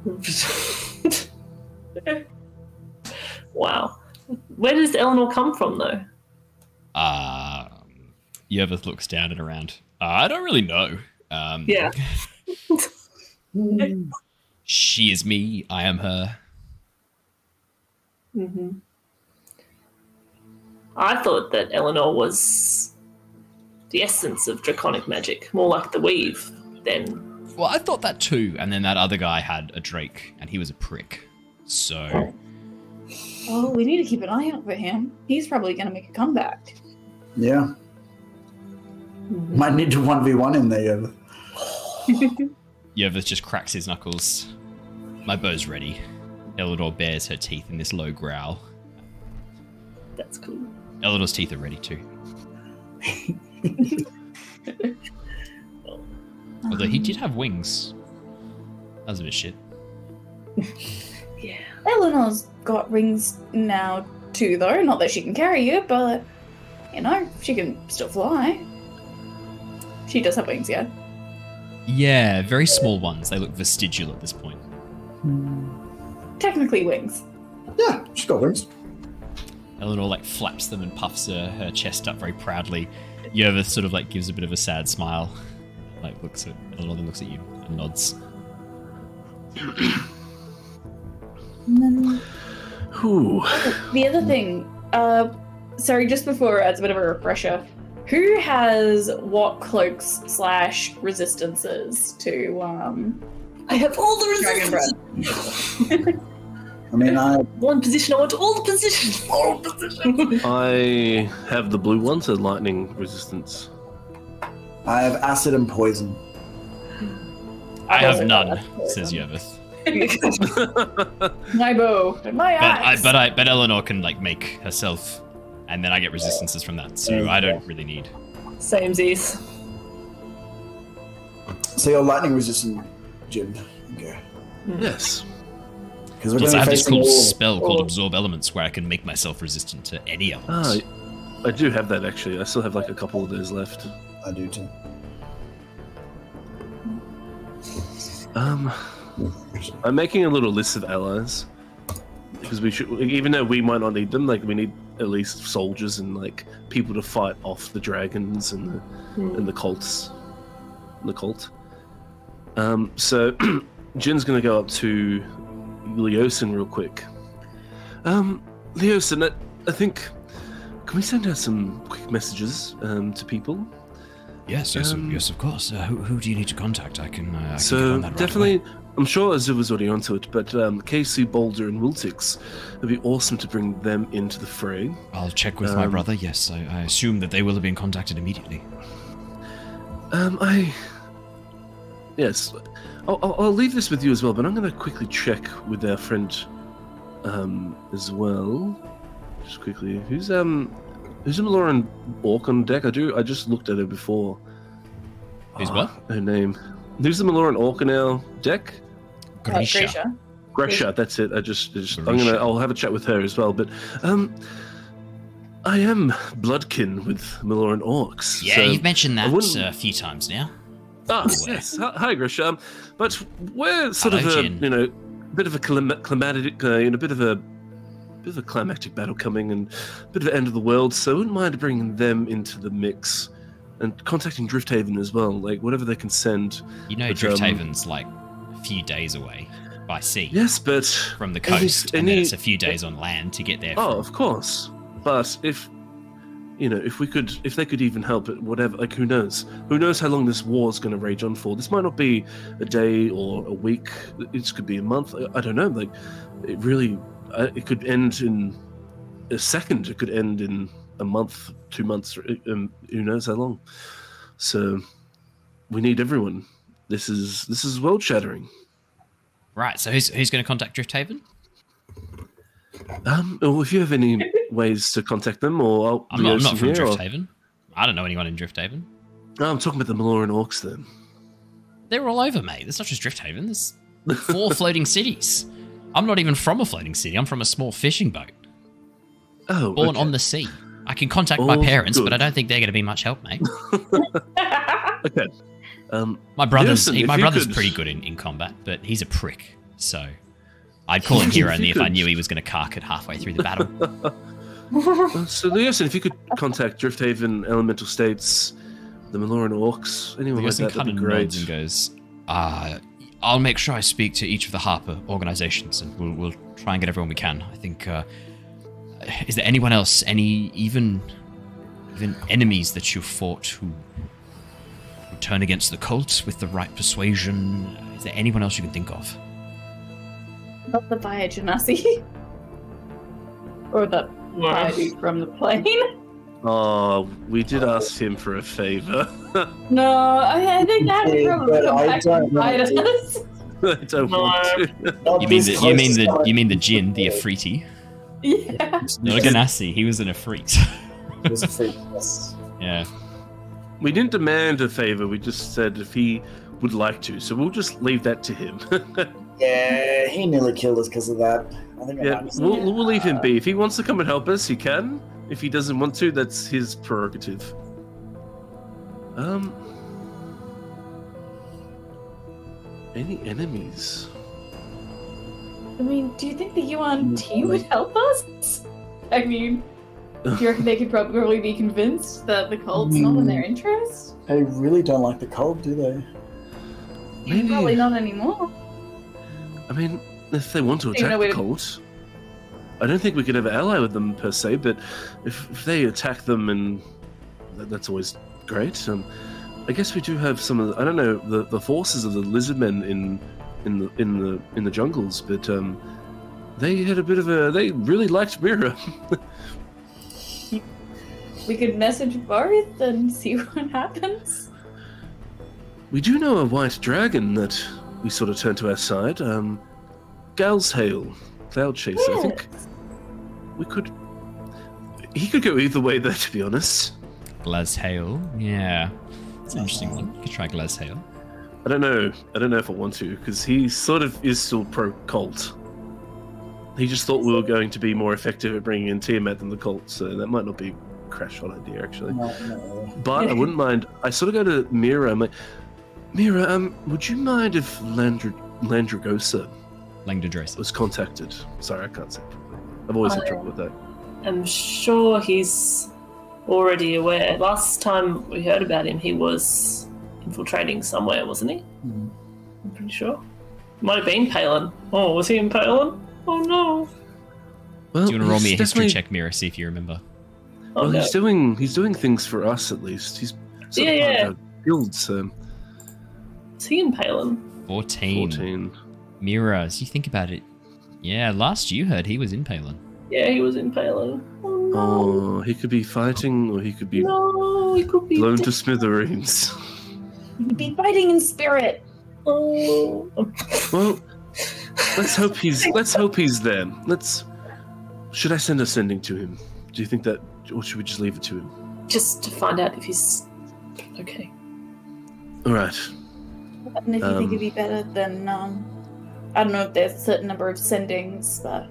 [laughs] wow. Where does Eleanor come from, though? Uh, Yervith looks down and around. Uh, I don't really know. Um, Yeah. [laughs] She is me. I am her. Mm-hmm. I thought that Eleanor was the essence of draconic magic, more like the weave than. Well, I thought that too. And then that other guy had a Drake, and he was a prick. So Oh, we need to keep an eye out for him. He's probably gonna make a comeback. Yeah. Mm-hmm. Might need to 1v1 in there. yeah. [laughs] Yervith just cracks his knuckles. My bow's ready. Eleanor bares her teeth in this low growl. That's cool. Eleanor's teeth are ready too. [laughs] Although he did have wings. That was a bit shit. [laughs] Yeah. Eleanor's got rings now too, though. Not that she can carry you, but you know, she can still fly. She does have wings, yeah. Yeah, very small ones. They look vestigial at this point. Technically wings. Yeah, she's got wings. Eleanor like flaps them and puffs her, her chest up very proudly. Yervith sort of like gives a bit of a sad smile. Like looks at Eleanor then looks at you and nods. And then Ooh. the other thing, uh, sorry, just before as a bit of a refresher, who has what cloaks slash resistances to um I have all the dragon resistance. I mean, I One position, I want all the positions. All positions. [laughs] I have the blue one, so lightning resistance. I have acid and poison. I have none, says Yervith. [laughs] My bow and my But I, but I but Eleanor can like make herself, and then I get resistances from that. So I don't really need. Same Z's. So you're lightning resistant, Jin. Okay. yes. Because Plus, I have this cool all. spell called Absorb Elements, where I can make myself resistant to any Ah, element. I do have that actually. I still have like a couple of those left. I do too. Um, I'm making a little list of allies because we should, even though we might not need them, like we need at least soldiers and like people to fight off the dragons and the and the cults, the cult. Um, so [clears throat] Jin's gonna go up to Leosin real quick. Um, Leosin, I, I think can we send out some quick messages um, to people? Yes, yes, Um, yes, of course. Uh, who, who do you need to contact? I can. Uh, I So on that right definitely, away. I'm sure Azul was already onto it, but um, Casey, Boulder, and Wiltix, it'd be awesome to bring them into the fray. I'll check with my um, brother. Yes, I, I assume that they will have been contacted immediately. Um, I yes, I'll, I'll, I'll leave this with you as well, but I'm going to quickly check with our friend um as well. Just quickly, who's um who's Lauren Orc on deck? I do. I just looked at her before. Who's Ah, what? Her name. Who's the Maloran Orc on our deck? Grisha. Gresha, that's it. I just, I just I'm gonna, I'll have a chat with her as well. But, um, I am bloodkin with Maloran orcs. Yeah, so- you've mentioned that uh, a few times now. Ah, yes. Hi, hi, Grisha. Um, but we're sort Hello, of a, Jin. you know, bit of a clim- climatic, uh, you know, bit of a, bit of a climactic battle coming and a bit of an end of the world. So I wouldn't mind bringing them into the mix and contacting Drifthaven as well. Like whatever they can send. You know, But, um, Drifthaven's like a few days away by sea Yes, but from the coast, and then it's a few days on land to get there. Oh, from- of course. But if you know, if we could, if they could even help it, whatever. Like, who knows? Who knows how long this war is going to rage on for? This might not be a day or a week. It could be a month. I- I don't know. Like, it really, uh, it could end in a second. It could end in a month, two months. Um, who knows how long? So, we need everyone. This is this is world shattering. Right. So who's who's going to contact Drifthaven? Um, or if you have any ways to contact them, or I'll I'm not, I'm not from here, or- I don't know anyone in Drifthaven. No, I'm talking about the Maloran Orcs then. They're all over, mate. It's not just Drifthaven. There's four [laughs] floating cities. I'm not even from a floating city. I'm from a small fishing boat, Oh, born okay. on the sea. I can contact my parents, but. I don't think they're going to be much help, mate. [laughs] Okay. Um, My brother's Listen, he- my brother's could- pretty good in, in combat, but he's a prick. So I'd call him [laughs] hero only if I knew he was going to cark it halfway through the battle. [laughs] uh, so, listen, if you could contact Drifthaven Elemental States, the Maloran Orcs, anyone like that, that'd kind be great. and goes, uh, I'll make sure I speak to each of the Harper organizations and we'll, we'll try and get everyone we can. I think, uh, is there anyone else, any, even, even enemies that you fought who would turn against the cult with the right persuasion? Is there anyone else you can think of? Not the Via Genasi. or the Via dude from the plane. Oh, we did ask him for a favor. [laughs] No, I, I think that would Yeah, probably come I back don't and bite us. [laughs] I don't want to. You mean this the, you mean the, you mean the Jin, the Afriti? Yeah. Not a Genasi, he was an Afrit. [laughs] It was a freak, yes. yeah. We didn't demand a favor. We just said if he would like to. So we'll just leave that to him. [laughs] Yeah, he nearly killed us because of that. I think I yeah, might- we'll, we'll leave him be. If he wants to come and help us, he can. If he doesn't want to, that's his prerogative. Um. Any enemies? I mean, do you think the Yuan-Ti would help us? I mean, do you reckon they could probably be convinced that the cult's not in their interest? They really don't like the cold, do they? Maybe. Probably not anymore. I mean, if they want to You attack the we- cult, I don't think we could ever ally with them per se. But if, if they attack them, and that, that's always great. Um, I guess we do have some of the, I don't know the, the forces of the lizardmen in in the in the in the jungles, but um, they had a bit of a they really liked Mira. [laughs] We could message Barth and see [laughs] what happens. we do know a white dragon that we sort of turned to our side. Um, Glazhael, Cloud Chaser. I think we could. He could go either way there, to be honest. Glazhael. Yeah. it's an interesting one. You could try Glazhael. I don't know. I don't know if I want to because he sort of is still pro cult. He just thought we were going to be more effective at bringing in Tiamat than the cult, so that might not be a crash hot idea actually. No, no. But I wouldn't mind. I sort of go to Mira. I'm like, Mira, um, would you mind if Landra- Landragosa Langdon was contacted? Sorry, I can't say properly. I've always had trouble with that. I'm sure he's already aware. Last time we heard about him, he was infiltrating somewhere, wasn't he? Mhm. I'm pretty sure. Might have been Paelan. Oh, was he in Paelan? Oh no. Well, Do you want to roll me a history definitely- check, Mira, see if you remember? Oh Well, no. he's doing he's doing things for us at least. He's sort Yeah, of yeah. of our guild, so Is he in Paelan? 14. fourteen. Mira, as you think about it, yeah, last you heard he was in Paelan. Yeah, he was in Paelan. Oh no. Oh, he could be fighting, or he could be No, he could be. blown dead. to smithereens. [laughs] You'd be fighting in spirit. Oh. Well, let's hope he's let's hope he's there. Let's. Should I send a sending to him? Do you think that, or should we just leave it to him? Just to find out if he's okay. All right. And if you Um, think it'd be better, then um, I don't know if there's a certain number of sendings, but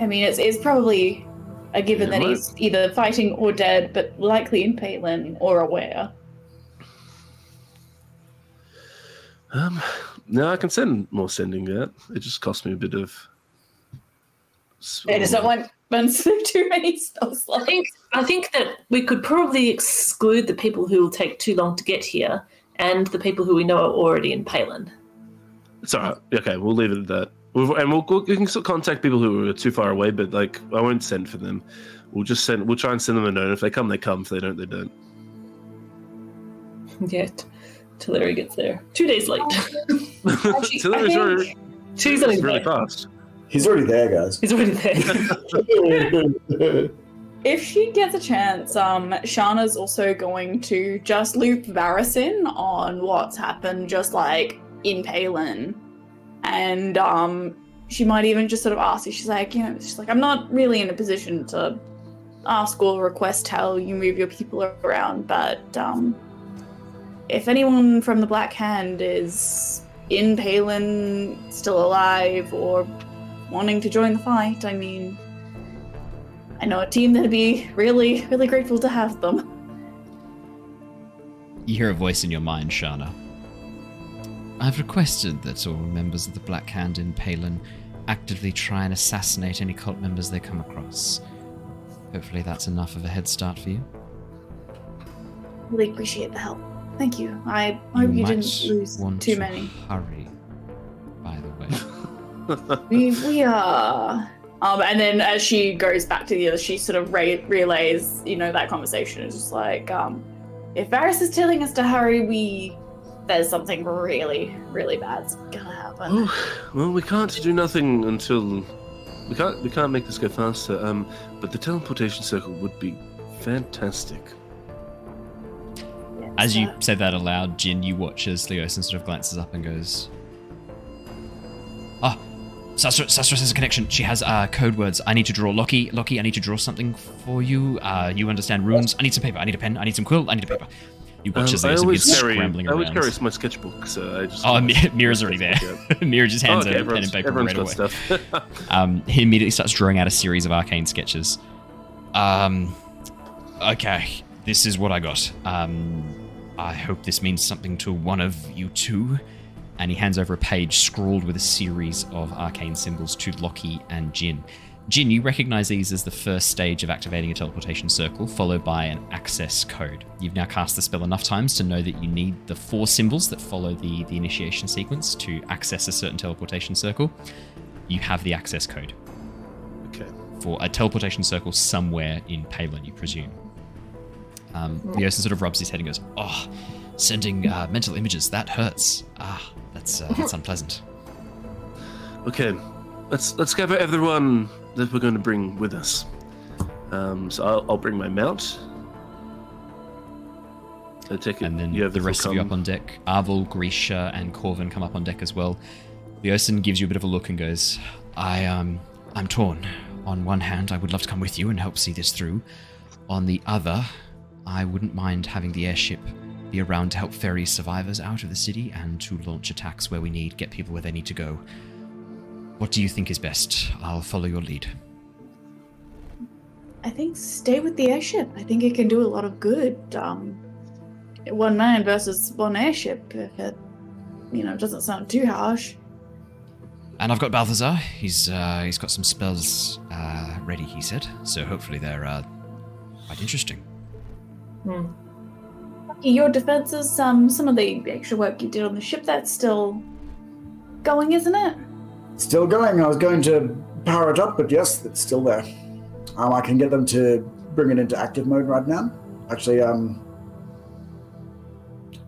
I mean, it's, it's probably a given Yeah, that right. he's either fighting or dead, but likely in Paelan or aware. Um, no, I can send more sending out. It just costs me a bit of. I just don't want buns too many spells. I think I think that we could probably exclude the people who will take too long to get here, and the people who we know are already in Paelan. It's all right. Okay, we'll leave it at that. We'll, and we'll, we'll we can still contact people who are too far away, but like I won't send for them. We'll just send. We'll try and send them a note. If they come, they come. If they don't, they don't. Yeah, t- till Larry gets there. Two days late. Actually, so [laughs] that I was really, really there. fast. He's already there, guys. He's already there. [laughs] If she gets a chance, um, Shana's also going to just loop Varys in on what's happened, just like in Paelan, and um, she might even just sort of ask. She's like, you know, she's like, I'm not really in a position to ask or request how you move your people around, but um, if anyone from the Black Hand is in Paelan, still alive, or wanting to join the fight, I mean. I know a team that'd be really, really grateful to have them. You hear a voice in your mind, Shana. I've requested that all members of the Black Hand in Paelan actively try and assassinate any cult members they come across. Hopefully that's enough of a head start for you. Really appreciate the help. Thank you. I hope you might didn't lose want too to many. Hurry, by the way. [laughs] We, we are. Um, and then as she goes back to the other, she sort of re- relays, you know, that conversation. It's just like, um, if Varys is telling us to hurry, we there's something really, really bad's gonna happen. Oh, well, we can't do nothing until we can't. We can't make this go faster. Um, but the teleportation circle would be fantastic. As you So- say that aloud, Jin, you watch as Leosin sort of glances up and goes, Ah, Susurrus, Susurrus has a connection. She has uh, code words. I need to draw Lockie. Lockie, I need to draw something for you. Uh, you understand runes. I need some paper. I need a pen. I need some quill. I need a paper. You Um, watch as I Leosin always begins carry. scrambling I always around. carry my sketchbook, so I just. Oh, [laughs] Mi- Mira's already there. Yeah. [laughs] Mira just Oh, hands okay, a pen and everyone's, paper everyone's right got away. stuff. [laughs] Um, he immediately starts drawing out a series of arcane sketches. Um, okay, this is what I got. Um, I hope this means something to one of you two. And he hands over a page scrawled with a series of arcane symbols to Lockie and Jin. Jin, you recognize these as the first stage of activating a teleportation circle, followed by an access code. You've now cast the spell enough times to know that you need the four symbols that follow the, the initiation sequence to access a certain teleportation circle. You have the access code okay. for a teleportation circle somewhere in Paelan, you presume. Um, Leosin sort of rubs his head and goes, "Oh, sending uh, mental images that hurts. Ah, that's uh, that's [laughs] unpleasant." Okay. Let's let's gather everyone that we're going to bring with us. Um, so I'll, I'll bring my mount. I take it. And then you have the full rest of you up on deck. Arvel, Grisha, and Corvin come up on deck as well. Leosin gives you a bit of a look and goes, "I um, I'm torn. On one hand, I would love to come with you and help see this through. On the other, I wouldn't mind having the airship be around to help ferry survivors out of the city and to launch attacks where we need, get people where they need to go. What do you think is best? I'll follow your lead." I think stay with the airship. I think it can do a lot of good. Um, one man versus one airship. If it, you know, doesn't sound too harsh. And I've got Balthazar. He's uh, he's got some spells uh, ready. He said, so hopefully they're uh, quite interesting. Hmm. Your defenses, um, some of the extra work you did on the ship, that's still going, isn't it? Still going. I was going to power it up, but yes, it's still there. Um, I can get them to bring it into active mode right now. Actually, um,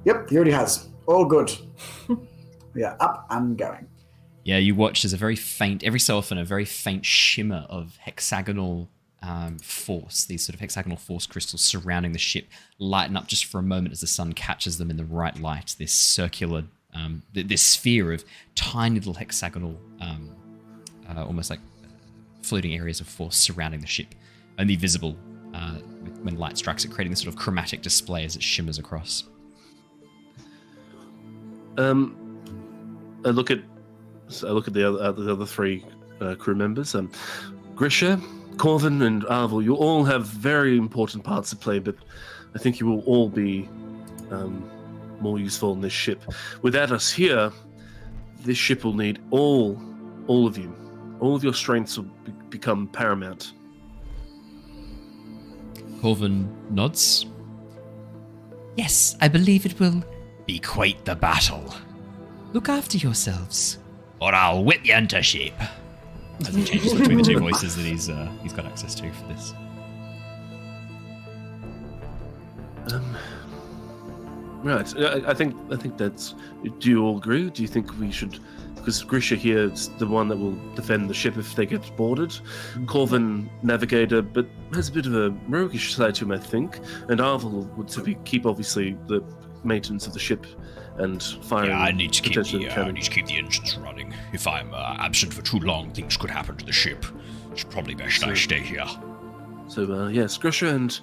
yep, he already has. All good. [laughs] yeah, up and going. Yeah, you watch as a very faint, every so often, a very faint shimmer of hexagonal um, force, these sort of hexagonal force crystals surrounding the ship, lighten up just for a moment as the sun catches them in the right light. This circular, um, th- this sphere of tiny little hexagonal, um, uh, almost like floating areas of force surrounding the ship, only visible uh, when light strikes it, creating this sort of chromatic display as it shimmers across. Um, I look at I look at the other, uh, the other three uh, crew members. Um, Grisha, Corvin, and Arvel. You all have very important parts to play, but I think you will all be um, more useful in this ship. Without us here, this ship will need all, all of you. All of your strengths will be- become paramount. Corvin nods. Yes, I believe it will be quite the battle. Look after yourselves, or I'll whip you into shape. As he changes between the two voices that he's uh, he's got access to for this. Um, right. I, I think I think that's. Do you all agree? Do you think we should? Because Grisha here is the one that will defend the ship if they get boarded. Corvin, navigator, but has a bit of a roguish side to him, I think. And Arvel would be, keep obviously the maintenance of the ship and firing. Yeah, I need to keep the uh, I need to keep the engines running. If I'm uh, absent for too long, things could happen to the ship. It's probably best I stay here. So uh, yes, Grisha and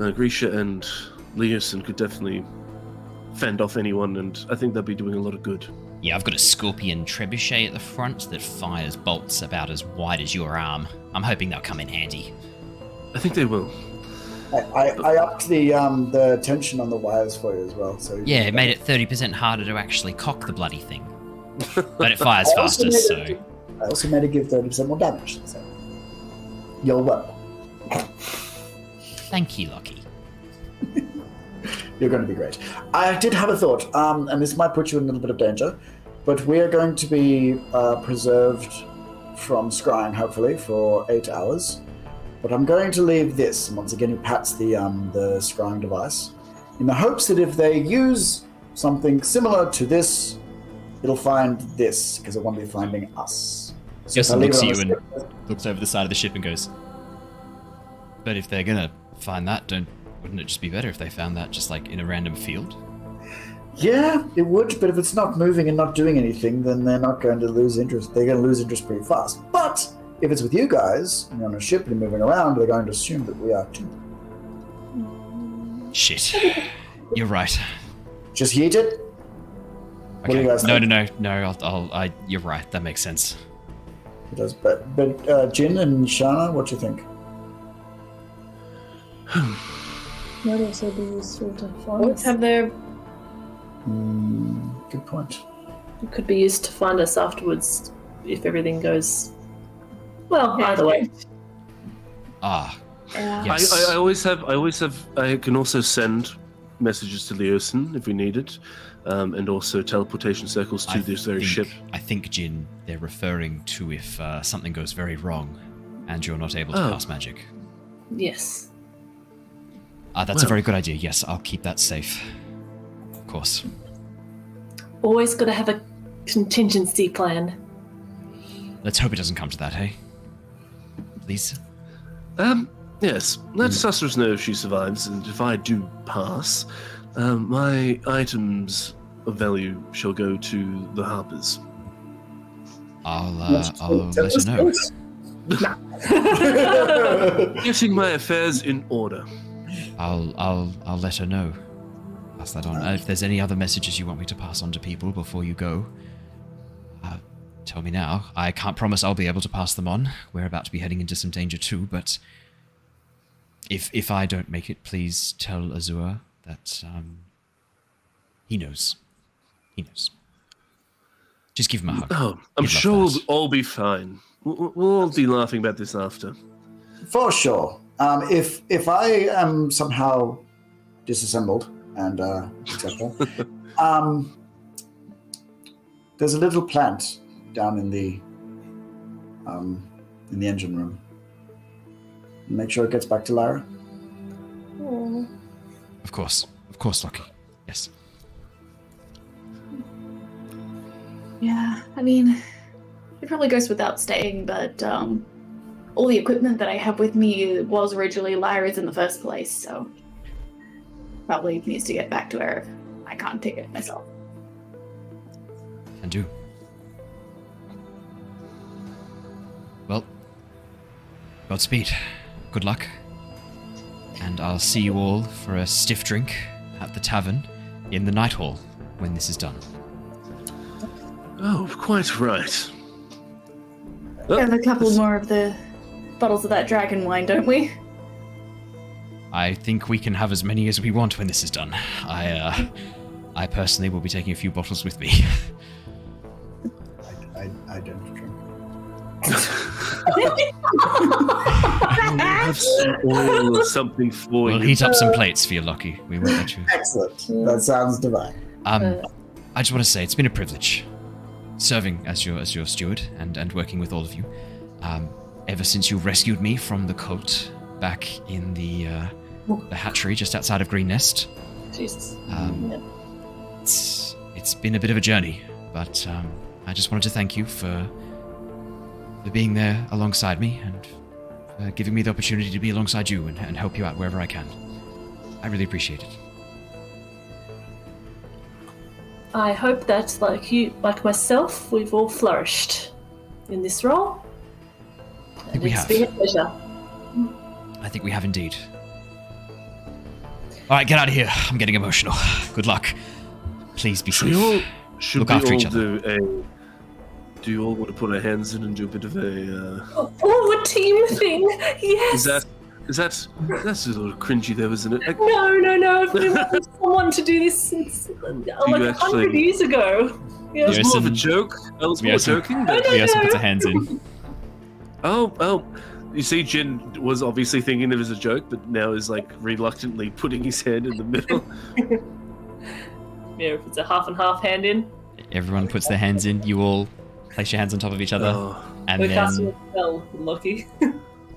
uh, Grisha and Leosin could definitely fend off anyone, and I think they'll be doing a lot of good. Yeah, I've got a scorpion trebuchet at the front that fires bolts about as wide as your arm. I'm hoping they'll come in handy. I think they will. I, I, upped the um, the tension on the wires for you as well. So Yeah, it made it 30% harder to actually cock the bloody thing. [laughs] But it fires I also faster, made so. it- I also made it give thirty percent more damage. So you're welcome. Thank you, Lockie. [laughs] You're going to be great. I did have a thought, um, and this might put you in a little bit of danger, but we are going to be uh, preserved from scrying, hopefully, for eight hours. But I'm going to leave this, and once again, he pats the um, the scrying device, in the hopes that if they use something similar to this, it'll find this, because it won't be finding us. So Justin looks at you and looks over the side of the ship and goes, But if they're gonna find that, don't wouldn't it just be better if they found that just like in a random field? Yeah, it would, but if it's not moving and not doing anything, then they're not going to lose interest. They're going to lose interest pretty fast. But if it's with you guys, and you're on a ship and you're moving around, they're going to assume that we are too. Shit. You're right. Just yeet it. What do Okay. you guys no, think? no, no, no. I'll, I'll, I, you're right. That makes sense. It does. But, but uh, Jin and Shana, what do you think? Might also be useful to find. What have there Hmm, good point. it could be used to find us afterwards if everything goes well. by the way, Ah, Uh, yes. I, I, I always have. I always have. I can also send messages to Leosin if we need it, um, and also teleportation circles to I this very think, ship. I think, Jin, they're referring to if uh, something goes very wrong and you're not able to Oh. cast magic. yes. Ah, that's a very good idea. Yes, I'll keep that safe. Of course. Always got to have a contingency plan. Let's hope it doesn't come to that, hey? Please? Um, yes. Let Susurrus know if she survives, and if I do pass, um, my items of value shall go to the Harpers. I'll, uh, I'll let her know. [laughs] [laughs] Getting my affairs in order. I'll, I'll, I'll let her know. Pass that on. Uh, if there's any other messages you want me to pass on to people before you go, tell me now. I can't promise I'll be able to pass them on. We're about to be heading into some danger too, but if if I don't make it, please tell Azure that um, he knows. He knows. Just give him a hug. Oh, I'm He'd sure we'll all be fine. We'll, we'll all be laughing about this after. For sure. Um, if if I am somehow disassembled and uh, etc., [laughs] um, there's a little plant down in the um, in the engine room. Make sure it gets back to Lara. Of course, of course, Lockie. Yes. Yeah, I mean, it probably goes without saying, but um, all the equipment that I have with me was originally Lyra's in the first place, so probably needs to get back to her. I can't take it myself. Can do. Godspeed. Good luck. And I'll see you all for a stiff drink at the tavern in the Night Hall when this is done. Oh, quite right. We have a couple more of the bottles of that dragon wine, don't we? I think we can have as many as we want when this is done. I, uh, I personally will be taking a few bottles with me. [laughs] I, I, I don't drink. I'll have some oil or something for we'll you. heat up some plates for you, Lockie. We won't let you. Excellent. That sounds divine. Um, I just want to say it's been a privilege serving as your as your steward and and working with all of you. Um, ever since you rescued me from the cult back in the uh, the hatchery just outside of Greenest, Jesus. um, it's it's been a bit of a journey. But um, I just wanted to thank you for for being there alongside me and for giving me the opportunity to be alongside you and, and help you out wherever I can. I really appreciate it. I hope that, like you, like myself, we've all flourished in this role. And we it's have. been a pleasure. I think we have indeed. All right, get out of here. I'm getting emotional. Good luck. Please be Should we safe. all, should Look we after all each other. do a? Do you all want to put our hands in and do a bit of a? Uh, Oh, a team thing! Yes! is that? Is that? That's a little cringy, though, isn't it? Like, No, no, no. I've been wanting someone to do this since uh, like a actually- hundred years ago. Yeah. it was more of a joke. I was more joking. But, no, Yes, no. puts her hands in. [laughs] oh, oh. You see, Jin was obviously thinking it was a joke, but now is like reluctantly putting his hand in the middle. [laughs] [laughs] Yeah, if it's a half and half hand in. Everyone puts their hands in. You all place your hands on top of each other, Oh, and We're casting then a spell, Lockie.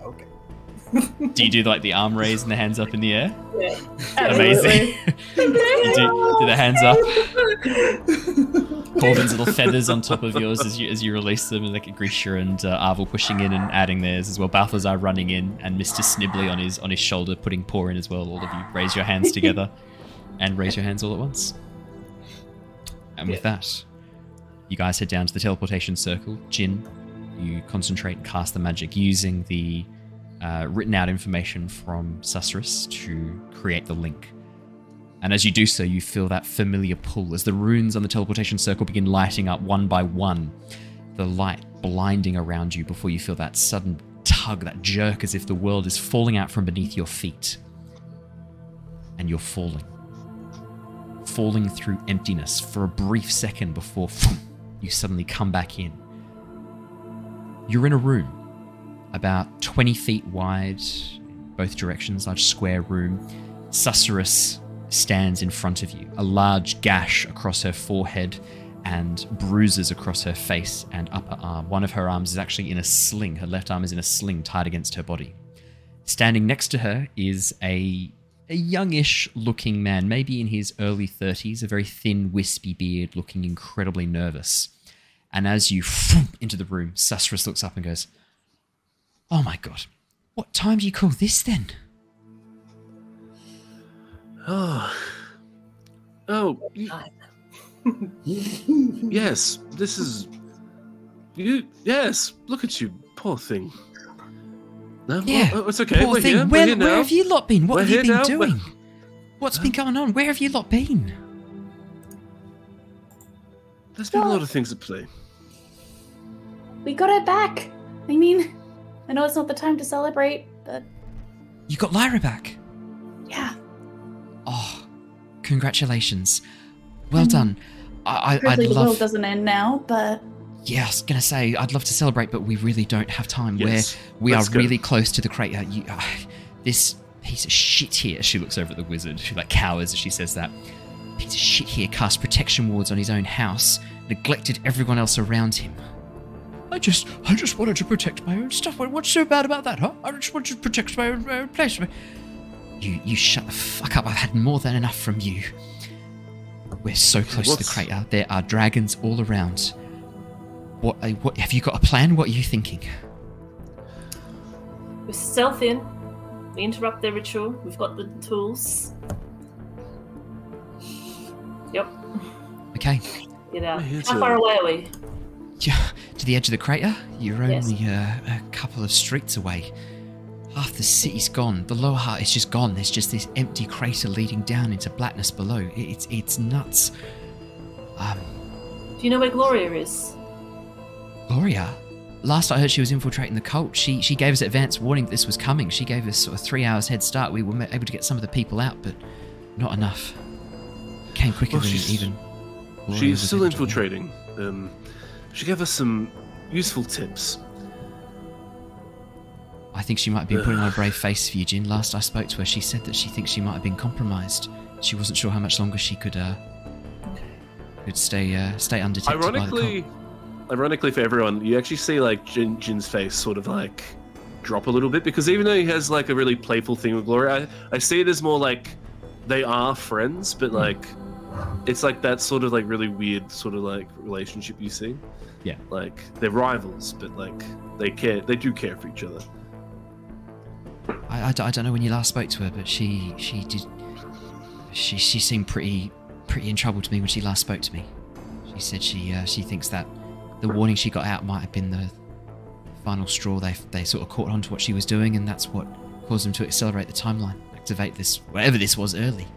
Okay. [laughs] do you do like the arm raise and the hands up in the air? yeah. Amazing. you do, do the hands up. [laughs] Corvin's little feathers on top of yours as you as you release them, and like Grisha and uh, Arvel pushing in and adding theirs as well. Balthazar running in, and Mister Snibbly on his on his shoulder putting paw in as well. All of you raise your hands together, [laughs] and raise your hands all at once. And with that, you guys head down to the teleportation circle. Jin, you concentrate and cast the magic using the uh, written out information from Susurrus to create the link. And as you do so, you feel that familiar pull as the runes on the teleportation circle begin lighting up one by one, the light blinding around you before you feel that sudden tug, that jerk as if the world is falling out from beneath your feet. And you're falling. Falling through emptiness for a brief second before you suddenly come back in. You're in a room about 20 feet wide, both directions, large square room. Susurrus stands in front of you, a large gash across her forehead and bruises across her face and upper arm. One of her arms is actually in a sling, her left arm is in a sling tied against her body. Standing next to her is a a youngish looking man, maybe in his early 30s, a very thin, wispy beard, looking incredibly nervous. And as you into the room, Susurrus looks up and goes, Oh my god. What time do you call this then? [sighs] oh, oh. [laughs] Yes, this is. You yes. Look at you, poor thing. No, Yeah, oh, it's okay. Poor We're thing. here. Where, here where have you lot been? What We're have you been now. doing? We're- What's been going on? Where have you lot been? There's been a lot of things at play. We got it back. I mean, I know it's not the time to celebrate, but You got Lyra back. Yeah. Oh, congratulations. Well done. I, I, I'd Grizzly the love. world doesn't end now, but Yeah, I was gonna say I'd love to celebrate, but we really don't have time. Yes, We're we are go. really close to the crater. You, uh, this piece of shit here. She looks over at the wizard. She like cowers as she says that. Piece of shit here cast protection wards on his own house, neglected everyone else around him. I just, I just wanted to protect my own stuff. What's so bad about that, huh? I just wanted to protect my own, my own place. You, you shut the fuck up. I've had more than enough from you. We're so close to the crater. There are dragons all around. What, uh, what have you got a plan? What are you thinking? We stealth in. We interrupt their ritual. We've got the tools. Yep. Okay, Get out. How far away are we? Yeah, to the edge of the crater. You're Yes. only uh, a couple of streets away. Half the city's gone. The lower heart is just gone. There's just this empty crater leading down into blackness below. It's it's nuts. Um, Do you know where Gloria is? Gloria. Last I heard, she was infiltrating the cult. She she gave us advance warning that this was coming. She gave us sort of three hours head start. We were able to get some of the people out, but not enough. Came quicker Well, than she's- even. Gloria She's still infiltrating. Um, she gave us some useful tips. I think she might have been putting on a [sighs] brave face for you, Jin. Last I spoke to her, she said that she thinks she might have been compromised. She wasn't sure how much longer she could uh, could stay uh, stay undetected Ironically, ironically for everyone, you actually see like Jin, Jin's face sort of like drop a little bit because even though he has like a really playful thing with Gloria, I, I see it as more like they are friends, but Hmm. like it's like that sort of like really weird sort of like relationship you see. Yeah. Like they're rivals, but like they care, they do care for each other. I I don't know when you last spoke to her, but she she did. She she seemed pretty pretty in trouble to me when she last spoke to me. She said she uh, she thinks that the warning she got out might have been the final straw. They they sort of caught on to what she was doing, and that's what caused them to accelerate the timeline, activate this whatever this was early.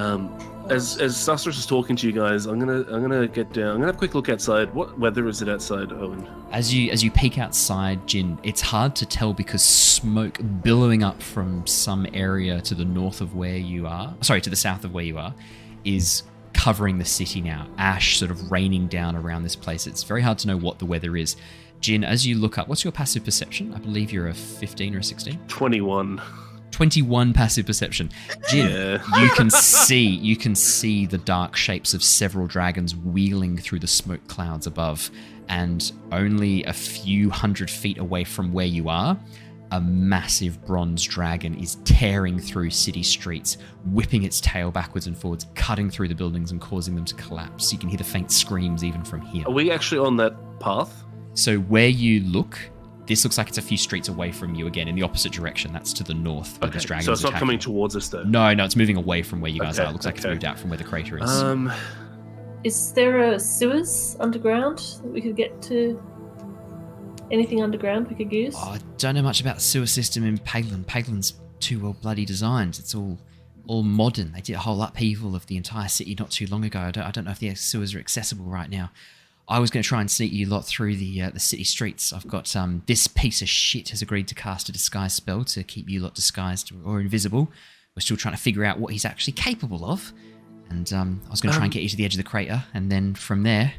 Um, as as Susurrus is talking to you guys, I'm gonna I'm gonna get down. I'm gonna have a quick look outside. What weather is it outside, Owen? As you as you peek outside, Jin, it's hard to tell because smoke billowing up from some area to the north of where you are, sorry, to the south of where you are, is covering the city now. Ash sort of raining down around this place. It's very hard to know what the weather is. Jin, as you look up, what's your passive perception? I believe you're a 15 or a 16. Twenty-one. 21 passive perception. Jin, Yeah. you can [laughs] see you can see the dark shapes of several dragons wheeling through the smoke clouds above and only a few hundred feet away from where you are a massive bronze dragon is tearing through city streets whipping its tail backwards and forwards cutting through the buildings and causing them to collapse you can hear the faint screams even from here Are we actually on that path? so where you look this looks like it's a few streets away from you again in the opposite direction that's to the north where this dragon so it's not attacking. coming towards us though. No, no, it's moving away from where you guys Okay, are. It looks like it's okay. moved out from where the crater is. Um, Is there a sewers underground that we could get to? Anything underground we could use? Oh, I don't know much about the sewer system in Paelan. Paelan's too well bloody designed. It's all all modern. They did a whole upheaval of the entire city not too long ago. I don't, I don't know if the sewers are accessible right now. I was going to try and sneak you lot through the uh, the city streets. I've got um this piece of shit has agreed to cast a disguise spell to keep you lot disguised or invisible. We're still trying to figure out what he's actually capable of. And um, I was going to try and Um, get you to the edge of the crater, and then from there,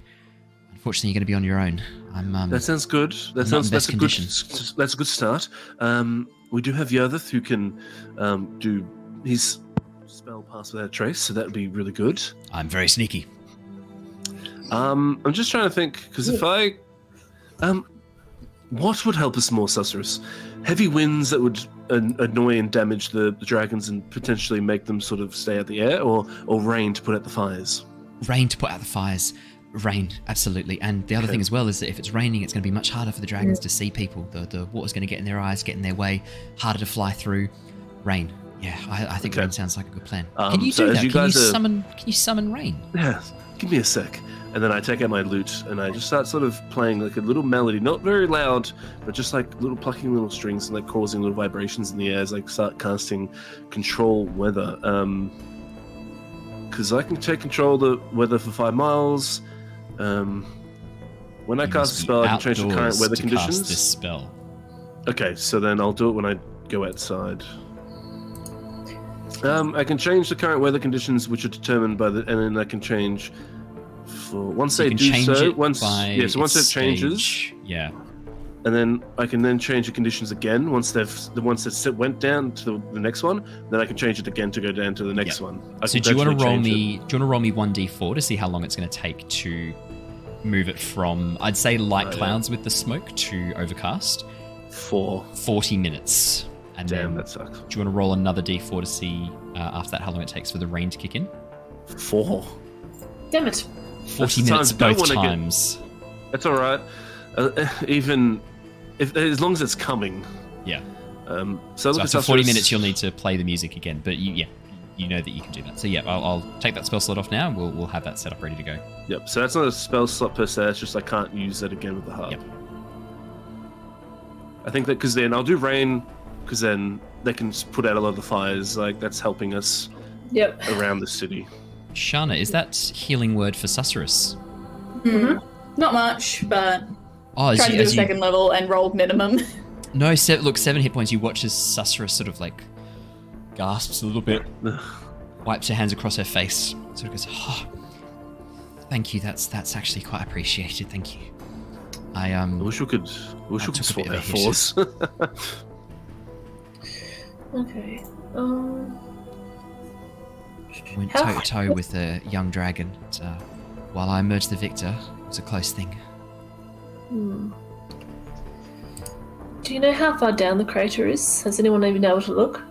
unfortunately, you're going to be on your own. I'm um, that sounds good. That sounds that's a good that's a good start. Um, we do have Yervith who can um, do his spell pass without a trace, so that would be really good. I'm very sneaky. Um, I'm just trying to think because if I, um, what would help us more, Susurrus? Heavy winds that would an- annoy and damage the, the dragons and potentially make them sort of stay out of the air, or or rain to put out the fires. rain to put out the fires. Rain, absolutely. And the other Okay. thing as well is that if it's raining, it's going to be much harder for the dragons to see people. The, the water's going to get in their eyes, get in their way, harder to fly through. Rain. Yeah, I, I think Okay. rain sounds like a good plan. Um, can you so do that? you can, you guys are- summon, can you summon rain? Yeah, give me a sec. And then I take out my lute and I just start sort of playing like a little melody, not very loud, but just like little plucking little strings and like causing little vibrations in the air as I start casting control weather. Um, because I can take control of the weather for five miles. Um, when I You cast a spell, I can change the current weather to cast conditions. This spell. Okay, so then I'll do it when I go outside. Um, I can change the current weather conditions, which are determined by the, and then I can change for once You they can do change so. it Once, by yeah, so once it changes, stage. Yeah. and then I can then change the conditions again once they've the once it went down to the, the next one. Then I can change it again to go down to the next Yeah. one. I So do you want to roll change it. me? Do you want to roll me one d4 to see how long it's going to take to move it from I'd say light Oh, yeah. clouds with the smoke to overcast? four? Forty minutes. And Damn, then that sucks. do you want to roll another d4 to see uh, after that how long it takes for the rain to kick in? Four. Damn it. Forty the minutes times I don't both wanna get- times. That's all right. Uh, even if as long as it's coming. Yeah. Um, so, So after 40 minutes, you'll need to play the music again. But you, yeah, you know that you can do that. So yeah, I'll, I'll take that spell slot off now. and We'll we'll have that set up ready to go. Yep. So that's not a spell slot per se. It's just I can't use it again with the harp. Yep. I think that because then I'll do rain, because then they can s- put out a lot of the fires. Like that's helping us Yep. around the city. Shana, is that healing word for Susurrus? Hmm. Not much, but Oh, as tried you, to do a as you- second level and rolled minimum. no, se- look, seven hit points. You watch as Susurrus sort of like gasps a little bit, [sighs] wipes her hands across her face, sort of goes, "Oh, thank you. That's that's actually quite appreciated. Thank you." I um. I wish we could. I wish I we could took a swap bit our of a hit. force. [laughs] Okay. Um. Went toe to toe with a young dragon. But, uh, while I emerged the victor, it was a close thing. Hmm. Do you know how far down the crater is? Has anyone even been able to look?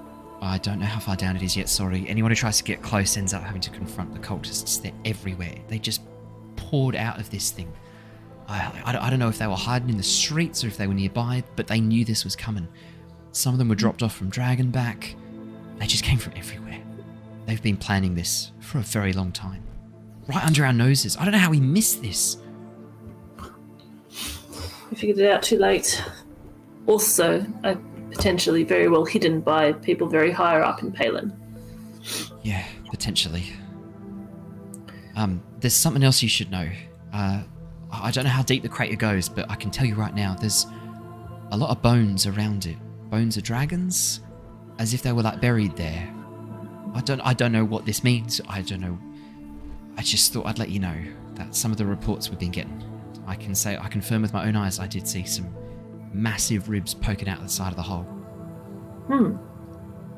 I don't know how far down it is yet, sorry. Anyone who tries to get close ends up having to confront the cultists. They're everywhere. They just poured out of this thing. I, I, I don't know if they were hiding in the streets or if they were nearby, but they knew this was coming. Some of them were dropped off from Dragonback. They just came from everywhere. They've been planning this for a very long time. Right under our noses. I don't know how we missed this. We figured it out too late. Also, uh, potentially very well hidden by people very higher up in Paelan. Yeah, potentially. Um, there's something else you should know. Uh, I don't know how deep the crater goes, but I can tell you right now, there's a lot of bones around it. Bones of dragons, as if they were like buried there. I don't, I don't know what this means. I don't know. I just thought I'd let you know that some of the reports we've been getting, I can say, I confirm with my own eyes, I did see some massive ribs poking out of the side of the hole. Hmm.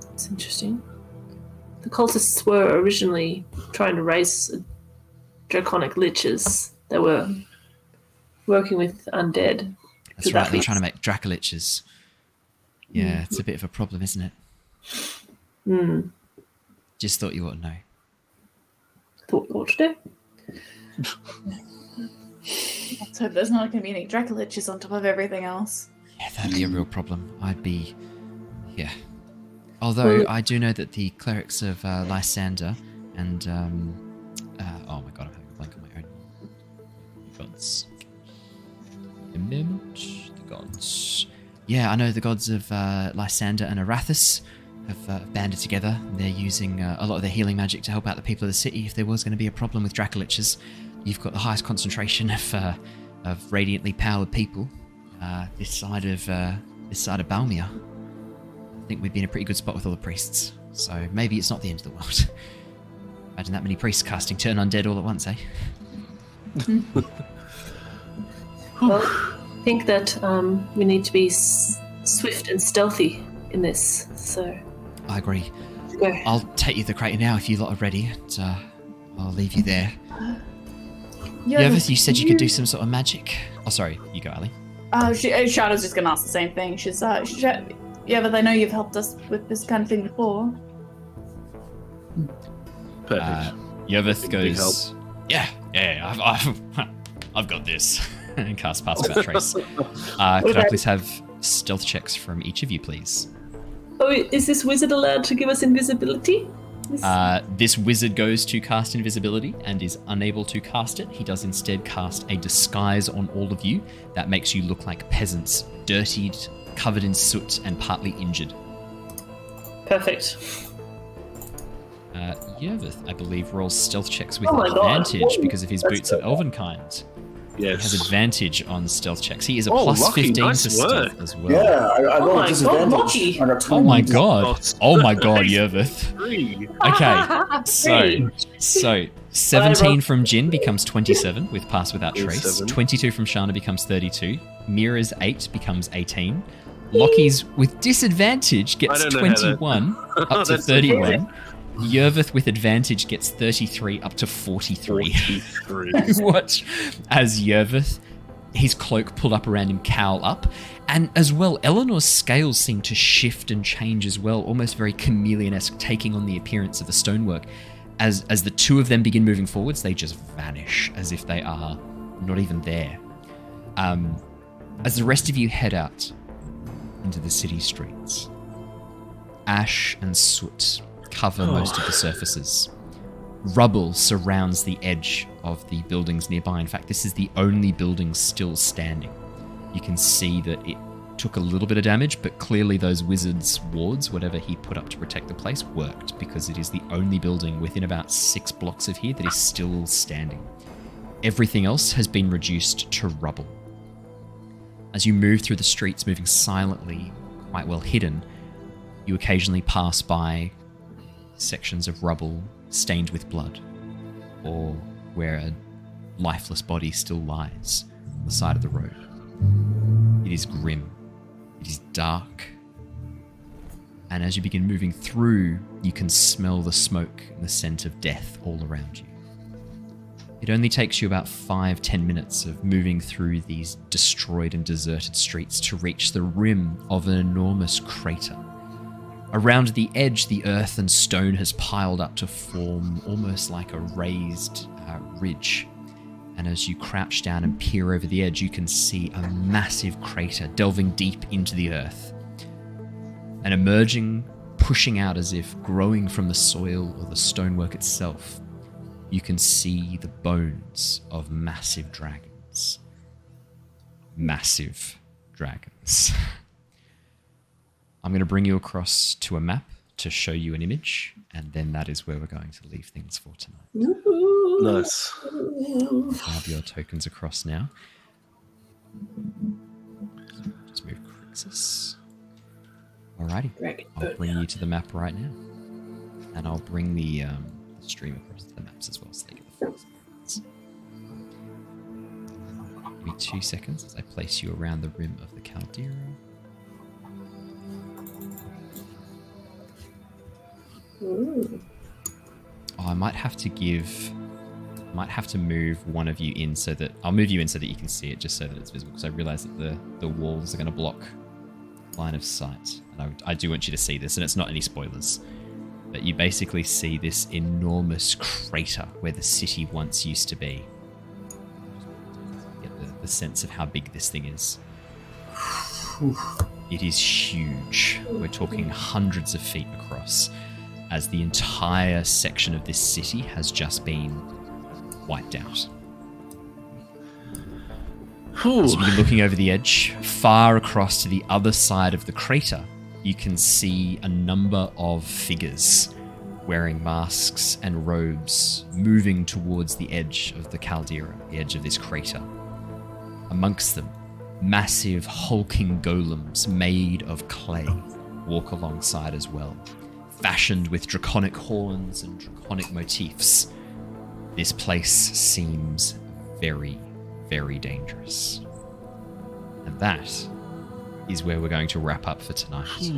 That's interesting. The cultists were originally trying to raise draconic liches. They were working with undead. That's right. that They're trying to make dracoliches. Yeah, it's a bit of a problem, isn't it? Hmm. Just thought you ought to know. Thought what to do. Let's hope there's not going to be any Dracoliches on top of everything else. Yeah, that'd be a real problem. I'd be, yeah. Although Well- I do know that the clerics of uh, Lysander and um, uh, oh my god, I'm having a blank on my own. Gods. A moment. The gods. Yeah, I know the gods of uh, Lysander and Arathis have uh, banded together. They're using uh, a lot of their healing magic to help out the people of the city if there was going to be a problem with Dracoliches. You've got the highest concentration of uh, of radiantly powered people uh, this side of uh, this side of Balmia. I think we'd be in a pretty good spot with all the priests. So maybe it's not the end of the world. [laughs] Imagine that many priests casting turn undead all at once, eh? [laughs] Well, I think that um, we need to be s- swift and stealthy in this. So, I agree. let's. I'll take you to the crater now if you lot are ready. And, uh, I'll leave you there. Yeah, Yervith, you said you could do some sort of magic. Oh, sorry, you go, Ally. Uh, she, uh, Shana's just going to ask the same thing. She's, uh, she, yeah, but I know you've helped us with this kind of thing before. Perfect. Uh, Yervith Big goes, yeah, yeah, I've, I've, [laughs] I've got this. [laughs] and cast Pass Without Trace. [laughs] Uh, could I please have stealth checks from each of you, please? Oh, is this wizard allowed to give us invisibility? This- Uh, this wizard goes to cast invisibility and is unable to cast it. He does instead cast a disguise on all of you that makes you look like peasants, dirtied, covered in soot, and partly injured. Perfect. Uh, Yervith, I believe, rolls stealth checks with Oh my God. advantage because of his That's boots of good. elven kind. He has advantage on stealth checks. He is a Oh, plus lucky, 15 nice to stealth as well. Yeah, I, I Oh rolled my God, disadvantage. lucky. Oh my god. Oh my god, Nice. Yervith. Three. [laughs] Okay, so so 17 from Jin becomes 27 with pass without trace. 22 from Shana becomes 32. Mira's 8 becomes 18. Lockie's with disadvantage gets I don't know how that- 21 [laughs] up to That's 31. Yervith with advantage gets 33 up to 43. 43. [laughs] Watch as Yervith, his cloak pulled up around him, cowl up. And as well, Eleanor's scales seem to shift and change as well, almost very chameleon esque, taking on the appearance of the stonework. As, as the two of them begin moving forwards, they just vanish as if they are not even there. Um, as the rest of you head out into the city streets, ash and soot cover most of the surfaces rubble surrounds the edge of the buildings nearby. In fact, this is the only building still standing. You can see that it took a little bit of damage, but clearly those wizards' wards, whatever he put up to protect the place, worked because it is the only building within about six blocks of here that is still standing. Everything else has been reduced to rubble. As you move through the streets, moving silently, quite well hidden, you occasionally pass by sections of rubble stained with blood, or where a lifeless body still lies on the side of the road. It is grim, it is dark, and as you begin moving through, you can smell the smoke and the scent of death all around you. It only takes you about five, ten minutes of moving through these destroyed and deserted streets to reach the rim of an enormous crater. Around the edge, the earth and stone has piled up to form almost like a raised uh, ridge. And as you crouch down and peer over the edge, you can see a massive crater delving deep into the earth. And emerging, pushing out as if growing from the soil or the stonework itself, you can see the bones of massive dragons. Massive dragons. [laughs] I'm going to bring you across to a map to show you an image, and then that is where we're going to leave things for tonight. Nice. I have your tokens across now. Just move Crixus. Alrighty. Dragon I'll bring you to the map right now. And I'll bring the, um, the stream across to the maps as well so they get the full experience. Give me two seconds as I place you around the rim of the Caldera. Ooh. Oh, I might have to give. Might have to move one of you in so that I'll move you in so that you can see it, just so that it's visible. Because I realize that the the walls are going to block line of sight, and I, I do want you to see this, and it's not any spoilers. But you basically see this enormous crater where the city once used to be. Get the, the sense of how big this thing is. It is huge. We're talking hundreds of feet across, as the entire section of this city has just been wiped out. Whew. As you begin looking over the edge, far across to the other side of the crater, you can see a number of figures wearing masks and robes moving towards the edge of the caldera, the edge of this crater. Amongst them, massive hulking golems made of clay walk alongside as well, fashioned with draconic horns and draconic motifs. This place seems very, very dangerous. And that is where we're going to wrap up for tonight.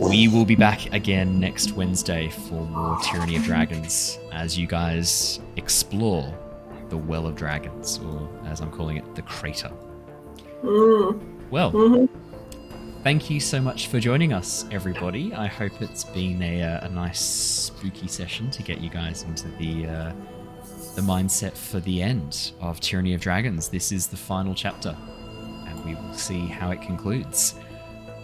We will be back again next Wednesday for more Tyranny of Dragons as you guys explore the Well of Dragons, or as I'm calling it, the Crater. Mm. Well, Mhm. Thank you so much for joining us, everybody. I hope it's been a, uh, a nice spooky session to get you guys into the uh, the mindset for the end of Tyranny of Dragons. This is the final chapter, and we will see how it concludes.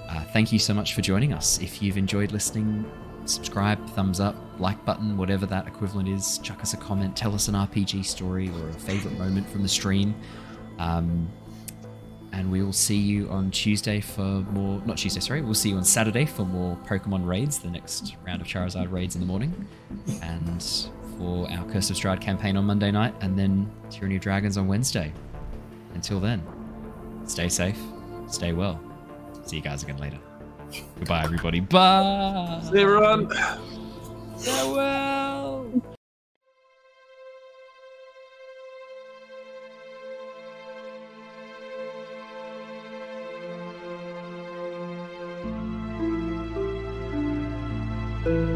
Uh, thank you so much for joining us. If you've enjoyed listening, subscribe, thumbs up, like button, whatever that equivalent is. Chuck us a comment, tell us an RPG story or a favorite moment from the stream. Um, and we will see you on Tuesday for more. Not Tuesday, sorry. We'll see you on Saturday for more Pokemon raids. The next round of Charizard raids in the morning, and for our Curse of Strahd campaign on Monday night, and then Tyranny of Dragons on Wednesday. Until then, stay safe, stay well. See you guys again later. Goodbye, everybody. Bye. See you, everyone. Farewell. Thank